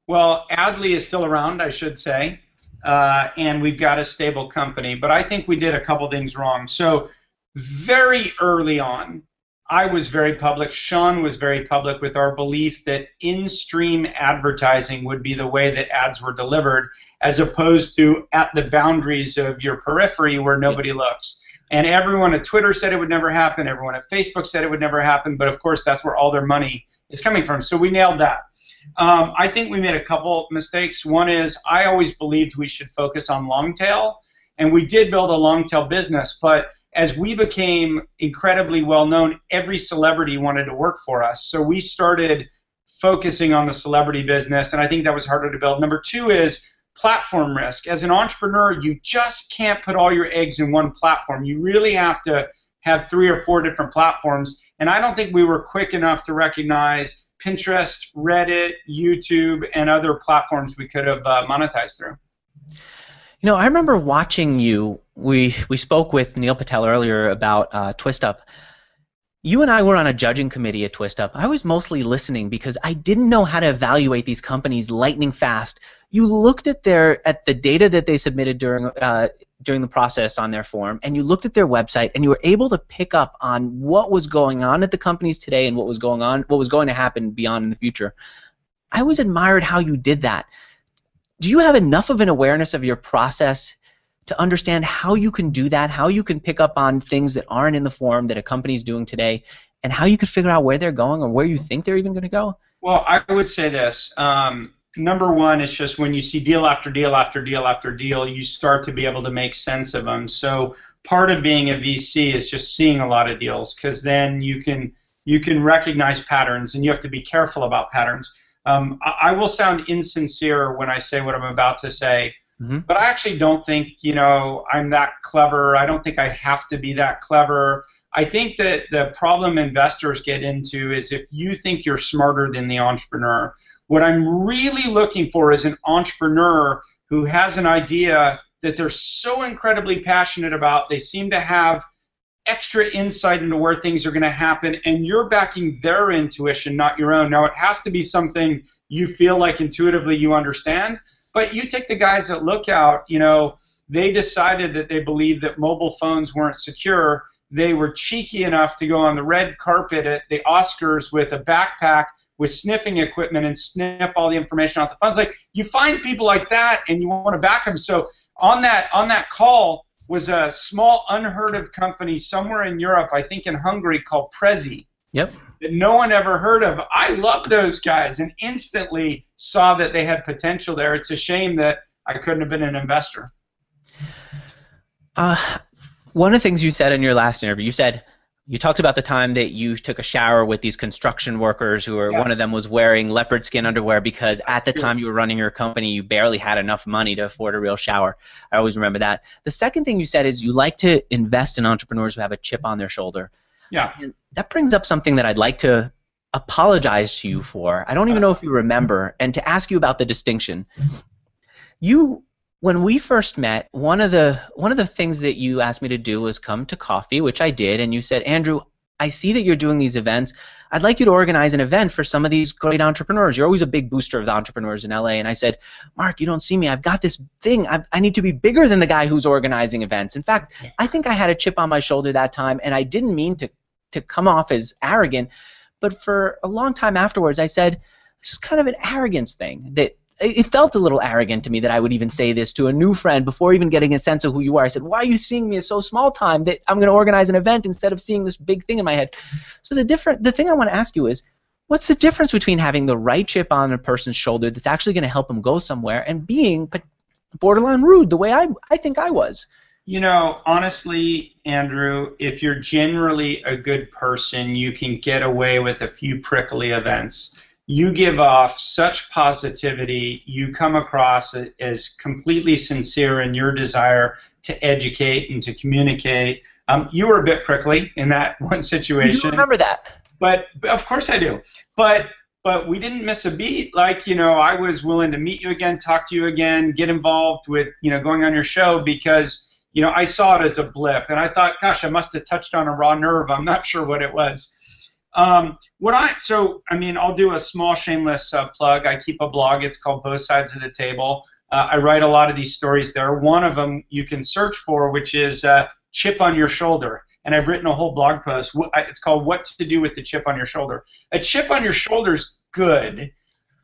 Well, Adly is still around, I should say, uh, and we've got a stable company. But I think we did a couple things wrong. So very early on, I was very public. Sean was very public with our belief that in-stream advertising would be the way that ads were delivered, as opposed to at the boundaries of your periphery where nobody looks. And everyone at Twitter said it would never happen. Everyone at Facebook said it would never happen. But of course, that's where all their money is coming from. So we nailed that. Um, I think we made a couple mistakes. One is I always believed we should focus on long tail, and we did build a long tail business. But as we became incredibly well known, every celebrity wanted to work for us. So we started focusing on the celebrity business, and I think that was harder to build. Number two is platform risk. As an entrepreneur, you just can't put all your eggs in one platform. You really have to have three or four different platforms. And I don't think we were quick enough to recognize Pinterest, Reddit, YouTube, and other platforms we could have uh, monetized through. You know, I remember watching you. We we spoke with Neil Patel earlier about uh, Twiistup. You and I were on a judging committee at Twiistup. I was mostly listening because I didn't know how to evaluate these companies lightning fast you looked at their at the data that they submitted during uh, during the process on their form, and you looked at their website, and you were able to pick up on what was going on at the companies today and what was going on, what was going to happen beyond in the future. I always admired how you did that. do you have enough of an awareness of your process to understand how you can do that, how you can pick up on things that aren't in the form that a company's doing today, and how you could figure out where they're going or where you think they're even going to go? Well, I would say this. Um, number one is just when you see deal after deal after deal after deal, you start to be able to make sense of them. So part of being a VC is just seeing a lot of deals because then you can you can recognize patterns and you have to be careful about patterns. Um, I, I, will sound insincere when I say what I'm about to say, mm-hmm. but I actually don't think you know I'm that clever. I don't think I have to be that clever. I think that the problem investors get into is if you think you're smarter than the entrepreneur. What I'm really looking for is an entrepreneur who has an idea that they're so incredibly passionate about. They seem to have extra insight into where things are going to happen, and you're backing their intuition, not your own. Now, it has to be something you feel like intuitively you understand, but you take the guys at Lookout, you know, they decided that they believed that mobile phones weren't secure. They were cheeky enough to go on the red carpet at the Oscars with a backpack with sniffing equipment and sniff all the information off the phones. Like you find people like that, and you want to back them. So on that on that call was a small unheard of company somewhere in Europe, I think in Hungary, called Prezi. Yep. That no one ever heard of. I love those guys and instantly saw that they had potential there. It's a shame that I couldn't have been an investor. Uh, one of the things you said in your last interview, you said you talked about the time that you took a shower with these construction workers who were yes. one of them was wearing leopard skin underwear because at the time you were running your company you barely had enough money to afford a real shower. I always remember that. The second thing you said is you like to invest in entrepreneurs who have a chip on their shoulder. Yeah. And that brings up something that I'd like to apologize to you for. I don't even know if you remember and to ask you about the distinction. You when we first met, one of the one of the things that you asked me to do was come to coffee, which I did, and you said, Andrew, I see that you're doing these events. I'd like you to organize an event for some of these great entrepreneurs. You're always a big booster of the entrepreneurs in LA. And I said, Mark, you don't see me. I've got this thing. I, I need to be bigger than the guy who's organizing events. In fact, I think I had a chip on my shoulder that time, and I didn't mean to, to come off as arrogant. But for a long time afterwards, I said, this is kind of an arrogance thing that it felt a little arrogant to me that I would even say this to a new friend before even getting a sense of who you are. I said, "Why are you seeing me as so small time that I'm going to organize an event instead of seeing this big thing in my head?" So the different the thing I want to ask you is, what's the difference between having the right chip on a person's shoulder that's actually going to help them go somewhere and being borderline rude the way I I think I was? You know, honestly, Andrew, if you're generally a good person, you can get away with a few prickly events you give off such positivity. You come across as completely sincere in your desire to educate and to communicate. Um, you were a bit prickly in that one situation. You remember that? But, but of course I do. But but we didn't miss a beat. Like you know, I was willing to meet you again, talk to you again, get involved with you know going on your show because you know I saw it as a blip, and I thought, gosh, I must have touched on a raw nerve. I'm not sure what it was. Um, what I so I mean I'll do a small shameless uh, plug. I keep a blog. It's called Both Sides of the Table. Uh, I write a lot of these stories there. One of them you can search for, which is uh, chip on your shoulder. And I've written a whole blog post. It's called "What to Do with the Chip on Your Shoulder." A chip on your shoulder is good.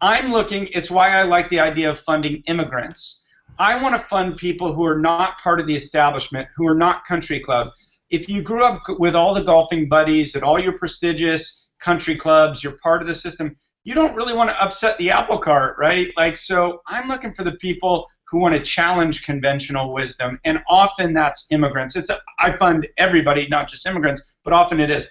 I'm looking. It's why I like the idea of funding immigrants. I want to fund people who are not part of the establishment, who are not country club if you grew up with all the golfing buddies at all your prestigious country clubs, you're part of the system, you don't really want to upset the apple cart, right? Like, so I'm looking for the people who want to challenge conventional wisdom, and often that's immigrants. It's a, I fund everybody, not just immigrants, but often it is.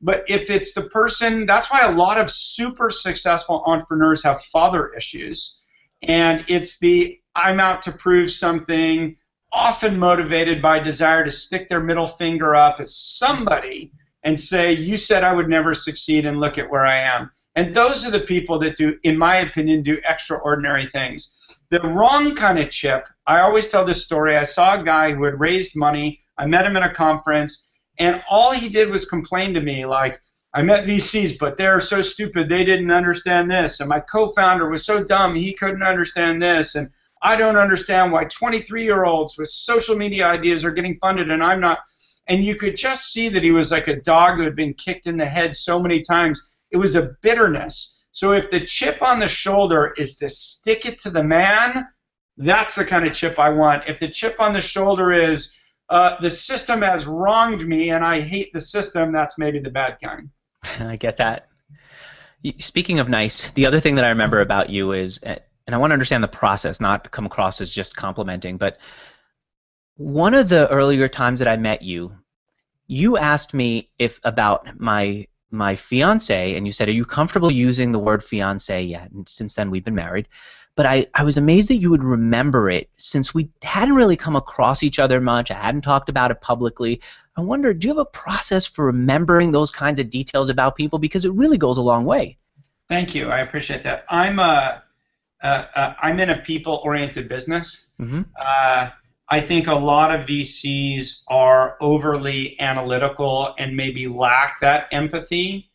But if it's the person, that's why a lot of super successful entrepreneurs have father issues, and it's the I'm out to prove something often motivated by desire to stick their middle finger up at somebody and say, You said I would never succeed, and look at where I am. And those are the people that do, in my opinion, do extraordinary things. The wrong kind of chip, I always tell this story. I saw a guy who had raised money. I met him at a conference, and all he did was complain to me, like, I met VCs, but they're so stupid, they didn't understand this. And my co founder was so dumb, he couldn't understand this. And I don't understand why 23 year olds with social media ideas are getting funded and I'm not. And you could just see that he was like a dog who had been kicked in the head so many times. It was a bitterness. So if the chip on the shoulder is to stick it to the man, That's the kind of chip I want. If the chip on the shoulder is uh, the system has wronged me and I hate the system, that's maybe the bad kind. I get that. Speaking of nice, the other thing that I remember about you is, and I want to understand the process, not come across as just complimenting, but one of the earlier times that I met you, you asked me if about my my fiance, and you said, "Are you comfortable using the word fiance yet?" And since then, we've been married. But I, I was amazed that you would remember it since we hadn't really come across each other much. I hadn't talked about it publicly. I wonder, do you have a process for remembering those kinds of details about people? Because it really goes a long way. Thank you. I appreciate that. I'm a, uh, uh, I'm in a people-oriented business. Mm-hmm. Uh, I think a lot of VCs are overly analytical and maybe lack that empathy,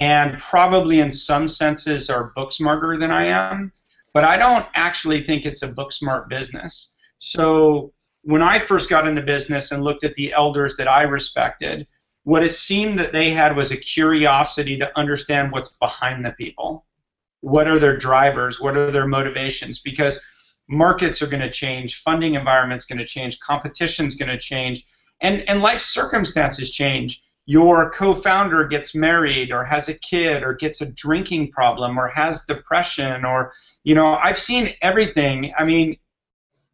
and probably in some senses are book smarter than I am. But I don't actually think it's a book smart business. So when I first got into business and looked at the elders that I respected, what it seemed that they had was a curiosity to understand what's behind the people. What are their drivers? What are their motivations? Because markets are going to change, funding environment's going to change, competition's going to change, and, and life circumstances change. Your co founder gets married or has a kid or gets a drinking problem or has depression or, you know, I've seen everything. I mean,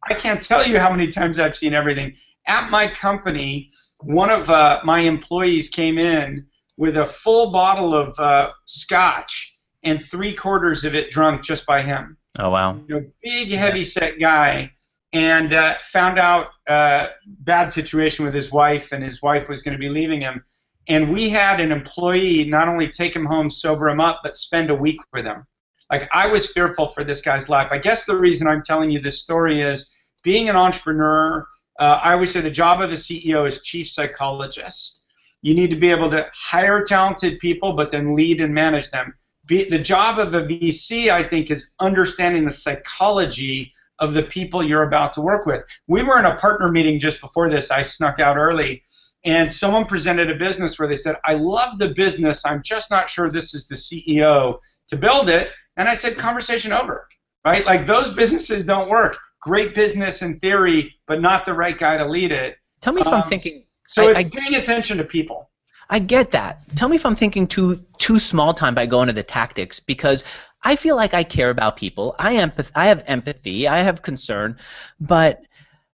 I can't tell you how many times I've seen everything. At my company, one of uh, my employees came in with a full bottle of uh, scotch and three quarters of it drunk just by him. Oh wow! You know, big, heavy set guy, and uh, found out uh, bad situation with his wife, and his wife was going to be leaving him. And we had an employee not only take him home, sober him up, but spend a week with him. Like I was fearful for this guy's life. I guess the reason I'm telling you this story is being an entrepreneur. Uh, I always say the job of a CEO is chief psychologist. You need to be able to hire talented people, but then lead and manage them the job of a VC, I think, is understanding the psychology of the people you're about to work with. We were in a partner meeting just before this. I snuck out early, and someone presented a business where they said, I love the business. I'm just not sure this is the CEO to build it. And I said, conversation over, right? Like those businesses don't work. Great business in theory, but not the right guy to lead it. Tell me if um, I'm thinking. So I, it's I, paying attention to people. I get that. Tell me if I'm thinking too too small time by going to the tactics because I feel like I care about people. I empath- I have empathy. I have concern, but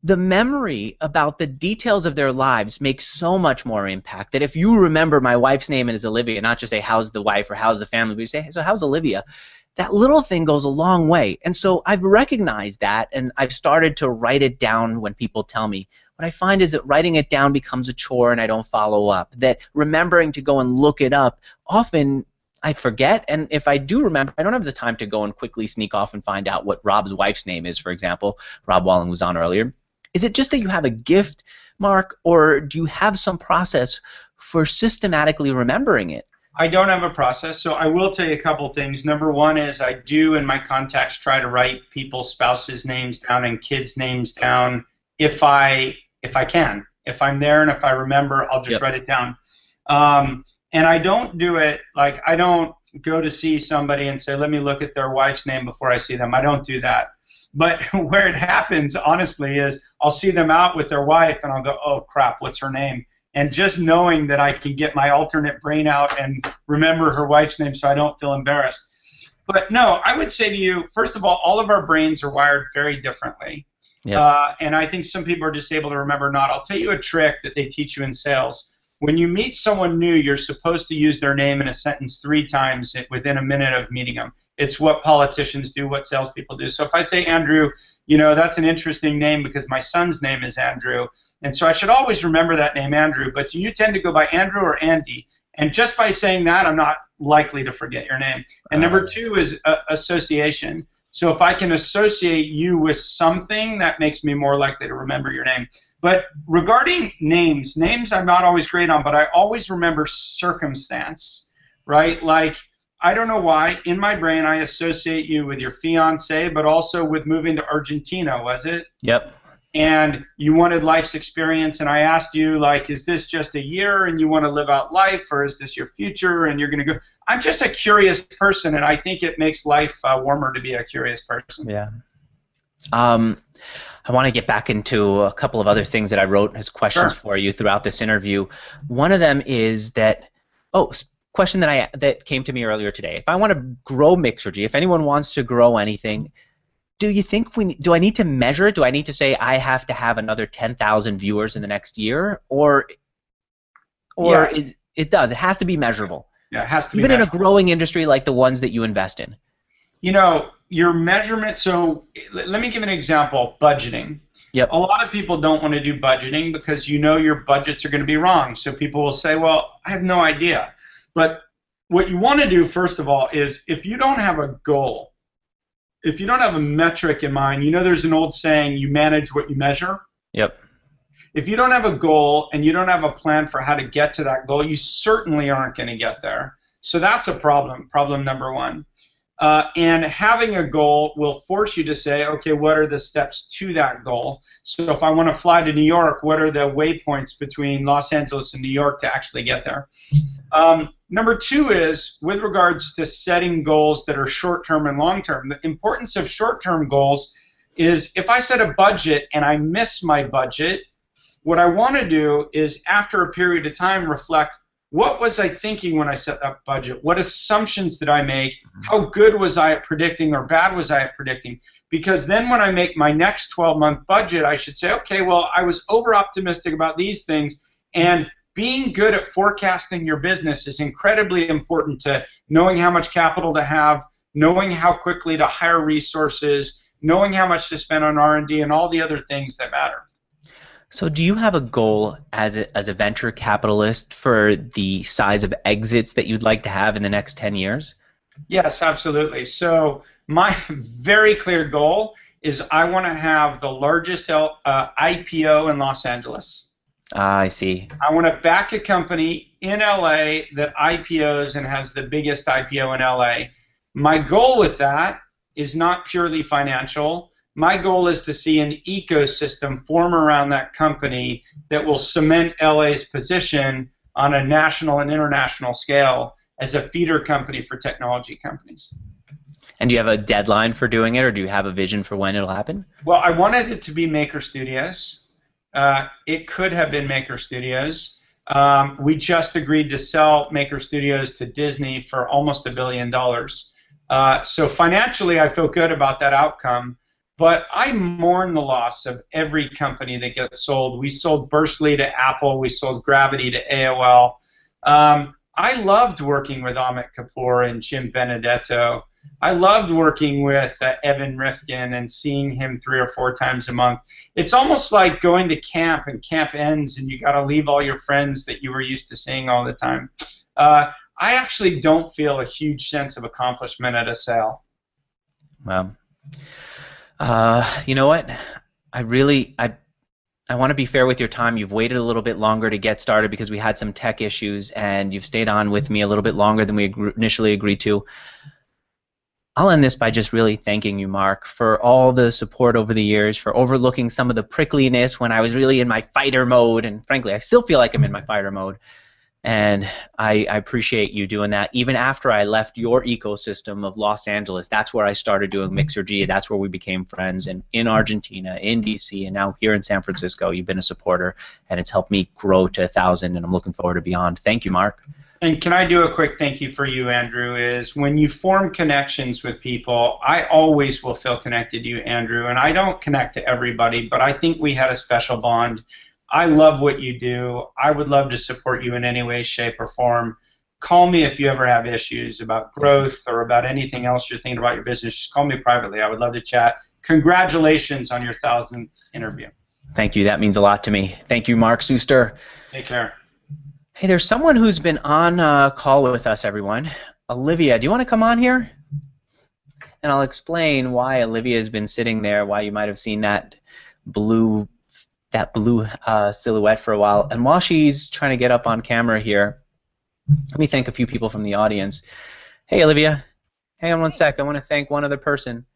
the memory about the details of their lives makes so much more impact that if you remember my wife's name is Olivia, not just say how's the wife or how's the family, but you say so how's Olivia, that little thing goes a long way. And so I've recognized that and I've started to write it down when people tell me what I find is that writing it down becomes a chore and I don't follow up. That remembering to go and look it up often I forget, and if I do remember, I don't have the time to go and quickly sneak off and find out what Rob's wife's name is, for example. Rob Walling was on earlier. Is it just that you have a gift, Mark, or do you have some process for systematically remembering it? I don't have a process, so I will tell you a couple things. Number one is I do in my contacts try to write people's spouses' names down and kids' names down if I if I can. If I'm there and if I remember, I'll just yep. write it down. Um, and I don't do it like I don't go to see somebody and say, let me look at their wife's name before I see them. I don't do that. But where it happens, honestly, is I'll see them out with their wife and I'll go, oh crap, what's her name? And just knowing that I can get my alternate brain out and remember her wife's name so I don't feel embarrassed. But no, I would say to you, first of all, all of our brains are wired very differently. Yep. Uh, and I think some people are just able to remember not. I'll tell you a trick that they teach you in sales. When you meet someone new, you're supposed to use their name in a sentence three times within a minute of meeting them. It's what politicians do, what salespeople do. So if I say Andrew, you know, that's an interesting name because my son's name is Andrew. And so I should always remember that name, Andrew. But do you tend to go by Andrew or Andy? And just by saying that, I'm not likely to forget your name. And number two is uh, association. So if I can associate you with something, that makes me more likely to remember your name. But regarding names, names I'm not always great on, but I always remember circumstance, right? Like, I don't know why, in my brain, I associate you with your fiance, but also with moving to Argentina, was it? Yep and you wanted life's experience and i asked you like is this just a year and you want to live out life or is this your future and you're going to go i'm just a curious person and i think it makes life uh, warmer to be a curious person yeah Um, I want to get back into a couple of other things that I wrote as questions Sure. for you throughout this interview. One of them is that oh, question that I that came to me earlier today. If I want to grow Mixergy, if anyone wants to grow anything, do you think we do I need to measure it? Do I need to say I have to have another 10,000 viewers in the next year or or Yes. it, it does. It has to be measurable. Yeah, it has to be Even in a growing industry like the ones that you invest in. you know your measurement so l- let me give an example budgeting Yep. a lot of people don't want to do budgeting because you know your budgets are going to be wrong so people will say well i have no idea but what you want to do first of all is if you don't have a goal if you don't have a metric in mind you know there's an old saying you manage what you measure Yep. if you don't have a goal and you don't have a plan for how to get to that goal, you certainly aren't going to get there. So that's a problem, problem number one. Uh, and having a goal will force you to say, okay, what are the steps to that goal? So if I want to fly to New York, what are the waypoints between Los Angeles and New York to actually get there? Um, number two is with regards to setting goals that are short term and long term. The importance of short term goals is if I set a budget and I miss my budget, what I want to do is after a period of time reflect what was I thinking when I set that budget? What assumptions did I make? How good was I at predicting or bad was I at predicting? Because then when I make my next 12 month budget, I should say, okay, well, I was over optimistic about these things and being good at forecasting your business is incredibly important to knowing how much capital to have, knowing how quickly to hire resources, knowing how much to spend on R&D and all the other things that matter. So, do you have a goal as a, as a venture capitalist for the size of exits that you'd like to have in the next 10 years? Yes, absolutely. So my very clear goal is I want to have the largest uh, IPO in Los Angeles. Ah, I see. I want to back a company in LA that IPOs and has the biggest IPO in LA. My goal with that is not purely financial. My goal is to see an ecosystem form around that company that will cement LA's position on a national and international scale as a feeder company for technology companies. And do you have a deadline for doing it, or do you have a vision for when it'll happen? Well, I wanted it to be Maker Studios. Uh, it could have been Maker Studios. Um, we just agreed to sell Maker Studios to Disney for almost a billion dollars. Uh, so financially, I feel good about that outcome. But I mourn the loss of every company that gets sold. We sold Burstly to Apple. We sold Gravity to AOL. Um, I loved working with Amit Kapoor and Jim Benedetto. I loved working with uh, Evan Rifkin and seeing him three or four times a month. It's almost like going to camp and camp ends and you got to leave all your friends that you were used to seeing all the time. Uh, I actually don't feel a huge sense of accomplishment at a sale. Well, uh, you know what? I really I I want to be fair with your time. You've waited a little bit longer to get started because we had some tech issues, and you've stayed on with me a little bit longer than we initially agreed to. I'll end this by just really thanking you, Mark, for all the support over the years, for overlooking some of the prickliness when I was really in my fighter mode, and frankly, I still feel like I'm in my fighter mode. And I, I appreciate you doing that. Even after I left your ecosystem of Los Angeles, that's where I started doing mm-hmm. Mixergy. That's where we became friends. And in Argentina, in DC, and now here in San Francisco, you've been a supporter, and it's helped me grow to a thousand. And I'm looking forward to beyond. Thank you, Mark. And can I do a quick thank you for you, Andrew? Is when you form connections with people, I always will feel connected to you, Andrew. And I don't connect to everybody, but I think we had a special bond. I love what you do. I would love to support you in any way, shape, or form. Call me if you ever have issues about growth or about anything else you're thinking about your business. Just call me privately. I would love to chat. Congratulations on your thousandth interview. Thank you. That means a lot to me. Thank you, Mark Suster. Take care. Hey, there's someone who's been on uh, call with us, everyone. Olivia, do you want to come on here? And I'll explain why Olivia has been sitting there, why you might have seen that blue that blue uh, silhouette for a while. And while she's trying to get up on camera here, let me thank a few people from the audience. Hey, Olivia. Hang on one sec. I want to thank one other person.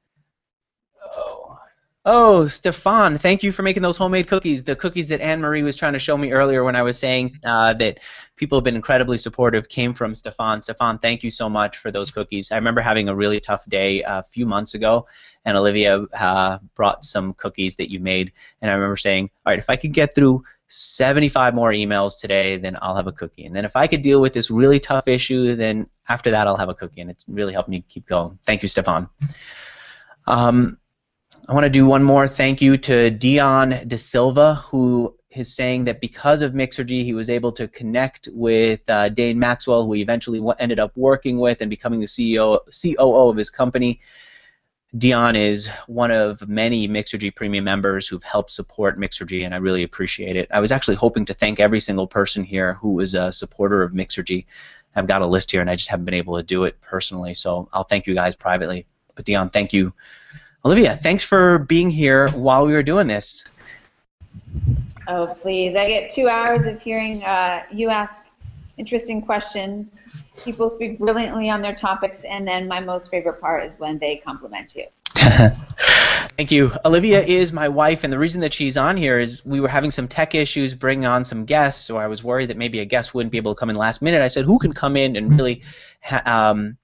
Oh, Stefan, thank you for making those homemade cookies. The cookies that Anne Marie was trying to show me earlier when I was saying uh, that people have been incredibly supportive came from Stefan. Stefan, thank you so much for those cookies. I remember having a really tough day a few months ago, and Olivia uh, brought some cookies that you made, and I remember saying, all right, if I could get through 75 more emails today, then I'll have a cookie. And then if I could deal with this really tough issue, then after that I'll have a cookie. And it's really helped me keep going. Thank you, Stefan. Um, I want to do one more thank you to Dion De Silva, who is saying that because of Mixergy, he was able to connect with uh, Dane Maxwell, who he eventually ended up working with and becoming the CEO, COO of his company. Dion is one of many Mixergy Premium members who've helped support Mixergy, and I really appreciate it. I was actually hoping to thank every single person here who was a supporter of Mixergy. I've got a list here, and I just haven't been able to do it personally, so I'll thank you guys privately. But Dion, thank you Olivia, thanks for being here while we were doing this. Oh, please. I get two hours of hearing uh, you ask interesting questions. People speak brilliantly on their topics, and then my most favorite part is when they compliment you. Thank you. Olivia is my wife, and the reason that she's on here is we were having some tech issues bringing on some guests, so I was worried that maybe a guest wouldn't be able to come in last minute. I said, who can come in and really um,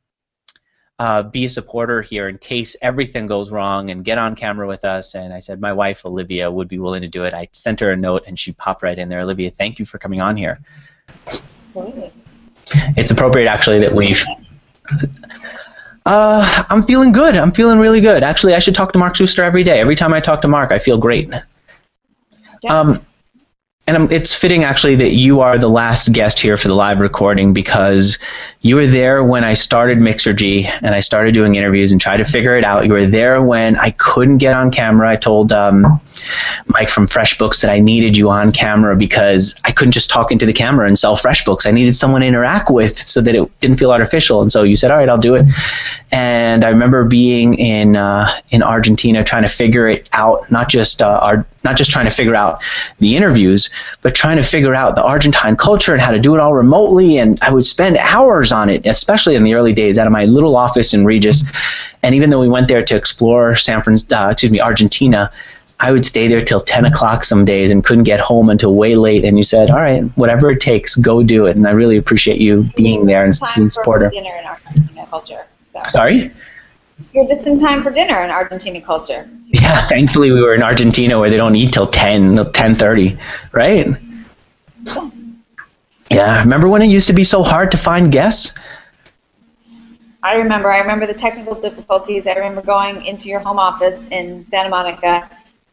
uh, be a supporter here in case everything goes wrong and get on camera with us. And I said my wife Olivia would be willing to do it. I sent her a note and she popped right in there. Olivia, thank you for coming on here. Absolutely. It's appropriate actually that we. Uh, I'm feeling good. I'm feeling really good. Actually, I should talk to Mark Suster every day. Every time I talk to Mark, I feel great. Um, and it's fitting actually that you are the last guest here for the live recording because you were there when I started Mixergy and I started doing interviews and tried to figure it out. You were there when I couldn't get on camera. I told um, Mike from FreshBooks that I needed you on camera because I couldn't just talk into the camera and sell FreshBooks. I needed someone to interact with so that it didn't feel artificial. And so you said, "All right, I'll do it." And I remember being in uh, in Argentina trying to figure it out, not just uh, our not just trying to figure out the interviews, but trying to figure out the Argentine culture and how to do it all remotely. And I would spend hours on it, especially in the early days, out of my little office in Regus. And even though we went there to explore San Francisco, uh, excuse me, Argentina, I would stay there till 10 o'clock some days and couldn't get home until way late. And you said, all right, whatever it takes, go do it. And I really appreciate you being there and being supporter. Dinner in Argentina culture. So. Sorry? You're just in time for dinner in Argentina culture. Yeah, thankfully we were in Argentina where they don't eat till 10, 10.30, right? Yeah. Yeah, remember when it used to be so hard to find guests? I remember. I remember the technical difficulties. I remember going into your home office in Santa Monica.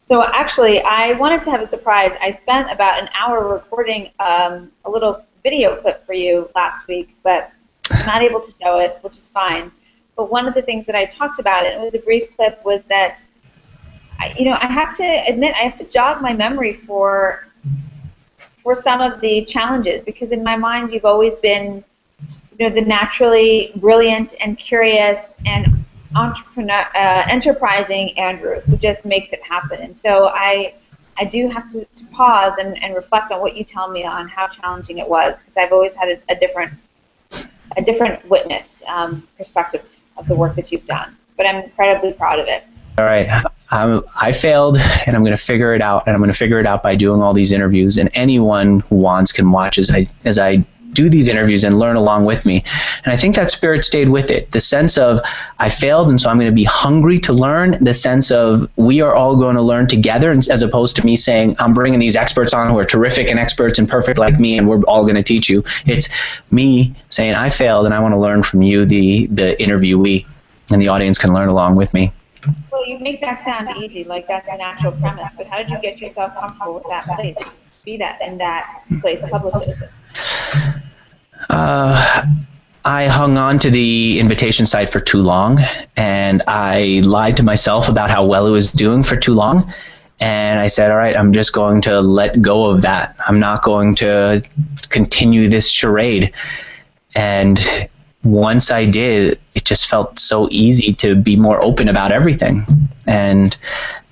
So actually, I wanted to have a surprise. I spent about an hour recording um, a little video clip for you last week, but I'm not able to show it, which is fine. But one of the things that I talked about, and it was a brief clip, was that, you know, I have to admit, I have to jog my memory for for some of the challenges because in my mind you've always been you know the naturally brilliant and curious and entrepreneur uh, enterprising Andrew who just makes it happen. And so I I do have to, to pause and, and reflect on what you tell me on how challenging it was because I've always had a, a different a different witness um, perspective of the work that you've done. But I'm incredibly proud of it all right. I'm, I failed, and I'm going to figure it out, and I'm going to figure it out by doing all these interviews. And anyone who wants can watch as I as I do these interviews and learn along with me. And I think that spirit stayed with it. The sense of I failed, and so I'm going to be hungry to learn. The sense of we are all going to learn together, as opposed to me saying I'm bringing these experts on who are terrific and experts and perfect like me, and we're all going to teach you. It's me saying I failed, and I want to learn from you, the the interviewee, and the audience can learn along with me. Well, you make that sound easy, like that's a natural premise. But how did you get yourself comfortable with that place? Be that in that place publicly. Uh, I hung on to the invitation site for too long, and I lied to myself about how well it was doing for too long. And I said, all right, I'm just going to let go of that. I'm not going to continue this charade. And once I did, it just felt so easy to be more open about everything. And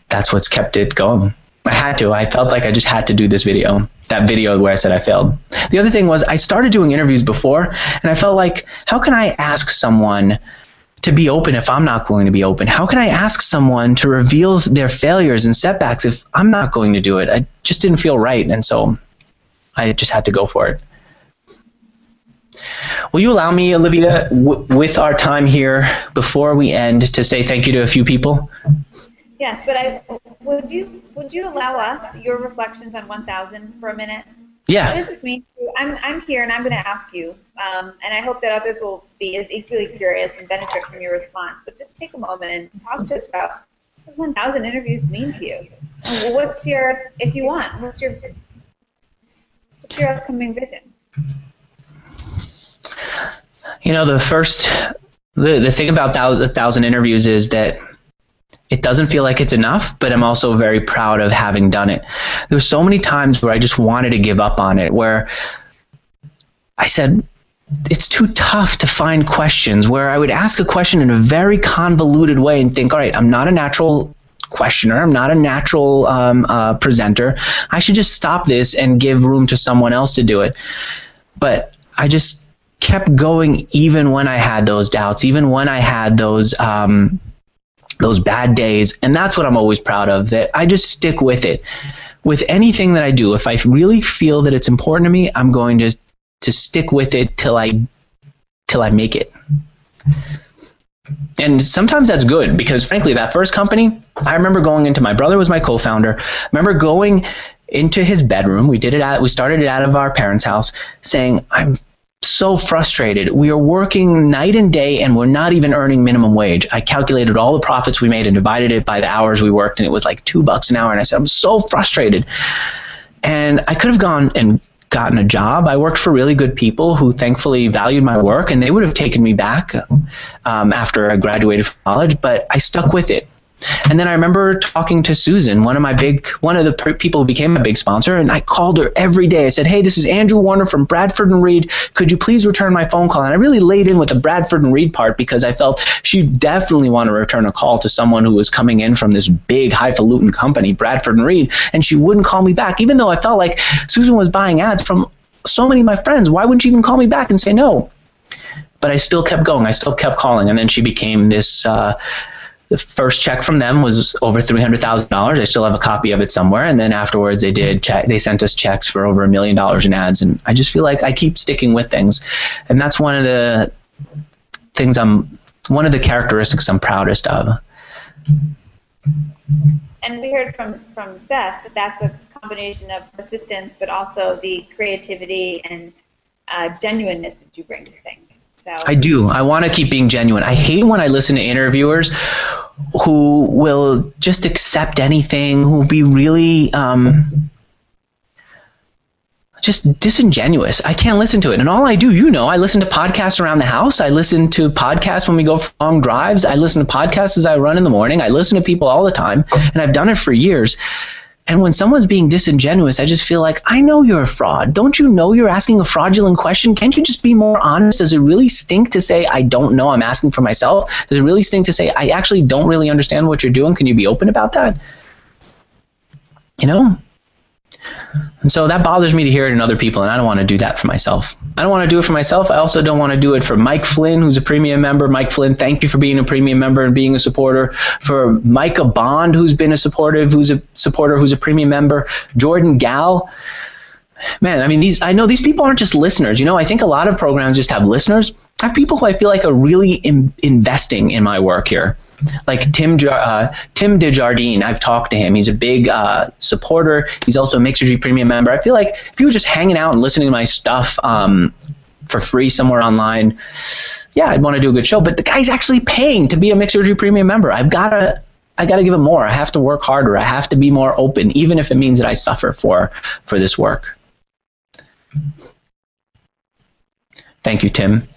that's what's kept it going. I had to. I felt like I just had to do this video. That video where I said I failed. The other thing was I started doing interviews before, and I felt like, how can I ask someone to be open if I'm not going to be open? How can I ask someone to reveal their failures and setbacks if I'm not going to do it? I just didn't feel right, and so I just had to go for it. Will you allow me, Olivia, w- with our time here before we end, to say thank you to a few people? Yes, but I would you would you allow us your reflections on 1000 for a minute? Yeah. What does this mean? to you? I'm I'm here and I'm going to ask you, um, and I hope that others will be as equally curious and benefit from your response. But just take a moment and talk to us about what 1000 interviews mean to you? And what's your, if you want, what's your what's your upcoming vision? You know, the first, the, the thing about thousand, thousand interviews is that it doesn't feel like it's enough, but I'm also very proud of having done it. There's so many times where I just wanted to give up on it, where I said, it's too tough to find questions where I would ask a question in a very convoluted way and think, all right, I'm not a natural questioner. I'm not a natural um, uh, presenter. I should just stop this and give room to someone else to do it. But I just kept going even when I had those doubts, even when I had those um, those bad days, and that's what I'm always proud of. That I just stick with it. With anything that I do, if I really feel that it's important to me, I'm going to to stick with it till I till I make it. And sometimes that's good because frankly, that first company, I remember going into my brother was my co-founder. I remember going into his bedroom. We did it at we started it out of our parents' house, saying, "I'm so frustrated. We are working night and day and we're not even earning minimum wage. I calculated all the profits we made and divided it by the hours we worked, and it was like two bucks an hour. And I said, I'm so frustrated. And I could have gone and gotten a job. I worked for really good people who thankfully valued my work, and they would have taken me back um, after I graduated from college, but I stuck with it. And then I remember talking to Susan, one of my big, one of the people who became a big sponsor, and I called her every day. I said, "Hey, this is Andrew Warner from Bradford and Reed. Could you please return my phone call?" And I really laid in with the Bradford and Reed part because I felt she definitely want to return a call to someone who was coming in from this big highfalutin company, Bradford and Reed, and she wouldn't call me back, even though I felt like Susan was buying ads from so many of my friends. Why wouldn't she even call me back and say no? But I still kept going. I still kept calling, and then she became this. Uh, the first check from them was over three hundred thousand dollars. I still have a copy of it somewhere. And then afterwards, they did check. They sent us checks for over a million dollars in ads. And I just feel like I keep sticking with things, and that's one of the things I'm. One of the characteristics I'm proudest of. And we heard from from Seth that that's a combination of persistence, but also the creativity and uh, genuineness that you bring to things. So I do. I want to keep being genuine. I hate when I listen to interviewers who will just accept anything, who will be really um, just disingenuous. I can't listen to it. And all I do, you know, I listen to podcasts around the house. I listen to podcasts when we go for long drives. I listen to podcasts as I run in the morning. I listen to people all the time, and I've done it for years. And when someone's being disingenuous, I just feel like, I know you're a fraud. Don't you know you're asking a fraudulent question? Can't you just be more honest? Does it really stink to say, I don't know, I'm asking for myself? Does it really stink to say, I actually don't really understand what you're doing? Can you be open about that? You know? And so that bothers me to hear it in other people, and I don't want to do that for myself. I don't want to do it for myself. I also don't want to do it for Mike Flynn, who's a premium member. Mike Flynn, thank you for being a premium member and being a supporter. For Micah Bond, who's been a supportive, who's a supporter, who's a premium member. Jordan Gal. Man, I mean, these I know these people aren't just listeners. You know, I think a lot of programs just have listeners. I have people who I feel like are really in, investing in my work here like Tim uh, Tim Desjardins. I've talked to him. He's a big uh, supporter. He's also a Mixergy Premium member. I feel like if you were just hanging out and listening to my stuff um, for free somewhere online, yeah, I'd want to do a good show. But the guy's actually paying to be a Mixergy Premium member. I've got to. I got to give him more. I have to work harder. I have to be more open, even if it means that I suffer for for this work. Thank you, Tim.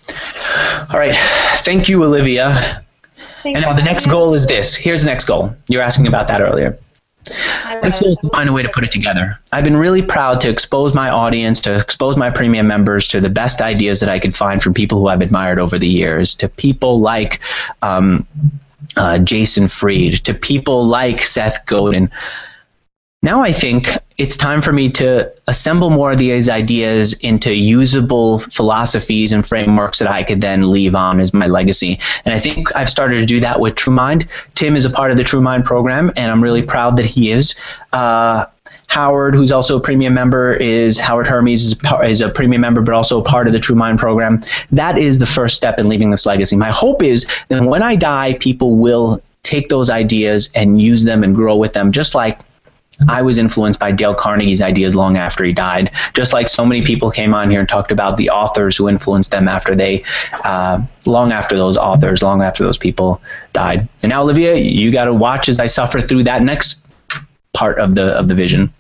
All right. Thank you, Olivia. And now the next goal is this. Here's the next goal. You were asking about that earlier. Next goal is to find a way to put it together. I've been really proud to expose my audience, to expose my premium members to the best ideas that I could find from people who I've admired over the years, to people like um, uh, Jason Fried, to people like Seth Godin. Now I think it's time for me to assemble more of these ideas into usable philosophies and frameworks that I could then leave on as my legacy. And I think I've started to do that with TrueMind. Tim is a part of the TrueMind program, and I'm really proud that he is. Uh, Howard, who's also a premium member, is Howard Hermes is, is a premium member, but also a part of the TrueMind program. That is the first step in leaving this legacy. My hope is that when I die, people will take those ideas and use them and grow with them, just like I was influenced by Dale Carnegie's ideas long after he died. Just like so many people came on here and talked about the authors who influenced them after they, uh, long after those authors, long after those people died. And now, Olivia, you got to watch as I suffer through that next part of the of the vision.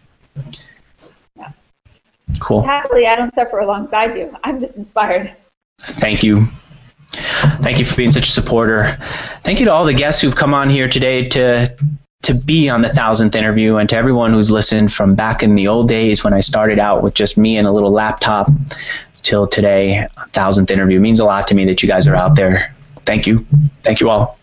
Cool. Happily, I don't suffer alongside you. I'm just inspired. Thank you. Thank you for being such a supporter. Thank you to all the guests who've come on here today to to be on the thousandth interview and to everyone who's listened from back in the old days when I started out with just me and a little laptop till today, thousandth interview. It means a lot to me that you guys are out there. Thank you. Thank you all.